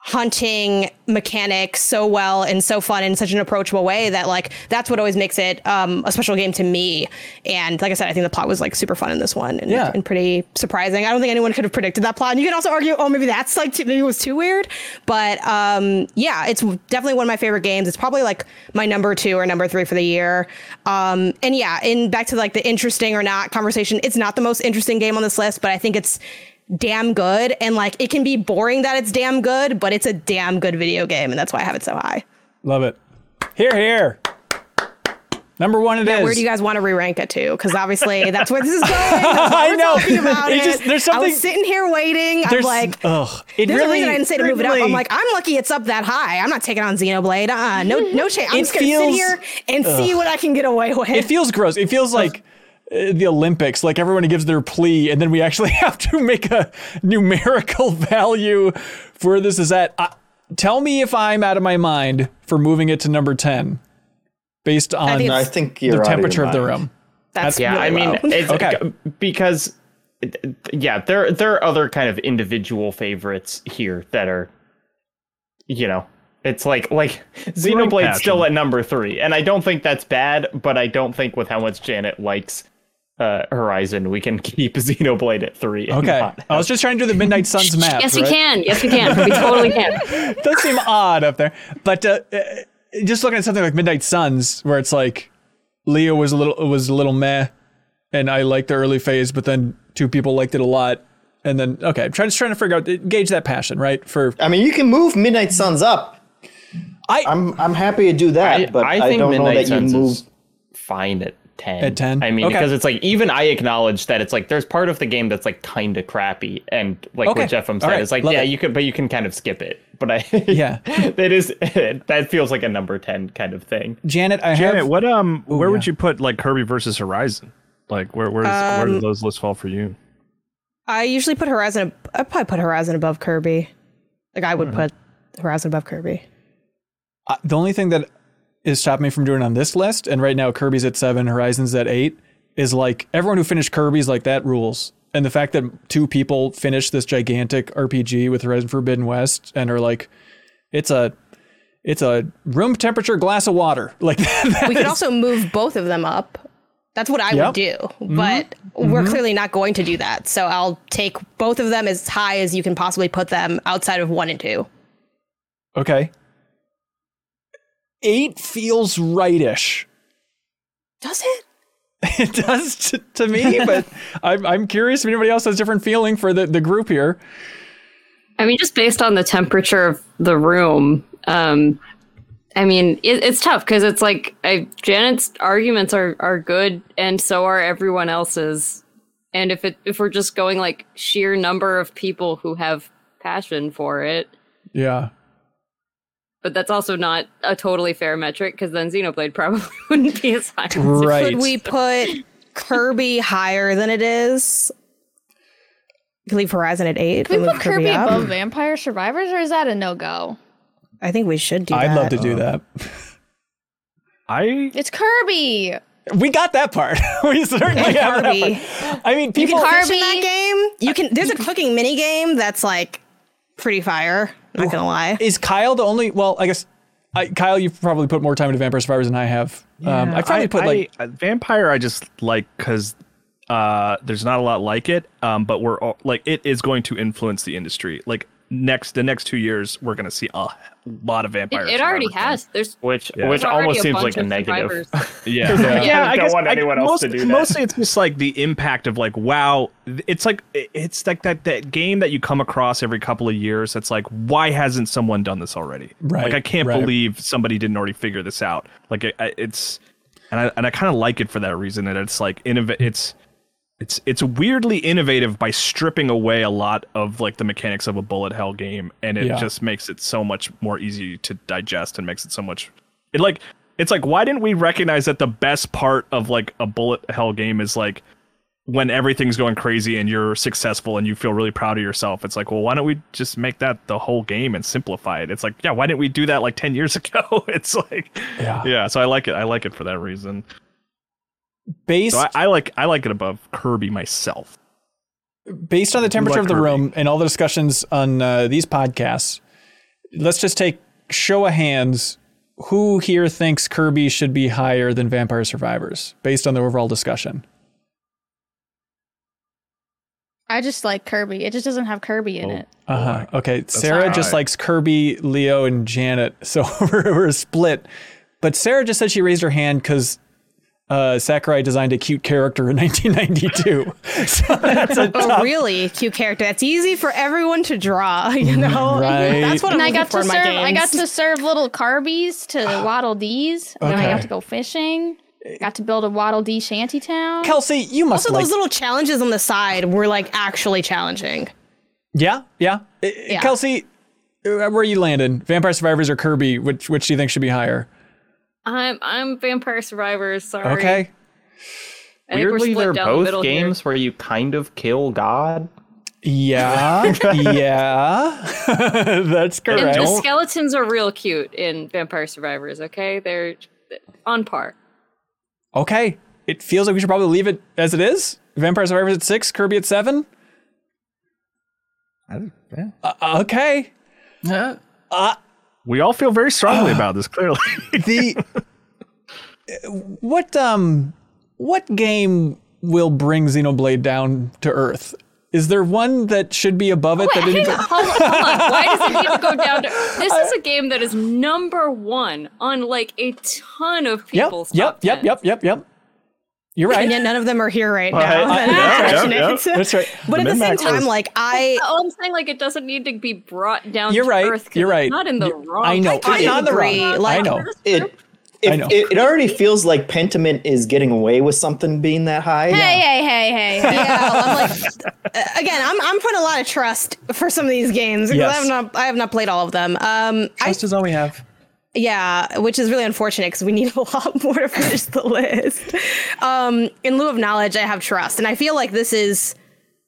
hunting mechanic so well and so fun in such an approachable way that like that's what always makes it um, a special game to me. And like i said i think the plot was like super fun in this one and, Yeah. and pretty surprising. I don't think anyone could have predicted that plot. And you can also argue oh maybe that's like too, maybe it was too weird. But um, yeah it's definitely one of my favorite games. It's probably like my number two or number three for the year. Um, and yeah in back to like the interesting or not conversation it's not the most interesting game on this list but i think it's damn good and like it can be boring that it's damn good but it's a damn good video game and that's why i have it so high Love it. Here, here. Number one it is. where do you guys want to re-rank it to because obviously that's where this is going I know. talking about It it, just- there's i something- was sitting here waiting i'm like ugh. It there's a reason I didn't say to move it up. I'm like, I'm lucky it's up that high. I'm not taking on Xenoblade. Uh, no, no chance. I'm just gonna feels- sit here and see what I can get away with. It feels gross. It feels like the Olympics, like everyone gives their plea, and then we actually have to make a numerical value for where this is at. Uh, tell me if I'm out of my mind for moving it to number 10 based on think I think you're the out of temperature of the room. That's Yeah, really I mean, low. it's Okay. because yeah, there there are other kind of individual favorites here that are, you know, it's like like Xenoblade's still at number three, and I don't think that's bad, but I don't think with how much Janet likes uh, Horizon, we can keep Xenoblade at three. Okay. not I was just trying to do the Midnight Suns math. yes, we right? can. Yes, we can. We totally can. does seem odd up there. But uh, uh, just looking at something like Midnight Suns, where it's like Leo was a little was a little meh, and I liked the early phase, but then two people liked it a lot, and then okay, I'm trying just trying to figure out gauge that passion, right? For I mean, you can move Midnight Suns up. I I'm I'm happy to do that, I, but I, I don't Midnight know that Suns you move. is fine at ten. At 10? I mean, Okay. because it's like even I acknowledge that it's like there's part of the game that's like kind of crappy, and like Okay. what Jeffem All said, right. it's like Love yeah, it. you can, but you can kind of skip it. But I Yeah. that is that feels like a number ten kind of thing. Janet, I Janet, have what um, where would yeah. you put like Kirby versus Horizon? Like where where's, where Um, do those lists fall for you? I usually put Horizon. I'd probably put Horizon above Kirby. Like I would put Horizon above Kirby. uh, the only thing that is stopping me from doing on this list, and right now Kirby's at seven, Horizon's at eight, is like everyone who finished Kirby's like that rules. And the fact that two people finished this gigantic RPG with Horizon Forbidden West and are like, it's a it's a room temperature glass of water. Like that We could is- also move both of them up. That's what I Yep. would do. Mm-hmm. But we're mm-hmm. clearly not going to do that. So I'll take both of them as high as you can possibly put them outside of one and two. okay. Eight feels rightish. Does it? It does to, to me, but I'm, I'm curious if anybody else has a different feeling for the, the group here. I mean, just based on the temperature of the room, um, I mean, it, it's tough because it's like I, Janet's arguments are are good, and so are everyone else's. And if it if we're just going like sheer number of people who have passion for it, Yeah. But that's also not a totally fair metric because then Xenoblade probably wouldn't be as high. Right. Could we put Kirby higher than it is? Could leave Horizon at eight. Can and we put Kirby up? above Vampire Survivors, or is that a no go? I think we should do that. I'd that. love to do oh. that. I It's Kirby. We got that part. we certainly have that part. I mean, people. can Fish in that game. You can. There's a cooking mini game that's like pretty fire. Not gonna lie. is Kyle the only? Well, I guess I, Kyle, you've probably put more time into Vampire Survivors than I have. um, I probably put like I- vampire. I just like because uh, there's not a lot like it. Um, but we're all, like it is going to influence the industry. Like next the next two years, we're going to see a lot of vampires. It, it already has. There's Which Yeah. which there's almost seems like a of negative. survivors. Yeah, Yeah, I guess, don't want I- anyone else most- to do that. Mostly, it's just like the impact of like, wow, it's like it's like that that game that you come across every couple of years. That's like, why hasn't someone done this already? Right, Like, I can't right. believe somebody didn't already figure this out. Like, it, it's and I and I kind of like it for that reason that it's like innov- It's it's it's weirdly innovative by stripping away a lot of like the mechanics of a bullet hell game, and it Yeah. just makes it so much more easy to digest and makes it so much. It like it's like why didn't we recognize that the best part of like a bullet hell game is like when everything's going crazy and you're successful and you feel really proud of yourself. It's like, well, why don't we just make that the whole game and simplify it? It's like, yeah, why didn't we do that like 10 years ago? It's like, Yeah. yeah. So I like it. I like it for that reason. Based So I, I like I like it above Kirby myself. based on the temperature like of the Kirby. room and all the discussions on uh, these podcasts. Let's just take show of hands. Who here thinks Kirby should be higher than Vampire Survivors based on the overall discussion? I just like Kirby. It just doesn't have Kirby in it. Uh huh. Okay. Sarah just high. likes Kirby, Leo, and Janet. So we're, we're split. But Sarah just said she raised her hand because uh, Sakurai designed a cute character in 1992. so that's a Oh, really cute character. That's easy for everyone to draw. You know, Right. that's what I'm And I got for to serve. I got to serve little Carbies to Waddle Dees. And then I Okay. got to go fishing. Got to build a Waddle Dee shanty town. Kelsey, you must Also, like. those little challenges on the side were like actually challenging. yeah, yeah. Uh, Yeah. Kelsey, uh, where are you landing? Vampire Survivors or Kirby? Which which do you think should be higher? I'm I'm Vampire Survivors. Sorry. Okay. I think Weirdly, they're down the both here. games where you kind of kill God. Yeah. yeah. That's And correct. the skeletons are real cute in Vampire Survivors. Okay, they're on par. Okay. It feels like we should probably leave it as it is. Vampire Survivors at six, Kirby at seven. Uh, okay. We all feel very strongly about this. Clearly, The what um what game will bring Xenoblade down to earth? Is there one that should be above it? that Hang anybody- on, hold on, hold on. Why does it need to go down to? This is a game that is number one on like a ton of people's yep, top yep, 10s. yep, yep, yep. You're right. And yet none of them are here right now. Right. That is Yeah, yeah, yeah. That's right. But at the same time, is- like I Oh, I'm saying like it doesn't need to be brought down. You're to right, Earth 'cause you're right. Not in the You- wrong. I know. place. It's not the wrong. Like- I know. It I know. it it already feels like Pentiment is getting away with something being that high. Hey, hey, hey, hey, hey. yeah, I'm like again, I'm I'm putting a lot of trust for some of these games because Yes. I have not I have not played all of them. Um, I Trust is all we have. Yeah, which is really unfortunate because we need a lot more to finish the list. Um, in lieu of knowledge, I have trust, and I feel like this is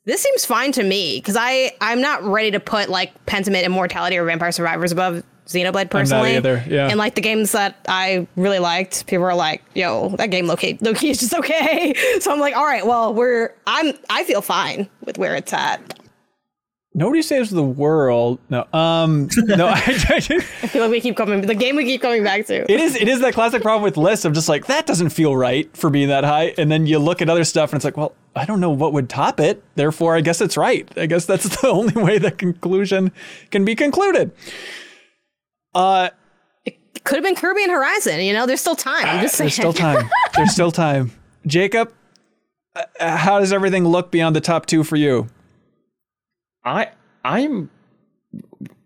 this seems fine to me because I I'm not ready to put like Pentiment, Immortality, or Vampire Survivors above Xenoblade personally. either, yeah. And like the games that I really liked, people are like, "Yo, that game Loki Loki is just okay." So I'm like, "All right, well, we're I'm I feel fine with where it's at." Nobody saves the world. No, um, no. I, I feel like we keep coming. The game we keep coming back to. It is. It is that classic problem with lists of just like that doesn't feel right for being that high, and then you look at other stuff and it's like, well, I don't know what would top it. Therefore, I guess it's right. I guess that's the only way the conclusion can be concluded. Uh, it could have been Kirby and Horizon. You know, there's still time. I'm just saying. There's still time. there's still time. Jacob, uh, how does everything look beyond the top two for you? I I'm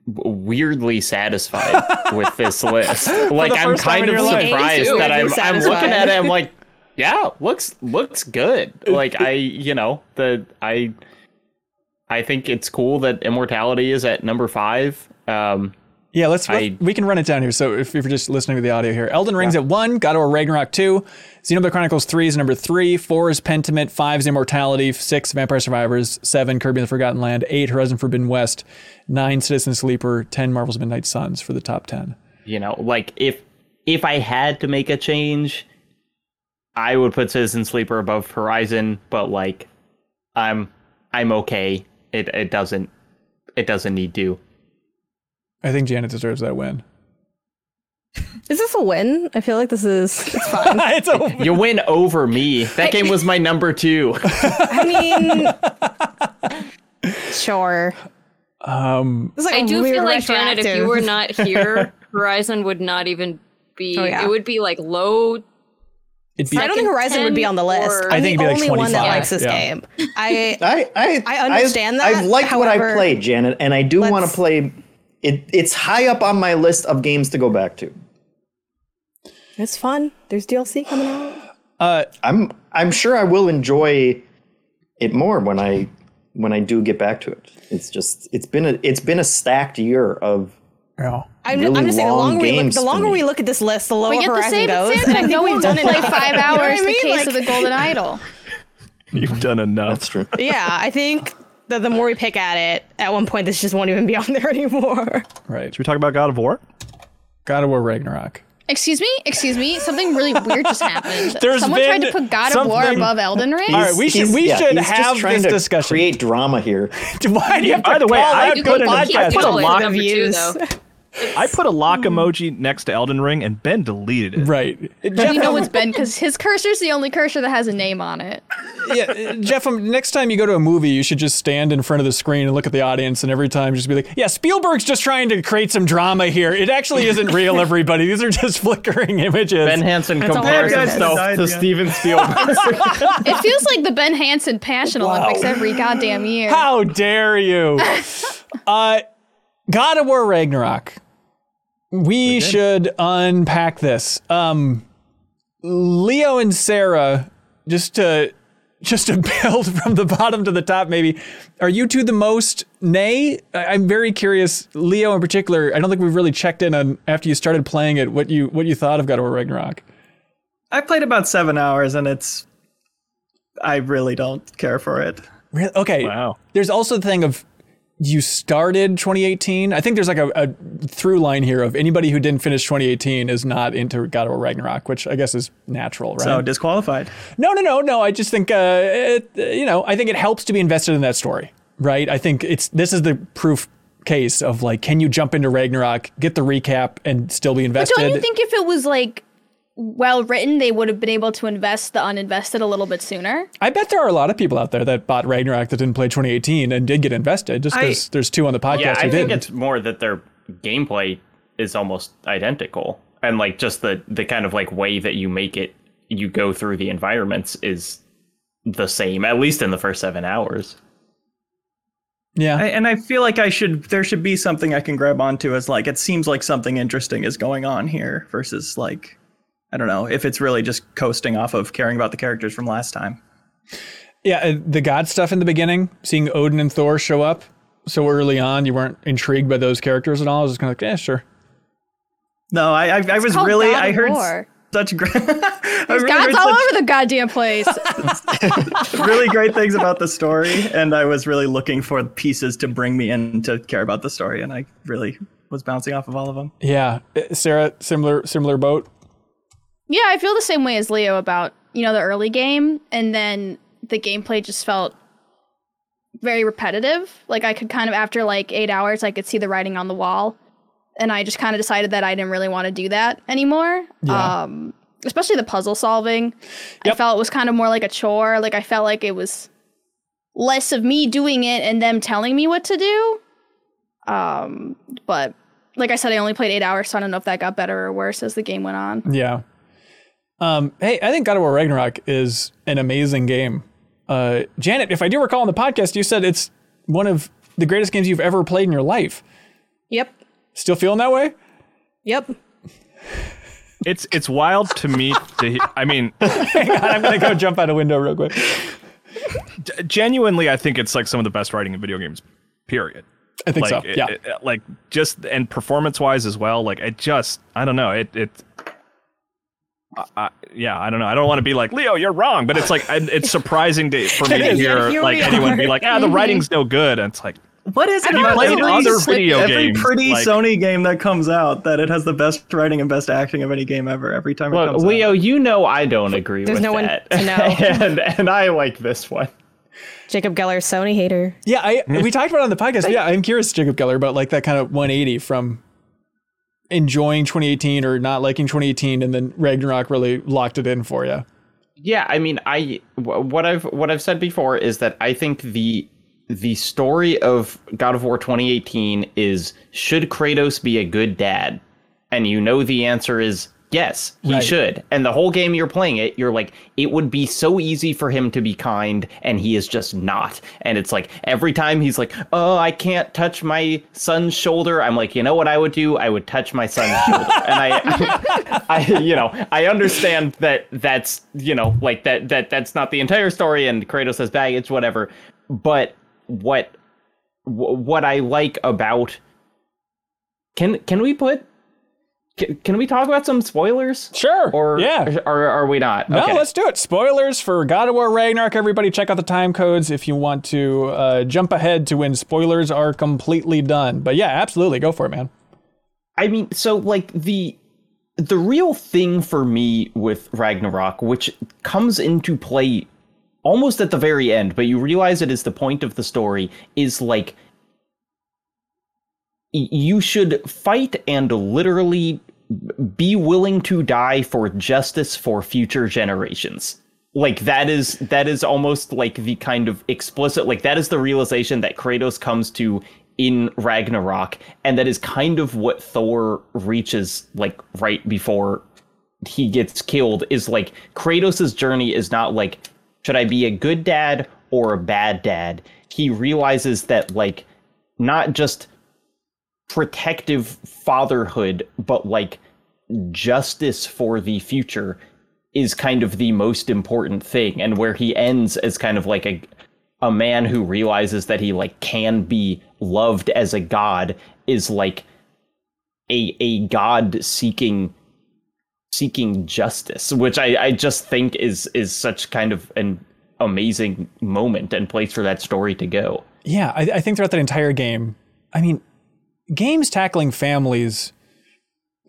weirdly satisfied with this list. Like I'm kind of surprised that I'm, I'm looking at it. I'm like, yeah, looks looks good. Like I, you know, the I I think it's cool that Immortality is at number five. Um, yeah, let's. I, we can run it down here. So if, if you're just listening to the audio here, Elden Ring's yeah. at one, God of War Ragnarok two, Xenoblade Chronicles three is number three, four is Pentiment, five is Immortality, six Vampire Survivors, seven Kirby and the Forgotten Land, eight Horizon Forbidden West, nine Citizen Sleeper, ten Marvel's Midnight Suns for the top ten. You know, like if if I had to make a change, I would put Citizen Sleeper above Horizon, but like I'm I'm okay. It it doesn't it doesn't need to. I think Janet deserves that win. Is this a win? I feel like this is it's fine. it's a win. You win over me. That game was my number two. I mean, sure. Um, like I do feel like Janet, if you were not here, Horizon would not even be. Oh, yeah. It would be like low. It'd be, I don't think Horizon would be on the list. I'm I think the only like one that likes this yeah. game. I I I, I understand I, that. I like what I played, Janet, and I do want to play it it's high up on my list of games to go back to. It's fun. There's DLC coming out. Uh, I'm I'm sure I will enjoy it more when I when I do get back to it. It's just it's been a it's been a stacked year of yeah. I'm, really I'm just saying the longer we look, the longer we look at this list, the lower we get Horizon the same goes. And I think we've done play five hours you know the case like, of the Golden Idol. You've done enough. That's true. Yeah, I think the, the more we pick at it, at one point this just won't even be on there anymore. Right. Should we talk about God of War? God of War Ragnarok. Excuse me, excuse me. Something really weird just happened. There's Someone tried to put God of War above Elden Ring. All right, we should we yeah, should have this discussion. Create drama here. Why do you have to? By the way, I put, I put a lot of views. I put a lock emoji next to Elden Ring, and Ben deleted it. Right. Jeff, you know it's Ben because his cursor's the only cursor that has a name on it. yeah, Jeff. Um, next time you go to a movie, you should just stand in front of the screen and look at the audience, and every time just be like, "Yeah, Spielberg's just trying to create some drama here. It actually isn't real, everybody. These are just flickering images." Ben Hanson compares himself to Steven Spielberg. it feels like the Ben Hanson Passion wow. Olympics every goddamn year. How dare you? uh, God of War Ragnarok. We should unpack this. Um, Leo and Sarah, just to just to build from the bottom to the top, maybe. Are you two the most nay? I'm very curious, Leo in particular. I don't think we've really checked in on after you started playing it what you what you thought of God of War Ragnarok. I played about seven hours, and it's I really don't care for it. Really? Okay. Wow. There's also the thing of you started 2018. I think there's like a, a, through line here of anybody who didn't finish 2018 is not into God of War Ragnarok, which I guess is natural, right? So disqualified. No, no, no, no. I just think, uh, it, you know, I think it helps to be invested in that story, right? I think it's this is the proof case of like, can you jump into Ragnarok, get the recap, and still be invested? But don't you think if it was like well written, they would have been able to invest the uninvested a little bit sooner. I bet there are a lot of people out there that bought Ragnarok that didn't play 2018 and did get invested just because there's two on the podcast. Yeah, I think didn't. it's more that their gameplay is almost identical, and like just the the kind of like way that you make it, you go through the environments is the same, at least in the first seven hours. Yeah. I, and I feel like I should there should be something I can grab onto as like it seems like something interesting is going on here versus like I don't know if it's really just coasting off of caring about the characters from last time. Yeah, uh, the god stuff in the beginning, seeing Odin and Thor show up so early on, you weren't intrigued by those characters at all. I was just kind of like, yeah, sure. No, I I, I was really I heard War. such great. There's really gods all such, over the goddamn place. really great things about the story, and I was really looking for pieces to bring me in to care about the story, and I really was bouncing off of all of them. Yeah, uh, Sarah, similar similar boat. Yeah, I feel the same way as Leo about, you know, the early game and then the gameplay just felt very repetitive. Like I could kind of after like eight hours, I could see the writing on the wall, and I just kind of decided that I didn't really want to do that anymore. Yeah. Um, especially the puzzle solving. I felt it was kind of more like a chore. Like I felt like it was less of me doing it and them telling me what to do. Um, but like I said, I only played eight hours, so I don't know if that got better or worse as the game went on. Yeah. Um, hey, I think God of War Ragnarok is an amazing game. Uh, Janet, if I do recall on the podcast, you said it's one of the greatest games you've ever played in your life. Yep. Still feeling that way? Yep. It's it's wild to me. To, I mean, Hang on, I'm gonna go jump out a window real quick. genuinely, I think it's like some of the best writing in video games. Period. I think like, so. it- Yeah. it- like just and performance wise as well. Like it just, I don't know. It it. I, I, yeah, I don't know. I don't want to be like Leo, you're wrong, but it's like I- it's surprising to, for me to hear Here like anyone are. be like, ah, the writing's no good. And it's like, What is it you about played every, other slick- video every games, pretty like- Sony game that comes out that it has the best writing and best acting of any game ever every time it Look, comes Leo, out? you know I don't agree There's with no one that. to know. and and I like this one. Jacob Geller, Sony hater. Yeah, I we talked about it on the podcast. yeah, I'm curious, Jacob Geller, about like that kind of 180 from enjoying 2018 or not liking 2018, and then Ragnarok really locked it in for you. Yeah, I mean, I what I've what I've said before is that I think the the story of God of War 2018 is should Kratos be a good dad? And you know the answer is yes, he Right. should. And the whole game you're playing it, you're like it would be so easy for him to be kind and he is just not. And it's like every time he's like, "Oh, I can't touch my son's shoulder." I'm like, "You know what I would do? I would touch my son's shoulder." And I I you know, I understand that that's, you know, like that that that's not the entire story and Kratos has baggage whatever. But what what I like about can can we put can, can we talk about some spoilers? Sure. Or yeah. or are we not? No, okay. let's do it. Spoilers for God of War Ragnarok. Everybody, check out the time codes if you want to uh, jump ahead to when spoilers are completely done. But yeah, absolutely, go for it, man. I mean, so like the the real thing for me with Ragnarok, which comes into play almost at the very end, but you realize it is the point of the story, is like you should fight and literally be willing to die for justice for future generations. Like that is that is almost like the kind of explicit like that is the realization that Kratos comes to in Ragnarok and that is kind of what Thor reaches like right before he gets killed is like Kratos's journey is not like should I be a good dad or a bad dad? He realizes that like not just protective fatherhood but like justice for the future is kind of the most important thing. And where he ends as kind of like a a man who realizes that he like can be loved as a god is like a a god seeking seeking justice which i i just think is is such kind of an amazing moment and place for that story to go. Yeah, I, I think throughout that entire game, I mean, games tackling families,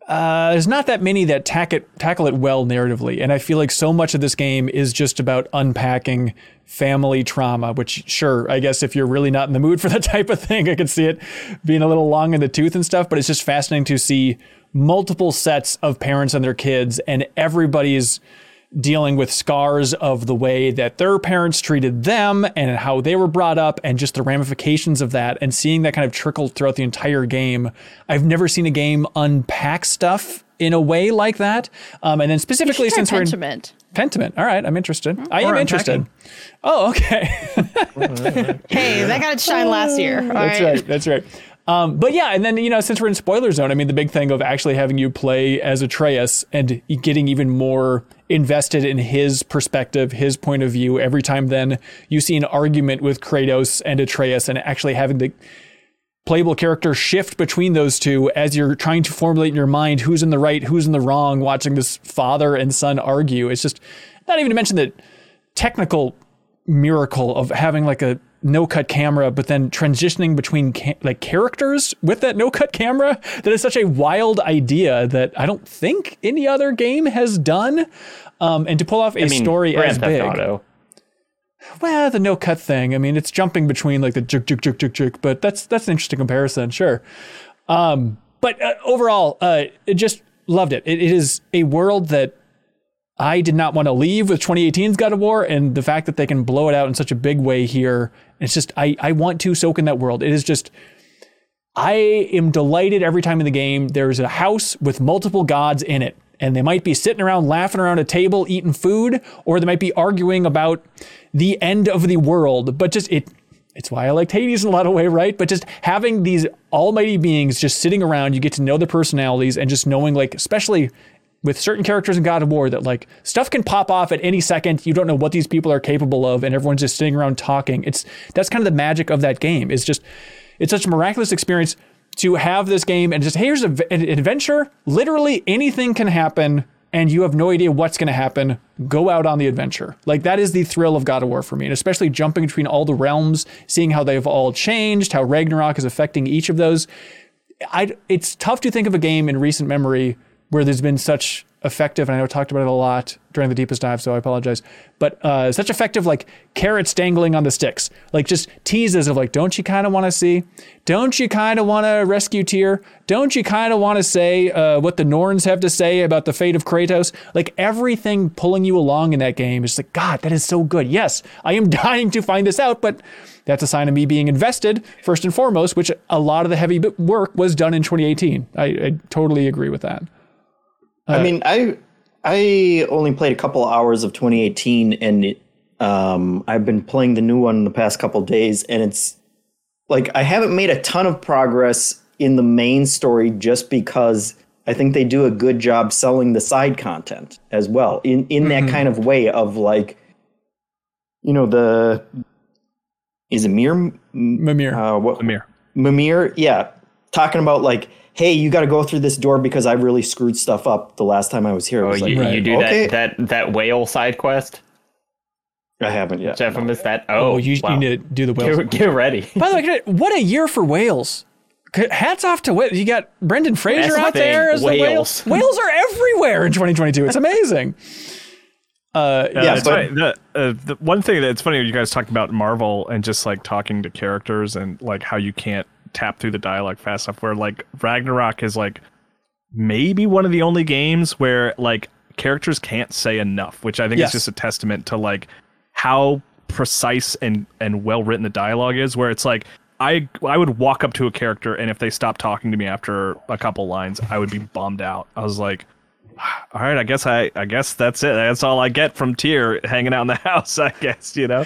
uh, there's not that many that tack it, tackle it well narratively. And I feel like so much of this game is just about unpacking family trauma, which, sure, I guess if you're really not in the mood for that type of thing, I could see it being a little long in the tooth and stuff. But it's just fascinating to see multiple sets of parents and their kids, and everybody's dealing with scars of the way that their parents treated them and how they were brought up and just the ramifications of that and seeing that kind of trickle throughout the entire game. I've never seen a game unpack stuff in a way like that. Um, and then specifically You should try since we're in Pentiment. Pentiment. All right, I'm interested. I am Or interested. Oh, okay. Hey, that got its shine last year. All That's right. right. That's right. Um, but yeah, and then you know, since we're in spoiler zone, I mean, the big thing of actually having you play as Atreus and getting even more invested in his perspective, his point of view. Every time, then you see an argument with Kratos and Atreus, and actually having the playable character shift between those two as you're trying to formulate in your mind who's in the right, who's in the wrong. Watching this father and son argue, it's just not even to mention the technical miracle of having like a no cut camera, but then transitioning between ca- like characters with that no cut camera. That is such a wild idea that I don't think any other game has done. Um, and to pull off a i mean story Grand as Theft big, Auto. well, the no cut thing. I mean, it's jumping between like the juk juk juk juk juk, but that's that's an interesting comparison, sure. Um, but uh, overall, uh, it just loved it. it. It is a world that I did not want to leave with 2018's God of War, and the fact that they can blow it out in such a big way here, it's just I I want to soak in that world. It is just. I am delighted every time in the game there's a house with multiple gods in it. And they might be sitting around laughing around a table eating food, or they might be arguing about the end of the world. But just it it's why I liked Hades in a lot of way, right? But just having these almighty beings just sitting around, you get to know their personalities and just knowing like especially with certain characters in God of War that like stuff can pop off at any second. You don't know what these people are capable of, and everyone's just sitting around talking. It's that's kind of the magic of that game. It's just it's such a miraculous experience to have this game and just hey, here's a, an adventure. Literally anything can happen, and you have no idea what's going to happen. Go out on the adventure. Like that is the thrill of God of War for me, and especially jumping between all the realms, seeing how they've all changed, how Ragnarok is affecting each of those. I, it's tough to think of a game in recent memory where there's been such effective, and I know I talked about it a lot during the deepest dive, so I apologize, but uh, such effective like carrots dangling on the sticks, like just teases of like, don't you kind of want to see? Don't you kind of want to rescue Tyr? Don't you kind of want to say uh, what the Norns have to say about the fate of Kratos? Like everything pulling you along in that game is like, God, that is so good. Yes, I am dying to find this out, but that's a sign of me being invested first and foremost, which a lot of the heavy work was done in 2018. I, I totally agree with that. I mean, I I only played a couple hours of 2018, and it, um, I've been playing the new one the past couple days, and it's like I haven't made a ton of progress in the main story just because I think they do a good job selling the side content as well in in that kind of way of like, you know, the is it Mir? Mimir. Uh, what? Amir. Mimir, yeah, talking about like, hey, you got to go through this door because I really screwed stuff up the last time I was here. I Oh, was like, you, you do okay. that that that whale side quest. I haven't yet. Jeff, I missed that. Oh, Oh, you, wow. you need to do the whales. get, get ready. By the way, what a year for whales. Hats off to Wales. You got Brendan Fraser That's the out there thing, as the whales. whales. Whales are everywhere in 2022. It's amazing. Uh, Yeah, Yeah, but- funny. The, uh, the one thing that's funny, you guys talking about Marvel and just like talking to characters and like how you can't tap through the dialogue fast enough. Where like Ragnarok is like maybe one of the only games where like characters can't say enough, which I think Yes. is just a testament to like how precise and and well written the dialogue is. Where it's like. I, I would walk up to a character and if they stopped talking to me after a couple lines, I would be bummed out. I was like, ah, all right, I guess I I guess that's it. That's all I get from Tyr hanging out in the house. I guess you know.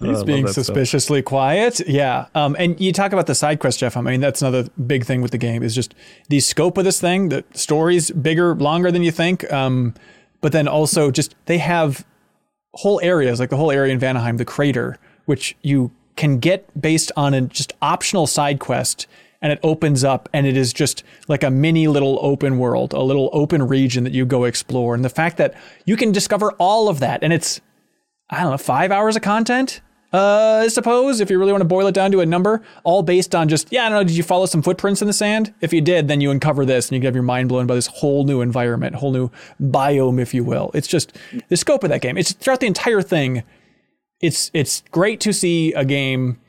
I He's love being that stuff. suspiciously quiet. Yeah. Um, and you talk about the side quest, Jeff. I mean, that's another big thing with the game is just the scope of this thing. The story's bigger, longer than you think. Um, but then also just they have whole areas, like the whole area in Vanaheim, the crater, which you can get based on a just optional side quest. And it opens up and it is just like a mini little open world, a little open region that you go explore. And the fact that you can discover all of that and it's I don't know, five hours of content, uh, I suppose, if you really want to boil it down to a number, all based on just, yeah, I don't know, did you follow some footprints in the sand? If you did, then you uncover this and you have your mind blown by this whole new environment, whole new biome, if you will. It's just the scope of that game. It's throughout the entire thing. It's it's great to see a game.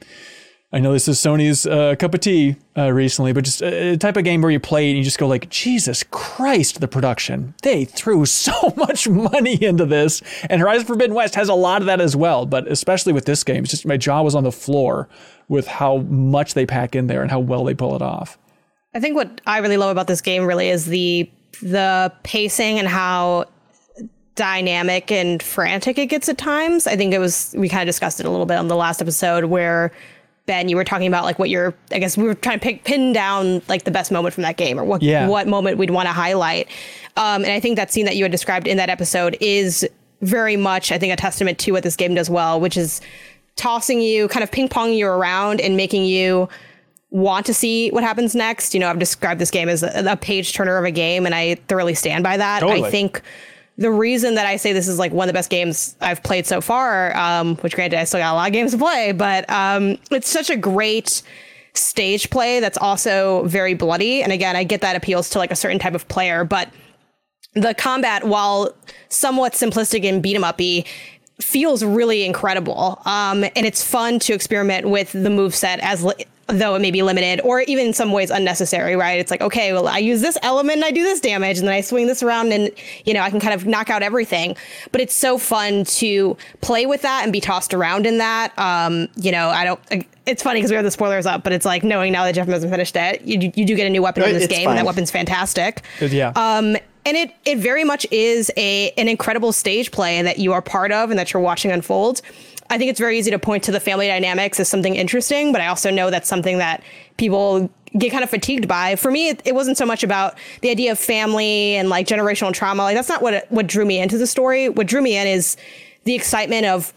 I know this is Sony's uh, cup of tea uh, recently, but just a a type of game where you play and you just go like, Jesus Christ, the production. They threw so much money into this. And Horizon Forbidden West has a lot of that as well, but especially with this game, it's just my jaw was on the floor with how much they pack in there and how well they pull it off. I think what I really love about this game really is the the pacing and how dynamic and frantic it gets at times. I think it was we kind of discussed it a little bit on the last episode where Ben, you were talking about like what you're I guess we were trying to pick pin down like the best moment from that game or what Yeah. what moment we'd want to highlight. Um, and I think that scene that you had described in that episode is very much, I think, a testament to what this game does well, which is tossing you, kind of ping ponging you around and making you want to see what happens next. You know, I've described this game as a, a page turner of a game, and I thoroughly stand by that. I think the reason that I say this is like one of the best games I've played so far, um, which granted I still got a lot of games to play, but um, it's such a great stage play that's also very bloody. And again, I get that appeals to like a certain type of player, but the combat, while somewhat simplistic and beat 'em uppy, feels really incredible. Um, and it's fun to experiment with the move set as li- though it may be limited or even in some ways unnecessary, right? It's like, okay, well, I use this element and I do this damage and then I swing this around and, you know, I can kind of knock out everything. But it's so fun to play with that and be tossed around in that. Um, you know, I don't, it's funny because we have the spoilers up, but it's like knowing now that Jeff hasn't finished it, you, you do get a new weapon in this It's game and that weapon's fantastic. Yeah. Um, and it it very much is a an incredible stage play that you are part of and that you're watching unfold. I think it's very easy to point to the family dynamics as something interesting, but I also know that's something that people get kind of fatigued by. For me, it, it wasn't so much about the idea of family and like generational trauma. Like that's not what what drew me into the story. What drew me in is the excitement of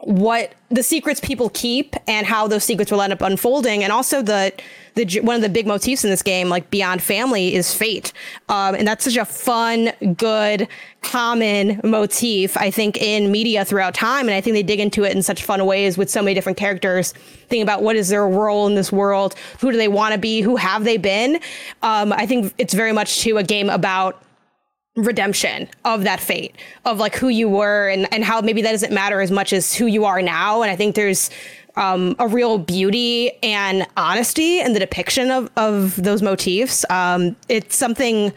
what the secrets people keep and how those secrets will end up unfolding. And also the the one of the big motifs in this game like beyond family is fate. Um, and that's such a fun good common motif i think in media throughout time. And i think they dig into it in such fun ways with so many different characters. Thinking about what is their role in this world? Who do they want to be? Who have they been? Um, i think it's very much to a game about redemption of that fate of like who you were and, and how maybe that doesn't matter as much as who you are now and i think there's um, a real beauty and honesty in the depiction of, of those motifs um, it's something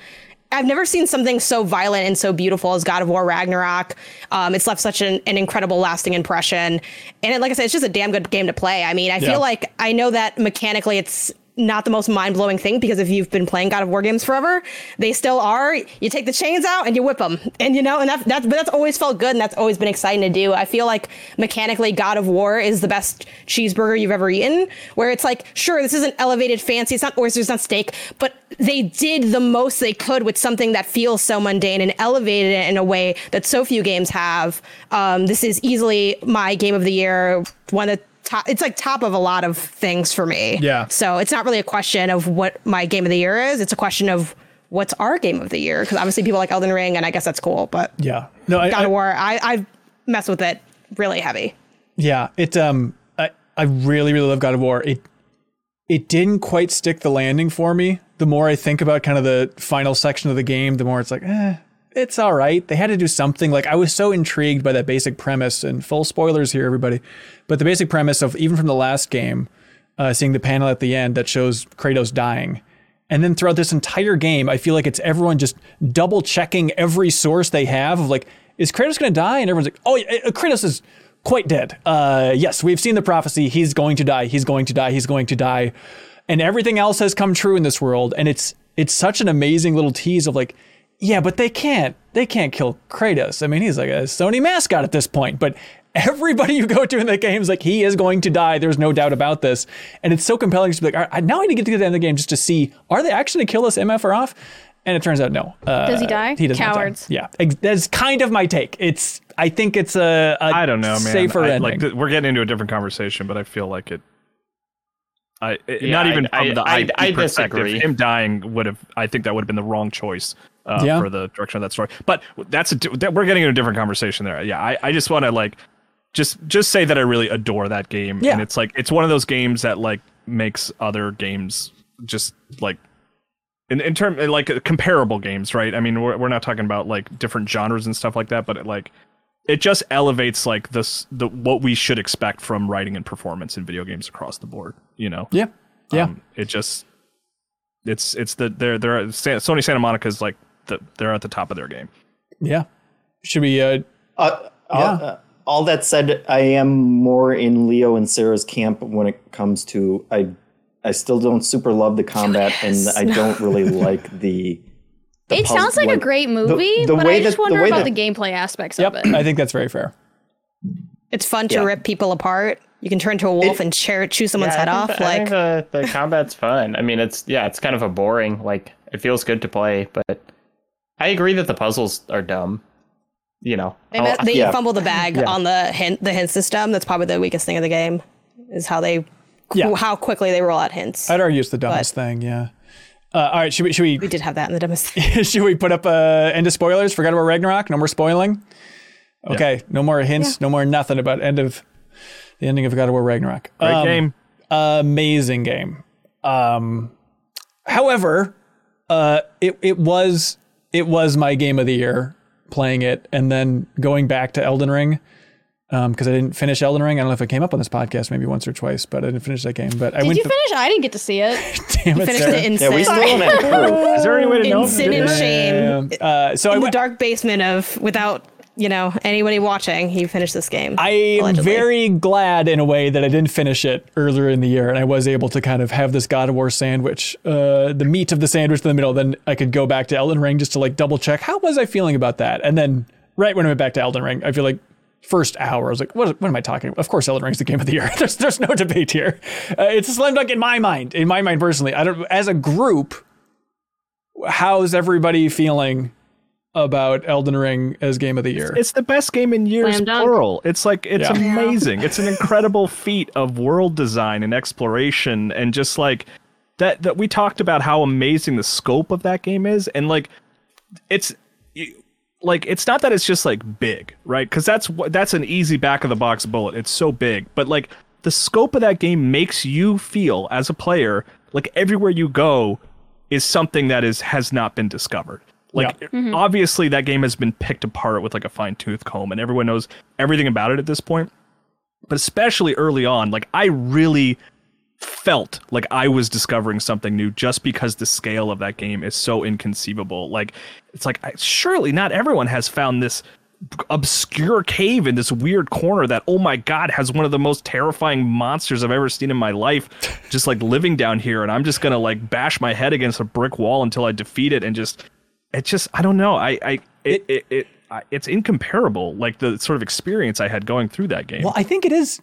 I've never seen something so violent and so beautiful as God of War Ragnarok. Um, it's left such an, an incredible, lasting impression. And it, like I said, it's just a damn good game to play. I mean, I Yeah. feel like I know that mechanically it's not the most mind blowing thing because if you've been playing God of War games forever, they still are. You take the chains out and you whip them, and you know, and that, that's but that's always felt good and that's always been exciting to do. I feel like mechanically, God of War is the best cheeseburger you've ever eaten. Where it's like, sure, this isn't elevated fancy, it's not oysters, it's not steak, but they did the most they could with something that feels so mundane and elevated it in a way that so few games have. Um, this is easily my game of the year, one of top, it's like top of a lot of things for me. Yeah. So it's not really a question of what my game of the year is. It's a question of what's our game of the year. Because obviously people like Elden Ring, and I guess that's cool. But yeah. No, I, God of War, I I mess with it really heavy. Yeah, it um I I really really love God of War. It it didn't quite stick the landing for me. The more I think about kind of the final section of the game, the more it's like, eh, it's all right. They had to do something. Like I was so intrigued by that basic premise and full spoilers here everybody. But the basic premise of even from the last game, uh, seeing the panel at the end that shows Kratos dying. And then throughout this entire game, I feel like it's everyone just double checking every source they have of like, is Kratos going to die? And everyone's like, oh, uh, Kratos is quite dead. Uh, yes, we've seen the prophecy. He's going to die. He's going to die. He's going to die. And everything else has come true in this world. And it's it's such an amazing little tease of like, yeah, but they can't they can't kill Kratos. I mean, he's like a Sony mascot at this point, but everybody you go to in the game is like he is going to die. There's no doubt about this, and it's so compelling to be like, all right, now I need to get to the end of the game just to see are they actually gonna kill this MF or off? And it turns out no. Uh, Does he die? He does not die. Cowards. Yeah, that's kind of my take. It's I think it's a, a I don't know, man. safer I, ending. like th- we're getting into a different conversation, but I feel like it. I it- Yeah, not even I- from the I- IP I perspective. disagree. Him dying would have. I think that would have been the wrong choice uh, Yeah. for the direction of that story. But that's a that, we're getting into a different conversation there. Yeah, I, I just want to like just just say that I really adore that game, Yeah. and it's like it's one of those games that like makes other games just like in in term like uh, comparable games, right? I mean, we're we're not talking about like different genres and stuff like that, but it, like it just elevates like this the what we should expect from writing and performance in video games across the board. You know, yeah, yeah, Um, it just it's it's the they're they're Sony Santa Monica is like the, they're at the top of their game. yeah. Should we? Uh, Uh, Yeah. all, uh, all that said, I am more in Leo and Sarah's camp when it comes to I. I still don't super love the combat, and I don't really like the. the It pub- sounds like, a great movie, the but way I just that- wonder way about that- the gameplay aspects yep, of it. I think that's very fair. It's fun to Yeah. rip people apart. You can turn to a wolf It- and chew, chew someone's Yeah, head off. the, Like the, the combat's fun. I mean, it's yeah, it's kind of a boring. Like it feels good to play, but I agree that the puzzles are dumb. You know, they, I'll- they yeah. fumble the bag Yeah. on the hint the hint system. That's probably the weakest thing of the game. Is how they Yeah. how quickly they roll out hints. I'd argue it's the dumbest thing. Yeah. Uh, all right. Should we? Should we? we did have that in the dumbest. should we put up uh, end of spoilers? Forget about Ragnarok. No more spoiling. Okay. No more hints. No more nothing about end of the ending of God of War Ragnarok. Great Um, game. amazing game. Um, however, uh, it it was it was my game of the year playing it and then going back to Elden Ring because I didn't finish Elden Ring. I don't know if I came up on this podcast maybe once or twice, but I didn't finish that game. But I Did went you to, finish? I didn't get to see it. damn it, Finished Sarah. it in Yeah, we sin. still don't have proof. Is there any way to know? in sin and shame. Uh, so I in the dark basement of without you know anybody watching. He finished this game. I am very glad in a way that I didn't finish it earlier in the year, and I was able to kind of have this God of War sandwich, uh, the meat of the sandwich in the middle. Then I could go back to Elden Ring just to like double check how was I feeling about that, and then right when I went back to Elden Ring, I feel like first hour I was like, what, what am I talking? about? Of course, Elden Ring's the game of the year. there's there's no debate here. Uh, it's a slam dunk in my mind. In my mind personally, I don't. As a group, how's everybody feeling? About Elden Ring as game of the year. It's the best game in years, plural. It's like it's Yeah. amazing. It's an incredible feat of world design and exploration, and just like that. That we talked about how amazing the scope of that game is, and like it's like it's not that it's just like big, right? Because that's what that's an easy back of the box bullet. It's so big, but like the scope of that game makes you feel as a player like everywhere you go is something that is has not been discovered. Like mm-hmm. obviously that game has been picked apart with like a fine tooth comb and everyone knows everything about it at this point. But especially early on, like I really felt like I was discovering something new just because the scale of that game is so inconceivable. Like it's like I, surely not everyone has found this obscure cave in this weird corner that oh my god has one of the most terrifying monsters I've ever seen in my life just like living down here and I'm just going to like bash my head against a brick wall until I defeat it and just it's just I don't know. I I it it, it I, it's incomparable like the sort of experience I had going through that game. Well, I think it is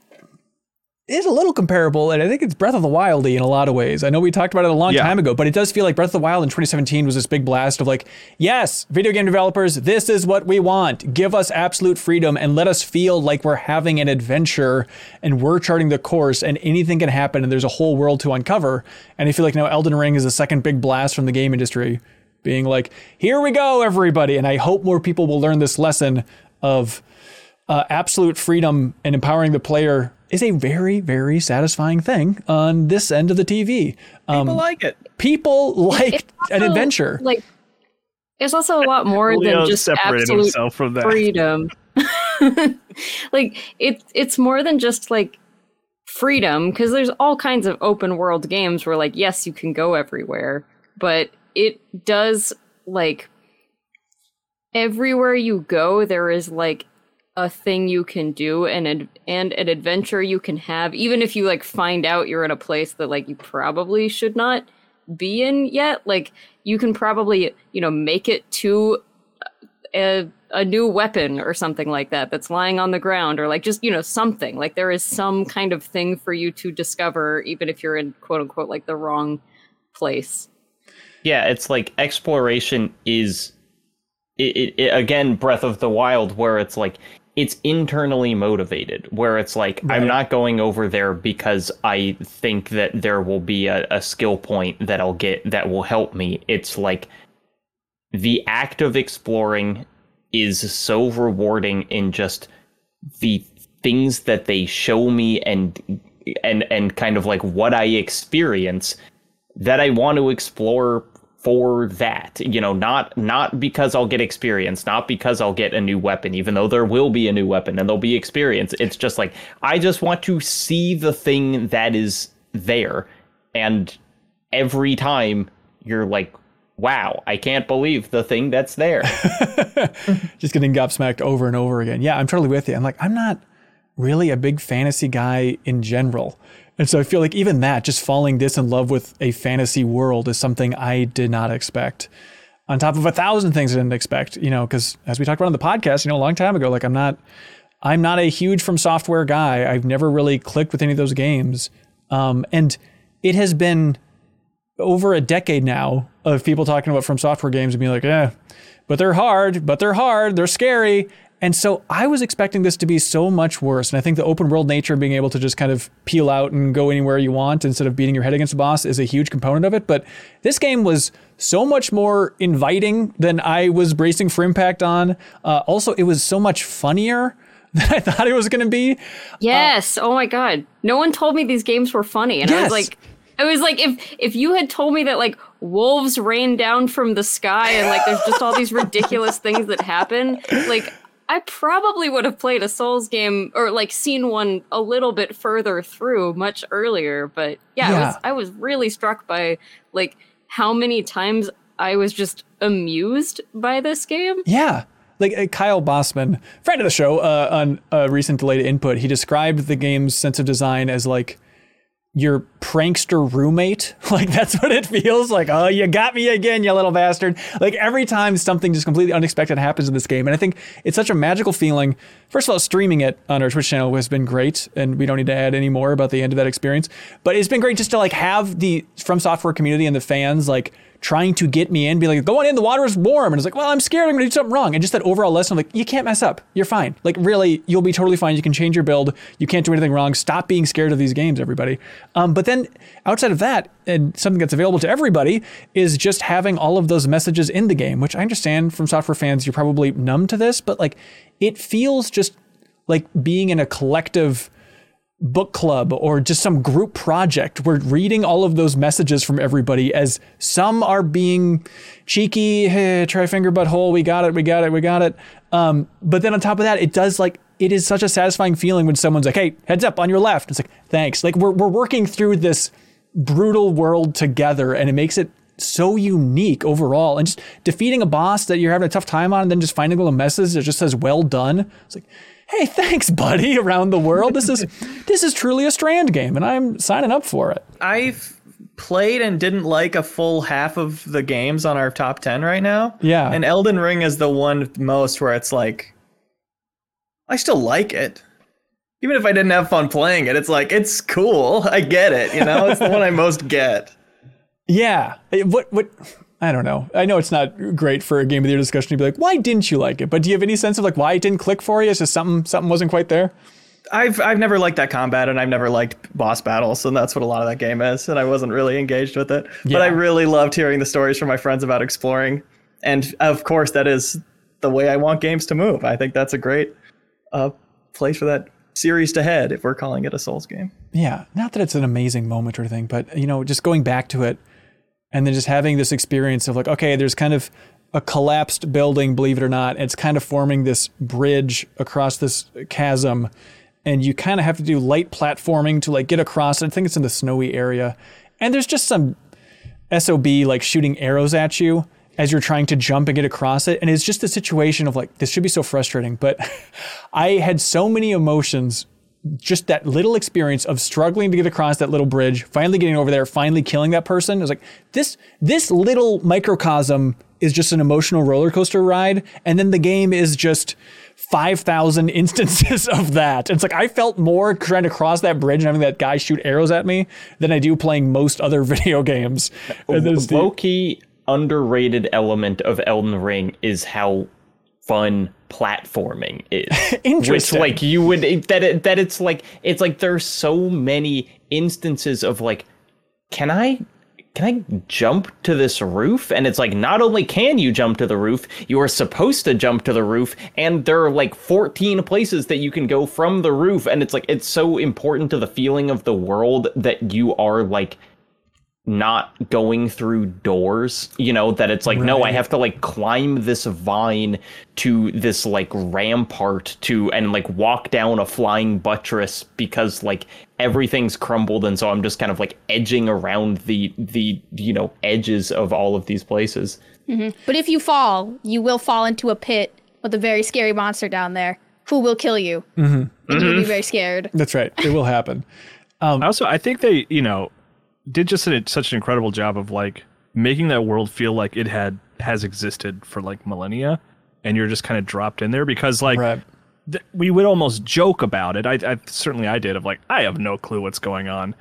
it is a little comparable, and I think it's Breath of the Wildy in a lot of ways. I know we talked about it a long Yeah. time ago, but it does feel like Breath of the Wild in 2017 was this big blast of like, yes, video game developers, this is what we want. Give us absolute freedom and let us feel like we're having an adventure and we're charting the course and anything can happen and there's a whole world to uncover. And I feel like now Elden Ring is the second big blast from the game industry, being like, here we go, everybody. And I hope more people will learn this lesson of uh, absolute freedom and empowering the player is a very, very satisfying thing on this end of the TV. Um, People like it. people like It's an also, adventure. Like, it's also a lot more Leo than just separated absolute himself from that. freedom. like it's it's more than just like freedom because there's all kinds of open world games where like yes you can go everywhere but it does like everywhere you go there is like a thing you can do and an, and an adventure you can have even if you like find out you're in a place that like you probably should not be in yet. Like you can probably you know make it to a, a new weapon or something like that that's lying on the ground or like just you know something. Like there is some kind of thing for you to discover even if you're in quote unquote like the wrong place Yeah, it's like exploration is it, it, it- again Breath of the Wild where it's like it's internally motivated where it's like I'm not going over there because I think that there will be a, a skill point that I'll get that will help me. It's like the act of exploring is so rewarding in just the things that they show me and and and kind of like what I experience that I want to explore for that. You know, not not because I'll get experience, not because I'll get a new weapon, even though there will be a new weapon and there'll be experience. It's just like I just want to see the thing that is there. And every time you're like, wow, I can't believe the thing that's there. just getting gobsmacked over and over again. Yeah, I'm totally with you. I'm like, I'm not really a big fantasy guy in general. And so I feel like even that, just falling this in love with a fantasy world is something I did not expect. On top of a thousand things I didn't expect, you know, because as we talked about on the podcast, you know, a long time ago, like I'm not, I'm not a huge from software guy. I've never really clicked with any of those games. Um, and it has been over a decade now of people talking about from software games and being like, yeah, but they're hard, but they're hard, they're scary. And so I was expecting this to be so much worse. And I think the open world nature of being able to just kind of peel out and go anywhere you want instead of beating your head against a boss is a huge component of it. But this game was so much more inviting than I was bracing for impact on. Uh, also, it was so much funnier than I thought it was going to be. yes oh my god no one told me these games were funny and i was like I was like, if if you had told me that like wolves rain down from the sky and like there's just all these ridiculous things that happen, like I probably would have played a Souls game or like seen one a little bit further through much earlier. But yeah, I was I was really struck by like how many times I was just amused by this game. Yeah. Like uh, Kyle Bosman, friend of the show, uh, on a recent delayed input, he described the game's sense of design as like your prankster roommate. Like that's what it feels like. Oh, you got me again, you little bastard. Like every time something just completely unexpected happens in this game. And I think it's such a magical feeling. First of all, streaming it on our Twitch channel has been great. And we don't need to add any more about the end of that experience. But it's been great just to like have the From Software community and the fans like trying to get me in, be like, go on in, the water is warm. And it's like, well, I'm scared I'm gonna do something wrong. And just that overall lesson like, you can't mess up. You're fine. Like really, you'll be totally fine. You can change your build. You can't do anything wrong. Stop being scared of these games, everybody. Um, but then outside of that, and something that's available to everybody is just having all of those messages in the game, which I understand from software fans, you're probably numb to this, but like it feels just like being in a collective book club or just some group project. We're reading all of those messages from everybody as some are being cheeky, hey, try finger butthole, we got it, we got it, we got it. Um, but then on top of that, it does like it is such a satisfying feeling when someone's like, hey, heads up on your left. It's like, thanks. Like we're we're working through this brutal world together and it makes it so unique overall. And just defeating a boss that you're having a tough time on and then just finding a little message that just says well done. It's like, hey, thanks, buddy, around the world. This is this is truly a strand game, and I'm signing up for it. I've played and didn't like a full half of the games on our top 10 right now. Yeah. And Elden Ring is the one most where it's like, I still like it. Even if I didn't have fun playing it, it's like, it's cool. I get it. You know, it's the one I most get. Yeah. What what I don't know. I know it's not great for a game of the year discussion to be like, why didn't you like it? But do you have any sense of like why it didn't click for you? It's just something something wasn't quite there. I've I've never liked that combat and I've never liked boss battles, and that's what a lot of that game is. And I wasn't really engaged with it. But I really loved hearing the stories from my friends about exploring. And of course, that is the way I want games to move. I think that's a great uh, place for that series to head if we're calling it a Souls game. Yeah. Not that it's an amazing moment or anything, but you know, just going back to it and then just having this experience of like, okay, there's kind of a collapsed building, believe it or not. It's kind of forming this bridge across this chasm. And you kind of have to do light platforming to like get across. I think it's in the snowy area. And there's just some SOB like shooting arrows at you as you're trying to jump and get across it. And it's just a situation of like, this should be so frustrating. But I had so many emotions, just that little experience of struggling to get across that little bridge, finally getting over there, finally killing that person. I was like, this, this little microcosm is just an emotional roller coaster ride. And then the game is just 5,000 instances of that. It's like I felt more trying to cross that bridge and having that guy shoot arrows at me than I do playing most other video games. Uh, and the- low key underrated element of Elden Ring is how fun platforming is. Which like you would that it, that it's like it's like there's so many instances of like can I can I jump to this roof? And it's like not only can you jump to the roof, you are supposed to jump to the roof and there are like 14 places that you can go from the roof and it's like it's so important to the feeling of the world that you are like not going through doors, you know, that it's like, no, I have to like climb this vine to this like rampart to and like walk down a flying buttress because like everything's crumbled and so I'm just kind of like edging around the the you know edges of all of these places. But if you fall, you will fall into a pit with a very scary monster down there who will kill you. Mm-hmm. And you'll be very scared. That's right. It will happen. I also I think they you know did just such an incredible job of like making that world feel like it had has existed for like millennia, and you're just kind of dropped in there because like Right. th- we would almost joke about it. I, I certainly I did of like I have no clue what's going on,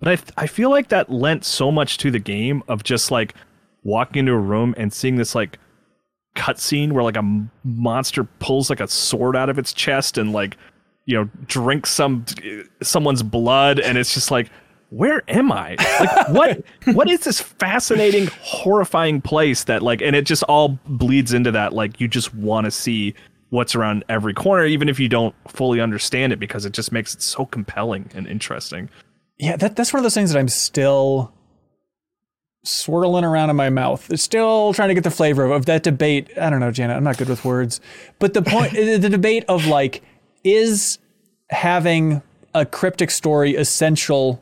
but I th- I feel like that lent so much to the game of just like walking into a room and seeing this like cutscene where like a m- monster pulls like a sword out of its chest and like you know drinks some eh, someone's blood and it's just like where am i like what what is this fascinating horrifying place that like and it just all bleeds into that like you just want to see what's around every corner even if you don't fully understand it because it just makes it so compelling and interesting yeah, that that's one of those things that I'm still swirling around in my mouth. Still trying to get the flavor of, of that debate. I don't know, Janet. I'm not good with words, but the point, the debate of like, is having a cryptic story essential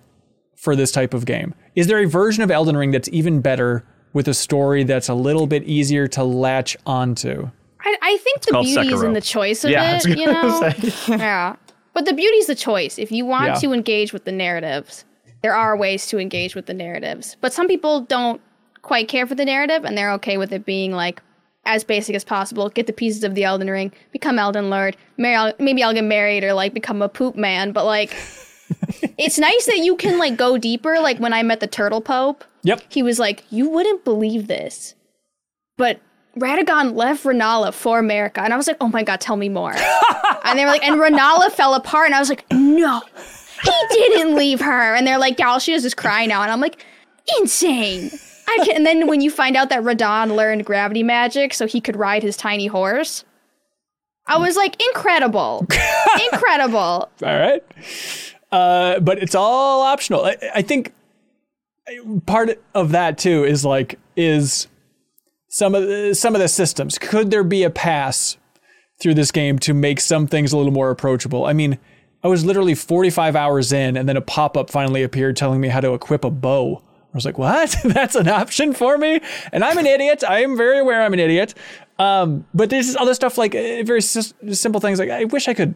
for this type of game? Is there a version of Elden Ring that's even better with a story that's a little bit easier to latch onto? I, I think the called beauty is in the choice of Yeah, it, you know? yeah. But the beauty is the choice. If you want Yeah. to engage with the narratives, there are ways to engage with the narratives. But some people don't quite care for the narrative and they're okay with it being like as basic as possible. Get the pieces of the Elden Ring, become Elden Lord, marry, maybe I'll get married or like become a poop man. But like, it's nice that you can like go deeper. Like when I met the Turtle Pope, Yep. he was like, "You wouldn't believe this, but Radagon left Renala for Marika," and I was like, "Oh my god, tell me more." and they were like, "And Renala fell apart," and I was like, "No, he didn't leave her." And they're like, "Yeah, all she is cry now," and I'm like, "Insane." I can, and then when you find out that Radahn learned gravity magic so he could ride his tiny horse, I was like, incredible, incredible. All right. Uh, but it's all optional. I, I think part of that too is like is some of the, some of the systems. Could there be a pass through this game to make some things a little more approachable? I mean, I was literally 45 hours in, and then a pop up finally appeared telling me how to equip a bow. I was like, "What? That's an option for me?" And I'm an idiot. I am very aware I'm an idiot. Um, but there's other stuff like uh, very simple things. Like I wish I could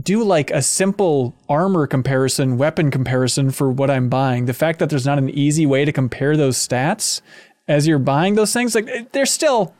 do like a simple armor comparison, weapon comparison for what I'm buying. The fact that there's not an easy way to compare those stats as you're buying those things, like it- they're still,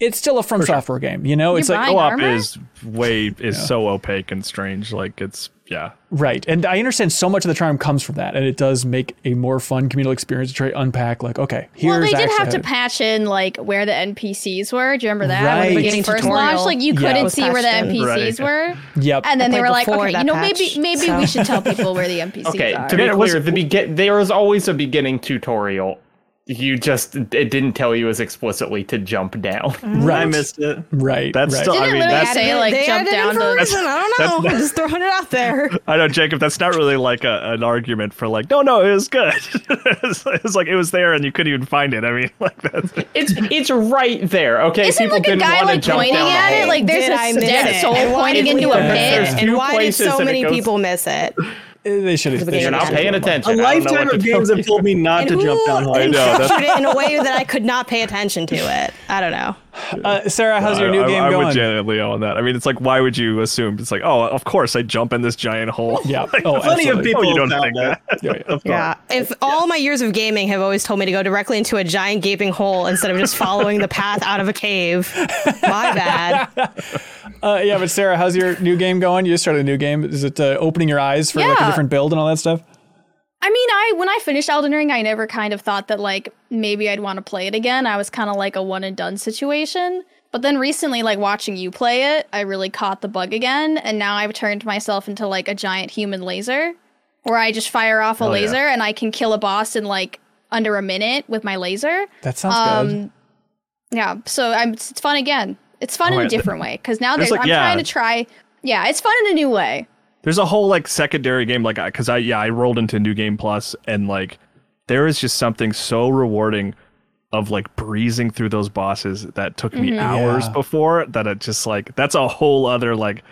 it's still a From Software game. You know, it's like Co-op armor? is way is so opaque and strange. Like it's yeah. right, and I understand so much of the charm comes from that, and it does make a more fun communal experience to try to unpack. Like, okay, here's Well, they did actually have to how patch in like where the NPCs were. Do you remember that when Right. the Beginning game first tutorial. launched? Like you Yeah. couldn't see where the patched in. NPCs were, Yep. and then they were like, okay, you know, patch, maybe maybe so- we should tell people where the NPCs were. Okay, are. to be Yeah, it was- clear, the begin there was always a beginning tutorial. You just it didn't tell you as explicitly to jump down. right, I missed it. right. That's right. still. I Didn't mean, literally that's. say like They jump added down to. information. I don't know. I'm just throwing it out there. I know, Jacob. That's not really like a, an argument for like. No, no, it was good. it's, it's like it was there and you couldn't even find it. I mean, like that's. It's it's right there. Okay, Isn't people like a didn't guy want to like jump pointing down at it? Like there's Did a I miss dead soul pointing into a miss pit. And two why did so many people miss it? Eh, they should have. beginning You're not paying attention. A I lifetime of games tell have told me not to jump down and high. know, that's- it in a way that I could not pay attention to it. I don't know. Uh, Sarah, how's your new I, game I, I going? would Janet Leo on that. I mean, it's like, why would you assume? It's like, oh, of course I jump in this giant hole. Yeah. Like, Oh, Plenty of people Oh, you don't think that. that? Yeah, yeah. Yeah. If all my years of gaming have always told me to go directly into a giant gaping hole instead of just following the path out of a cave, my bad. Uh, yeah, but Sarah, how's your new game going? You just started a new game. Is it uh, opening your eyes for like a different build and all that stuff? I mean, I when I finished Elden Ring, I never kind of thought that like maybe I'd want to play it again. I was kind of like a one and done situation. But then recently, like watching you play it, I really caught the bug again, and now I've turned myself into like a giant human laser, where I just fire off a yeah. laser and I can kill a boss in like under a minute with my laser. That sounds good. Um, yeah, so I'm it's fun again. It's fun Oh, in yeah, a different way because now there's, there's, like, I'm yeah. trying to try. Yeah, it's fun in a new way. There's a whole like secondary game, like because I yeah I rolled into New Game Plus and like there is just something so rewarding of like breezing through those bosses that took me mm-hmm. hours Yeah. before that it just like that's a whole other like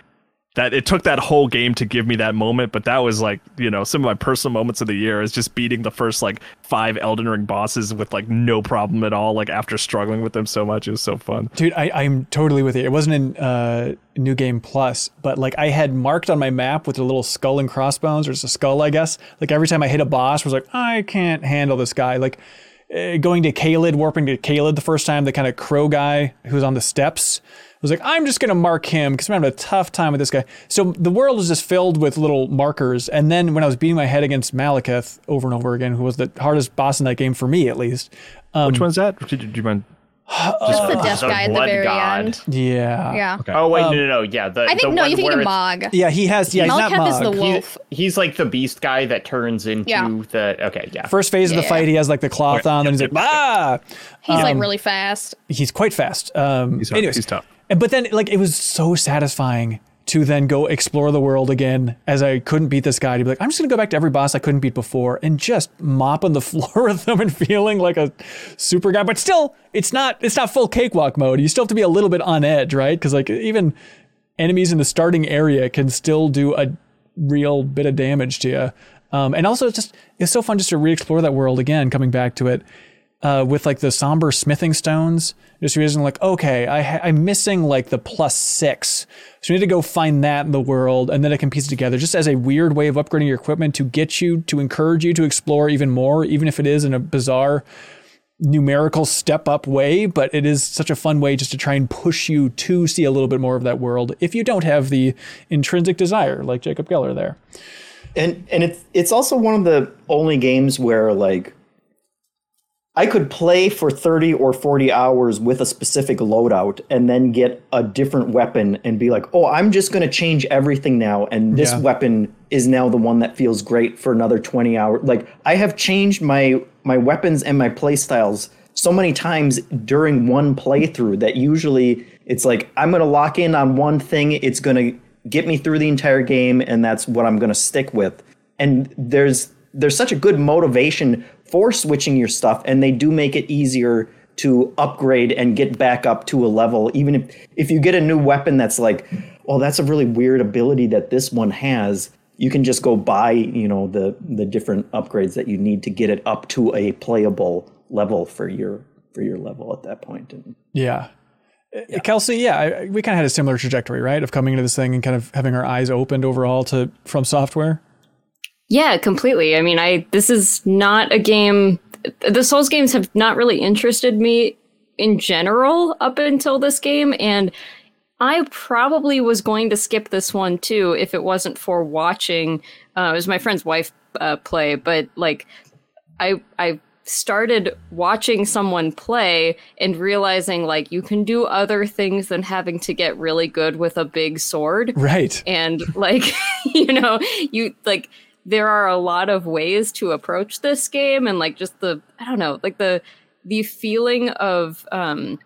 that it took that whole game to give me that moment but that was like you know some of my personal moments of the year is just beating the first like five Elden Ring bosses with like no problem at all like after struggling with them so much it was so fun Dude, I, I'm totally with you. It wasn't in uh, New Game Plus, but like I had marked on my map with a little skull and crossbones, or just a skull, I guess. Like every time I hit a boss, I was like, I can't handle this guy. Like uh, going to Caelid, warping to Caelid the first time, the kind of crow guy who's on the steps. I was like, I'm just gonna mark him because I'm having a tough time with this guy. So the world was just filled with little markers. And then when I was beating my head against Maliketh over and over again, who was the hardest boss in that game for me at least. Um, which one's that do you mind Just the death the guy at the blood very god. end. Yeah. Yeah. Oh wait, no, no, no. Yeah, the I think the no, one you think where of it's- Mohg. Yeah, he has. Yeah, he's not Maliketh is the Mohg. he- wolf. he's like the beast guy that turns into Yeah. the. Okay, yeah. First phase of the Yeah. fight, he has like the cloth on, and he's like, ah! He's like really fast. He's quite fast. Um, He's tough. anyways, He's tough. and- But then, like, it was so satisfying to then go explore the world again as I couldn't beat this guy to be like, I'm just gonna go back to every boss I couldn't beat before and just mopping the floor with them and feeling like a super guy. But still, it's not it's not full cakewalk mode. You still have to be a little bit on edge, right? Because like even enemies in the starting area can still do a real bit of damage to you. Um, and also, it's just it's so fun just to re-explore that world again, coming back to it uh, with like the somber smithing stones. Just realizing like, okay, I ha- I'm missing like the plus six, so we need to go find that in the world, and then I can piece it together, just as a weird way of upgrading your equipment to get you to encourage you to explore even more, even if it is in a bizarre numerical step up way, but it is such a fun way just to try and push you to see a little bit more of that world if you don't have the intrinsic desire like Jacob Geller there. and and it's it's also one of the only games where like I could play for 30 or 40 hours with a specific loadout and then get a different weapon and be like, "Oh, I'm just going to change everything now and this Yeah. weapon is now the one that feels great for another 20 hours." Like I have changed my my weapons and my play styles so many times during one playthrough that usually it's like I'm going to lock in on one thing, it's going to get me through the entire game and that's what I'm going to stick with. And there's there's such a good motivation for switching your stuff and they do make it easier to upgrade and get back up to a level even if if you get a new weapon that's like oh that's a really weird ability that this one has you can just go buy you know the the different upgrades that you need to get it up to a playable level for your for your level at that point and Yeah. Uh, Kelsey, yeah, we kind of had a similar trajectory, right? Of coming into this thing and kind of having our eyes opened overall to from software. Yeah, completely. I mean, I this is not a game. The Souls games have not really interested me in general up until this game, and I probably was going to skip this one too if it wasn't for watching. Uh, it was my friend's wife uh, play, but like, I I started watching someone play and realizing like you can do other things than having to get really good with a big sword Right. and like you know you like there are a lot of ways to approach this game and like just the i don't know like the the feeling of um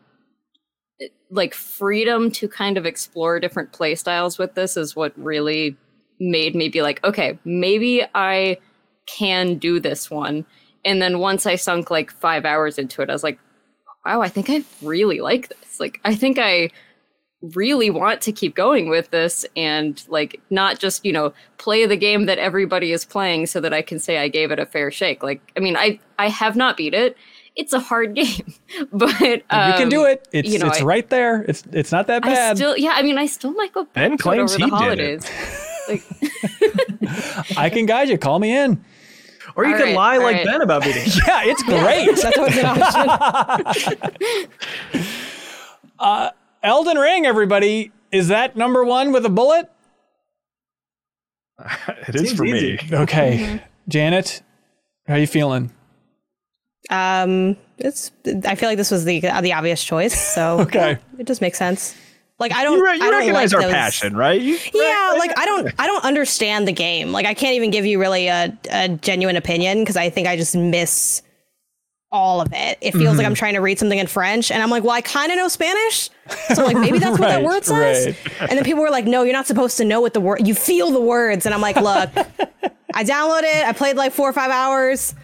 like freedom to kind of explore different play styles with this is what really made me be like okay maybe i can do this one. And then once i sunk like five hours into it i was like wow i think i really like this. Like i think i really want to keep going with this and like not just you know play the game that everybody is playing so that i can say i gave it a fair shake like i mean i i have not beat it it's a hard game but um, you can do it. It's you know, it's I- right there. It's it's not that I bad. still yeah i mean i still might go back Ben claims over the he did it. like I can guide you. Call me in. Or you All could right, lie like right. Ben about beating. it. Yeah, it's great. That's always an option. Elden Ring, everybody. Is that number one with a bullet? It is for me. Okay. Mm-hmm. Janet, how you feeling? Um, it's. I feel like this was the the obvious choice, so Okay. it just makes sense. Like I don't. You, re- I don't recognize like our those- passion, right? You, Yeah, like I don't. I don't understand the game. Like I can't even give you really a, a genuine opinion because I think I just miss all of it. It feels like I'm mm-hmm. trying to read something in French, and I'm like, well, I kind of know Spanish, so like maybe that's what that word says. right. And then people were like, no, you're not supposed to know what the word. You feel the words, and I'm like, look, I downloaded it. I played like four or five hours.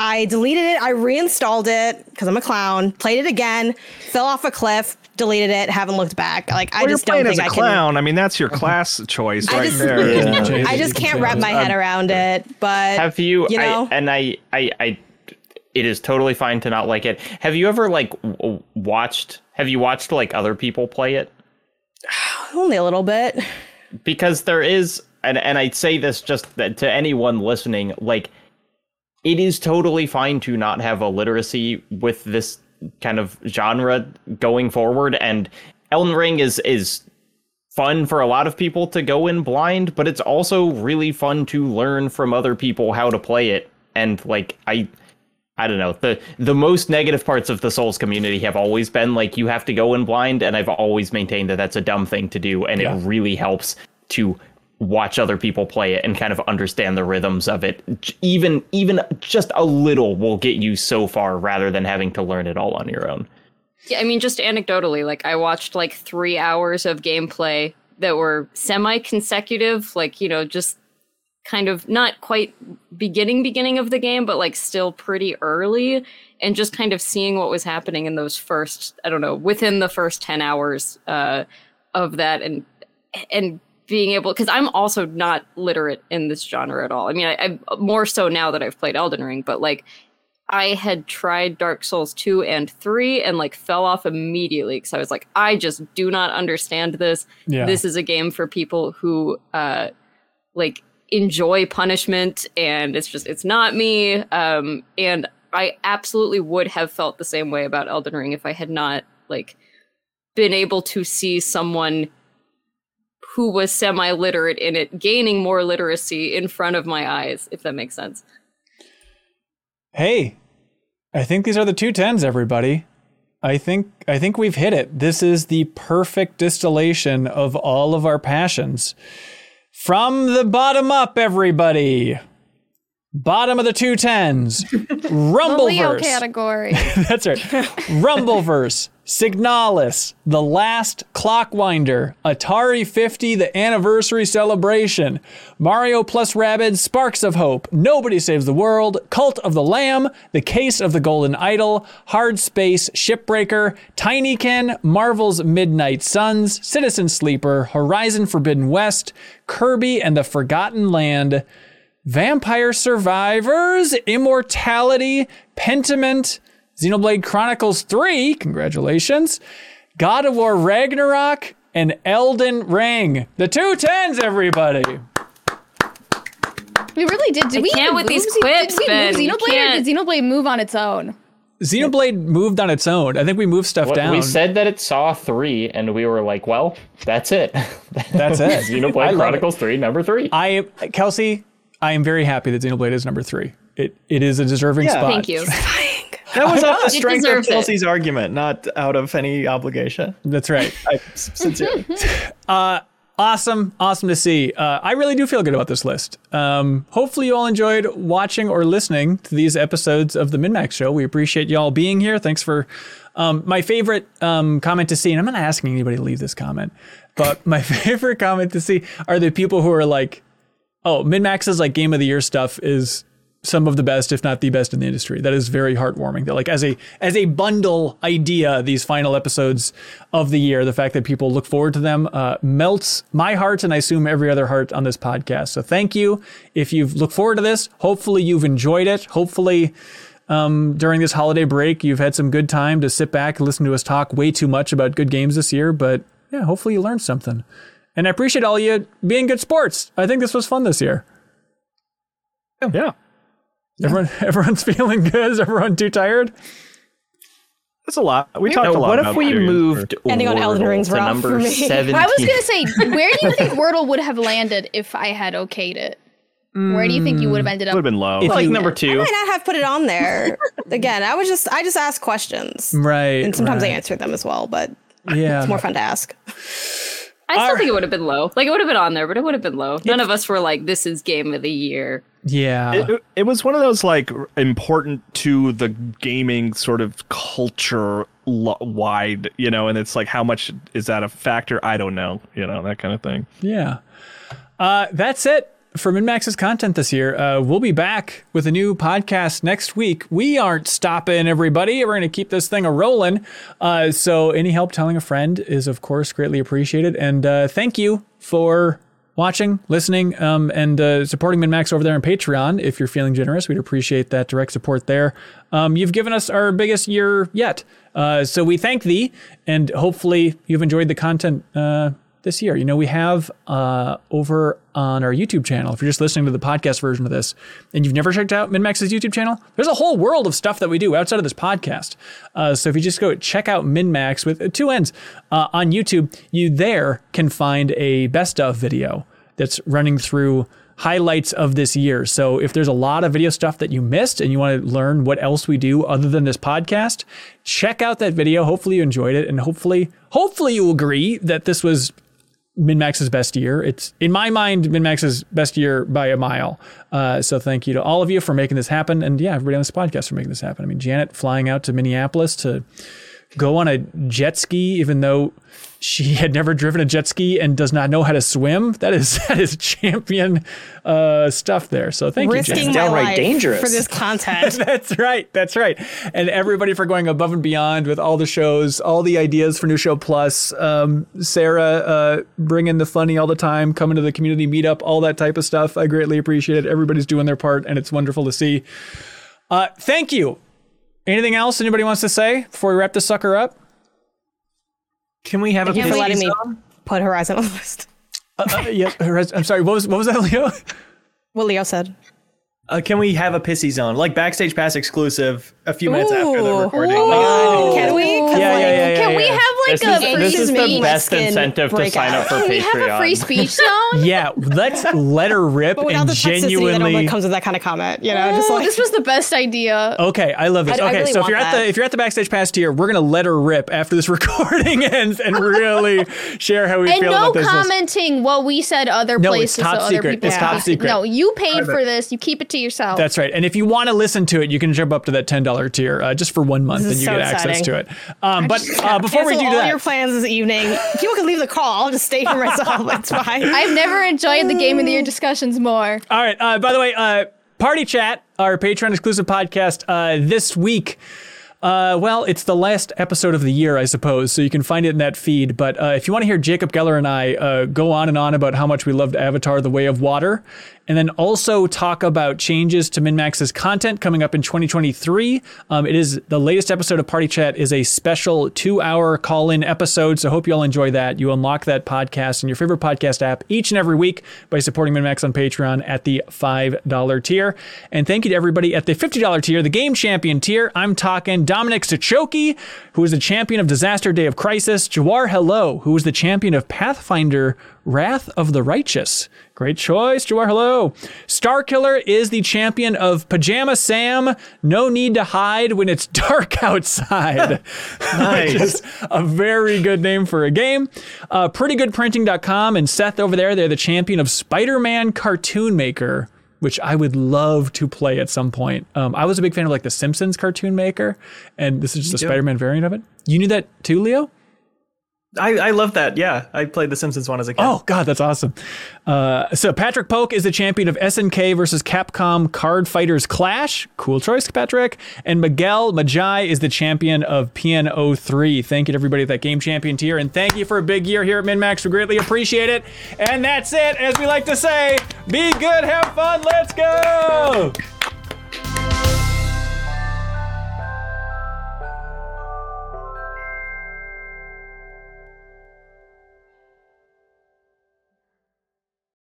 I deleted it. I reinstalled it because I'm a clown. Played it again. Fell off a cliff. Deleted it. Haven't looked back. Like I well, you're just don't playing think as a I can. clan. I mean, that's your class choice I right just- there. Yeah. I just can't wrap my head around it. But Have you? You know? I, and I, I, I. It is totally fine to not like it. Have you ever like w- watched? Have you watched like other people play it? only a little bit. because there is and and I'd say this just that to anyone listening like it is totally fine to not have a literacy with this kind of genre going forward and Elden Ring is is fun for a lot of people to go in blind but it's also really fun to learn from other people how to play it and like I I don't know. The the most negative parts of the Souls community have always been like you have to go in blind and I've always maintained that that's a dumb thing to do and Yeah. it really helps to watch other people play it and kind of understand the rhythms of it. Even even just a little will get you so far rather than having to learn it all on your own. Yeah, I mean, just anecdotally, like I watched like three hours of gameplay that were semi consecutive, like you know, just kind of not quite beginning beginning of the game, but like still pretty early, and just kind of seeing what was happening in those first, I don't know, within the first ten hours uh, of that, and and being able because I'm also not literate in this genre at all. I mean, I, I'm more so now that I've played Elden Ring, but like I had tried Dark Souls 2 and 3 and like fell off immediately because I was like, I just do not understand this. Yeah. This is a game for people who uh like enjoy punishment and it's just it's not me. Um and I absolutely would have felt the same way about Elden Ring if I had not like been able to see someone who was semi literate in it gaining more literacy in front of my eyes, if that makes sense. Hey, I think these are the two tens, everybody. I think I think we've hit it. This is the perfect distillation of all of our passions. From the bottom up, everybody. Bottom of the two tens. Rumbleverse. category. That's right. Rumbleverse, Signalis, The Last Clockwinder, Atari 50, The Anniversary Celebration, Mario plus Rabbids, Sparks of Hope, Nobody Saves the World, Cult of the Lamb, The Case of the Golden Idol, Hardspace, Shipbreaker, Tinykin, Marvel's Midnight Suns, Citizen Sleeper, Horizon Forbidden West, Kirby and the Forgotten Land, Vampire Survivors, Immortality, Pentiment, Xenoblade Chronicles 3, congratulations, God of War Ragnarok, and Elden Ring. The two tens, everybody. we really did. Did we can't with these move Xe- quips, Did we Ben. move You Xenoblade or can't. did Xenoblade move on its own? Xenoblade moved on its own. I think we moved stuff What- down. We said that it saw three, and we were like, "Well, that's it. That's it. I Xenoblade love Chronicles three, number three. I Kelsey, I am very happy that Xenoblade is number three. It it is a deserving Yeah. spot. Thank you. That was off the strength of deserves it. Argument, not out of any obligation. That's right. I sincerely. uh, awesome awesome to see uh, i really do feel good about this list um, hopefully you all enjoyed watching or listening to these episodes of the minnmax show we appreciate you all being here thanks for um, my favorite um, comment to see and i'm not asking anybody to leave this comment but my favorite comment to see are the people who are like oh minnmax's like game of the year stuff is some of the best, if not the best in the industry. That is very heartwarming. That like as a as a bundle idea, these final episodes of the year, the fact that people look forward to them uh, melts my heart and I assume every other heart on this podcast. So thank you. If you've looked forward to this, hopefully you've enjoyed it. Hopefully um, during this holiday break, you've had some good time to sit back and listen to us talk way too much about good games this year. But yeah, hopefully you learned something. And I appreciate all you being good sports. I think this was fun this year. Yeah. Everyone, everyone's feeling good. Is everyone too tired? That's a lot. We talked Now, a lot what about if we video moved Ending on Elden Ring's to number for me. seventeen? I was gonna say, where do you think Wordle would have landed if I had okayed it? Where do you think you would have ended up? Would have been low. If like you- number I two. might not have put it on there. Again, I was just I just ask questions. Right. And sometimes right. I answer them as well, but Yeah. it's more fun to ask. I still Alright. think it would have been low. Like it would have been on there, but it would have been low. None of us were like, "This is game of the year." Yeah. it, it was one of those like important to the gaming sort of culture lo- wide, you know, and it's like how much is that a factor? I don't know, you know, that kind of thing. Yeah. Uh, that's it for MinnMax's content this year. Uh, we'll be back with a new podcast next week. We aren't stopping, everybody. We're going to keep this thing a rolling. Uh, so, any help telling a friend is, of course, greatly appreciated. And uh, thank you for watching, listening, um, and uh, supporting MinMax over there on Patreon. If you're feeling generous, we'd appreciate that direct support there. Um, you've given us our biggest year yet. Uh, so, we thank thee, and hopefully, you've enjoyed the content. Uh, this year. You know, we have uh, over on our YouTube channel, if you're just listening to the podcast version of this and you've never checked out MinnMax's YouTube channel, there's a whole world of stuff that we do outside of this podcast. Uh, so if you just go check out MinMax with two ends uh, on YouTube, you there can find a best of video that's running through highlights of this year. So if there's a lot of video stuff that you missed and you want to learn what else we do other than this podcast, check out that video. Hopefully you enjoyed it and hopefully hopefully you agree that this was MinnMax's best year. It's in my mind MinnMax's best year by a mile. Uh, so thank you to all of you for making this happen, and yeah, everybody on this podcast for making this happen. I mean, Janet flying out to Minneapolis to go on a jet ski, even though she had never driven a jet ski and does not know how to swim. That is that is champion uh, stuff there. So thank you, Risking Jen. my downright life dangerous. for this content. That's right. That's right. And everybody for going above and beyond with all the shows, all the ideas for New Show Plus. Um, Sarah uh, bringing the funny all the time, coming to the community meetup, all that type of stuff. I greatly appreciate it. Everybody's doing their part, and it's wonderful to see. Uh, thank you. Anything else anybody wants to say before we wrap this sucker up? Can we have a Thank you for letting me zone? put Horizon on the list. Uh, yep. I'm sorry. What was what was that, Leo? What Leo said. Uh, can we have a pissy zone like backstage pass exclusive a few minutes after the Ooh. recording? Ooh. Oh. Can we? 'Cause, Yeah, like, yeah, yeah, Can yeah, we have like This a is, free this is the speech? best incentive to break sign out. up for Can we have a free speech zone? Yeah, let's let her rip But without and the toxicity that genuinely. normally comes with that kind of comment, you know, just Oh, like this was the best idea. Okay, I love this. I- I okay, really so if you're at that. the if you're at the backstage pass tier, we're gonna let her rip after this recording ends and really share how we And feel no about this. list. commenting what we said other No, it's places. top so other secret. people It's can top secret. No, you paid for this. You keep it to yourself. That's right. And if you want to listen to it, you can jump up to that ten dollar tier uh, just for one month, and you so get access to it. Um, but just uh, before we do cancel all that, your plans this evening, people can leave the call. I'll just stay here myself. That's fine. I've never enjoyed the game of the year discussions more. All right. Uh, by the way, uh, Party Chat, our Patreon exclusive podcast, uh, this week. Uh, well, it's the last episode of the year, I suppose, so you can find it in that feed. But uh, if you want to hear Jacob Geller and I uh, go on and on about how much we loved Avatar: The Way of Water, and then also talk about changes to MinnMax's content coming up in 2023, um, it is the latest episode of Party Chat is a special two-hour call-in episode. So hope you all enjoy that. You unlock that podcast in your favorite podcast app each and every week by supporting MinMax on Patreon at the $5 tier. And thank you to everybody at the $50 tier, the Game Champion tier. I'm talking Dominic Sachoki, who is the champion of Disaster Day of Crisis, Jawar Hello, who is the champion of Pathfinder Wrath of the Righteous. Great choice, Jawar Hello. Star Killer is the champion of Pajama Sam, No Need to Hide When It's Dark Outside. Nice. Which is a very good name for a game. Uh, prettygoodprinting.com and Seth over there, they're the champion of Spider Man Cartoon Maker. Which I would love to play at some point. Um, I was a big fan of like the Simpsons cartoon maker, and this is just a too. Spider-Man variant of it. You knew that too, Leo? I, I love that. Yeah, I played the Simpsons one as a kid. Oh God, that's awesome. Uh, so Patrick Polk is the champion of SNK versus Capcom Card Fighters Clash. Cool choice, Patrick. And Miguel Majai is the champion of PNO3. Thank you to everybody at that game champion tier, and thank you for a big year here at MinnMax. We greatly appreciate it. And that's it. As we like to say, be good, have fun, let's go.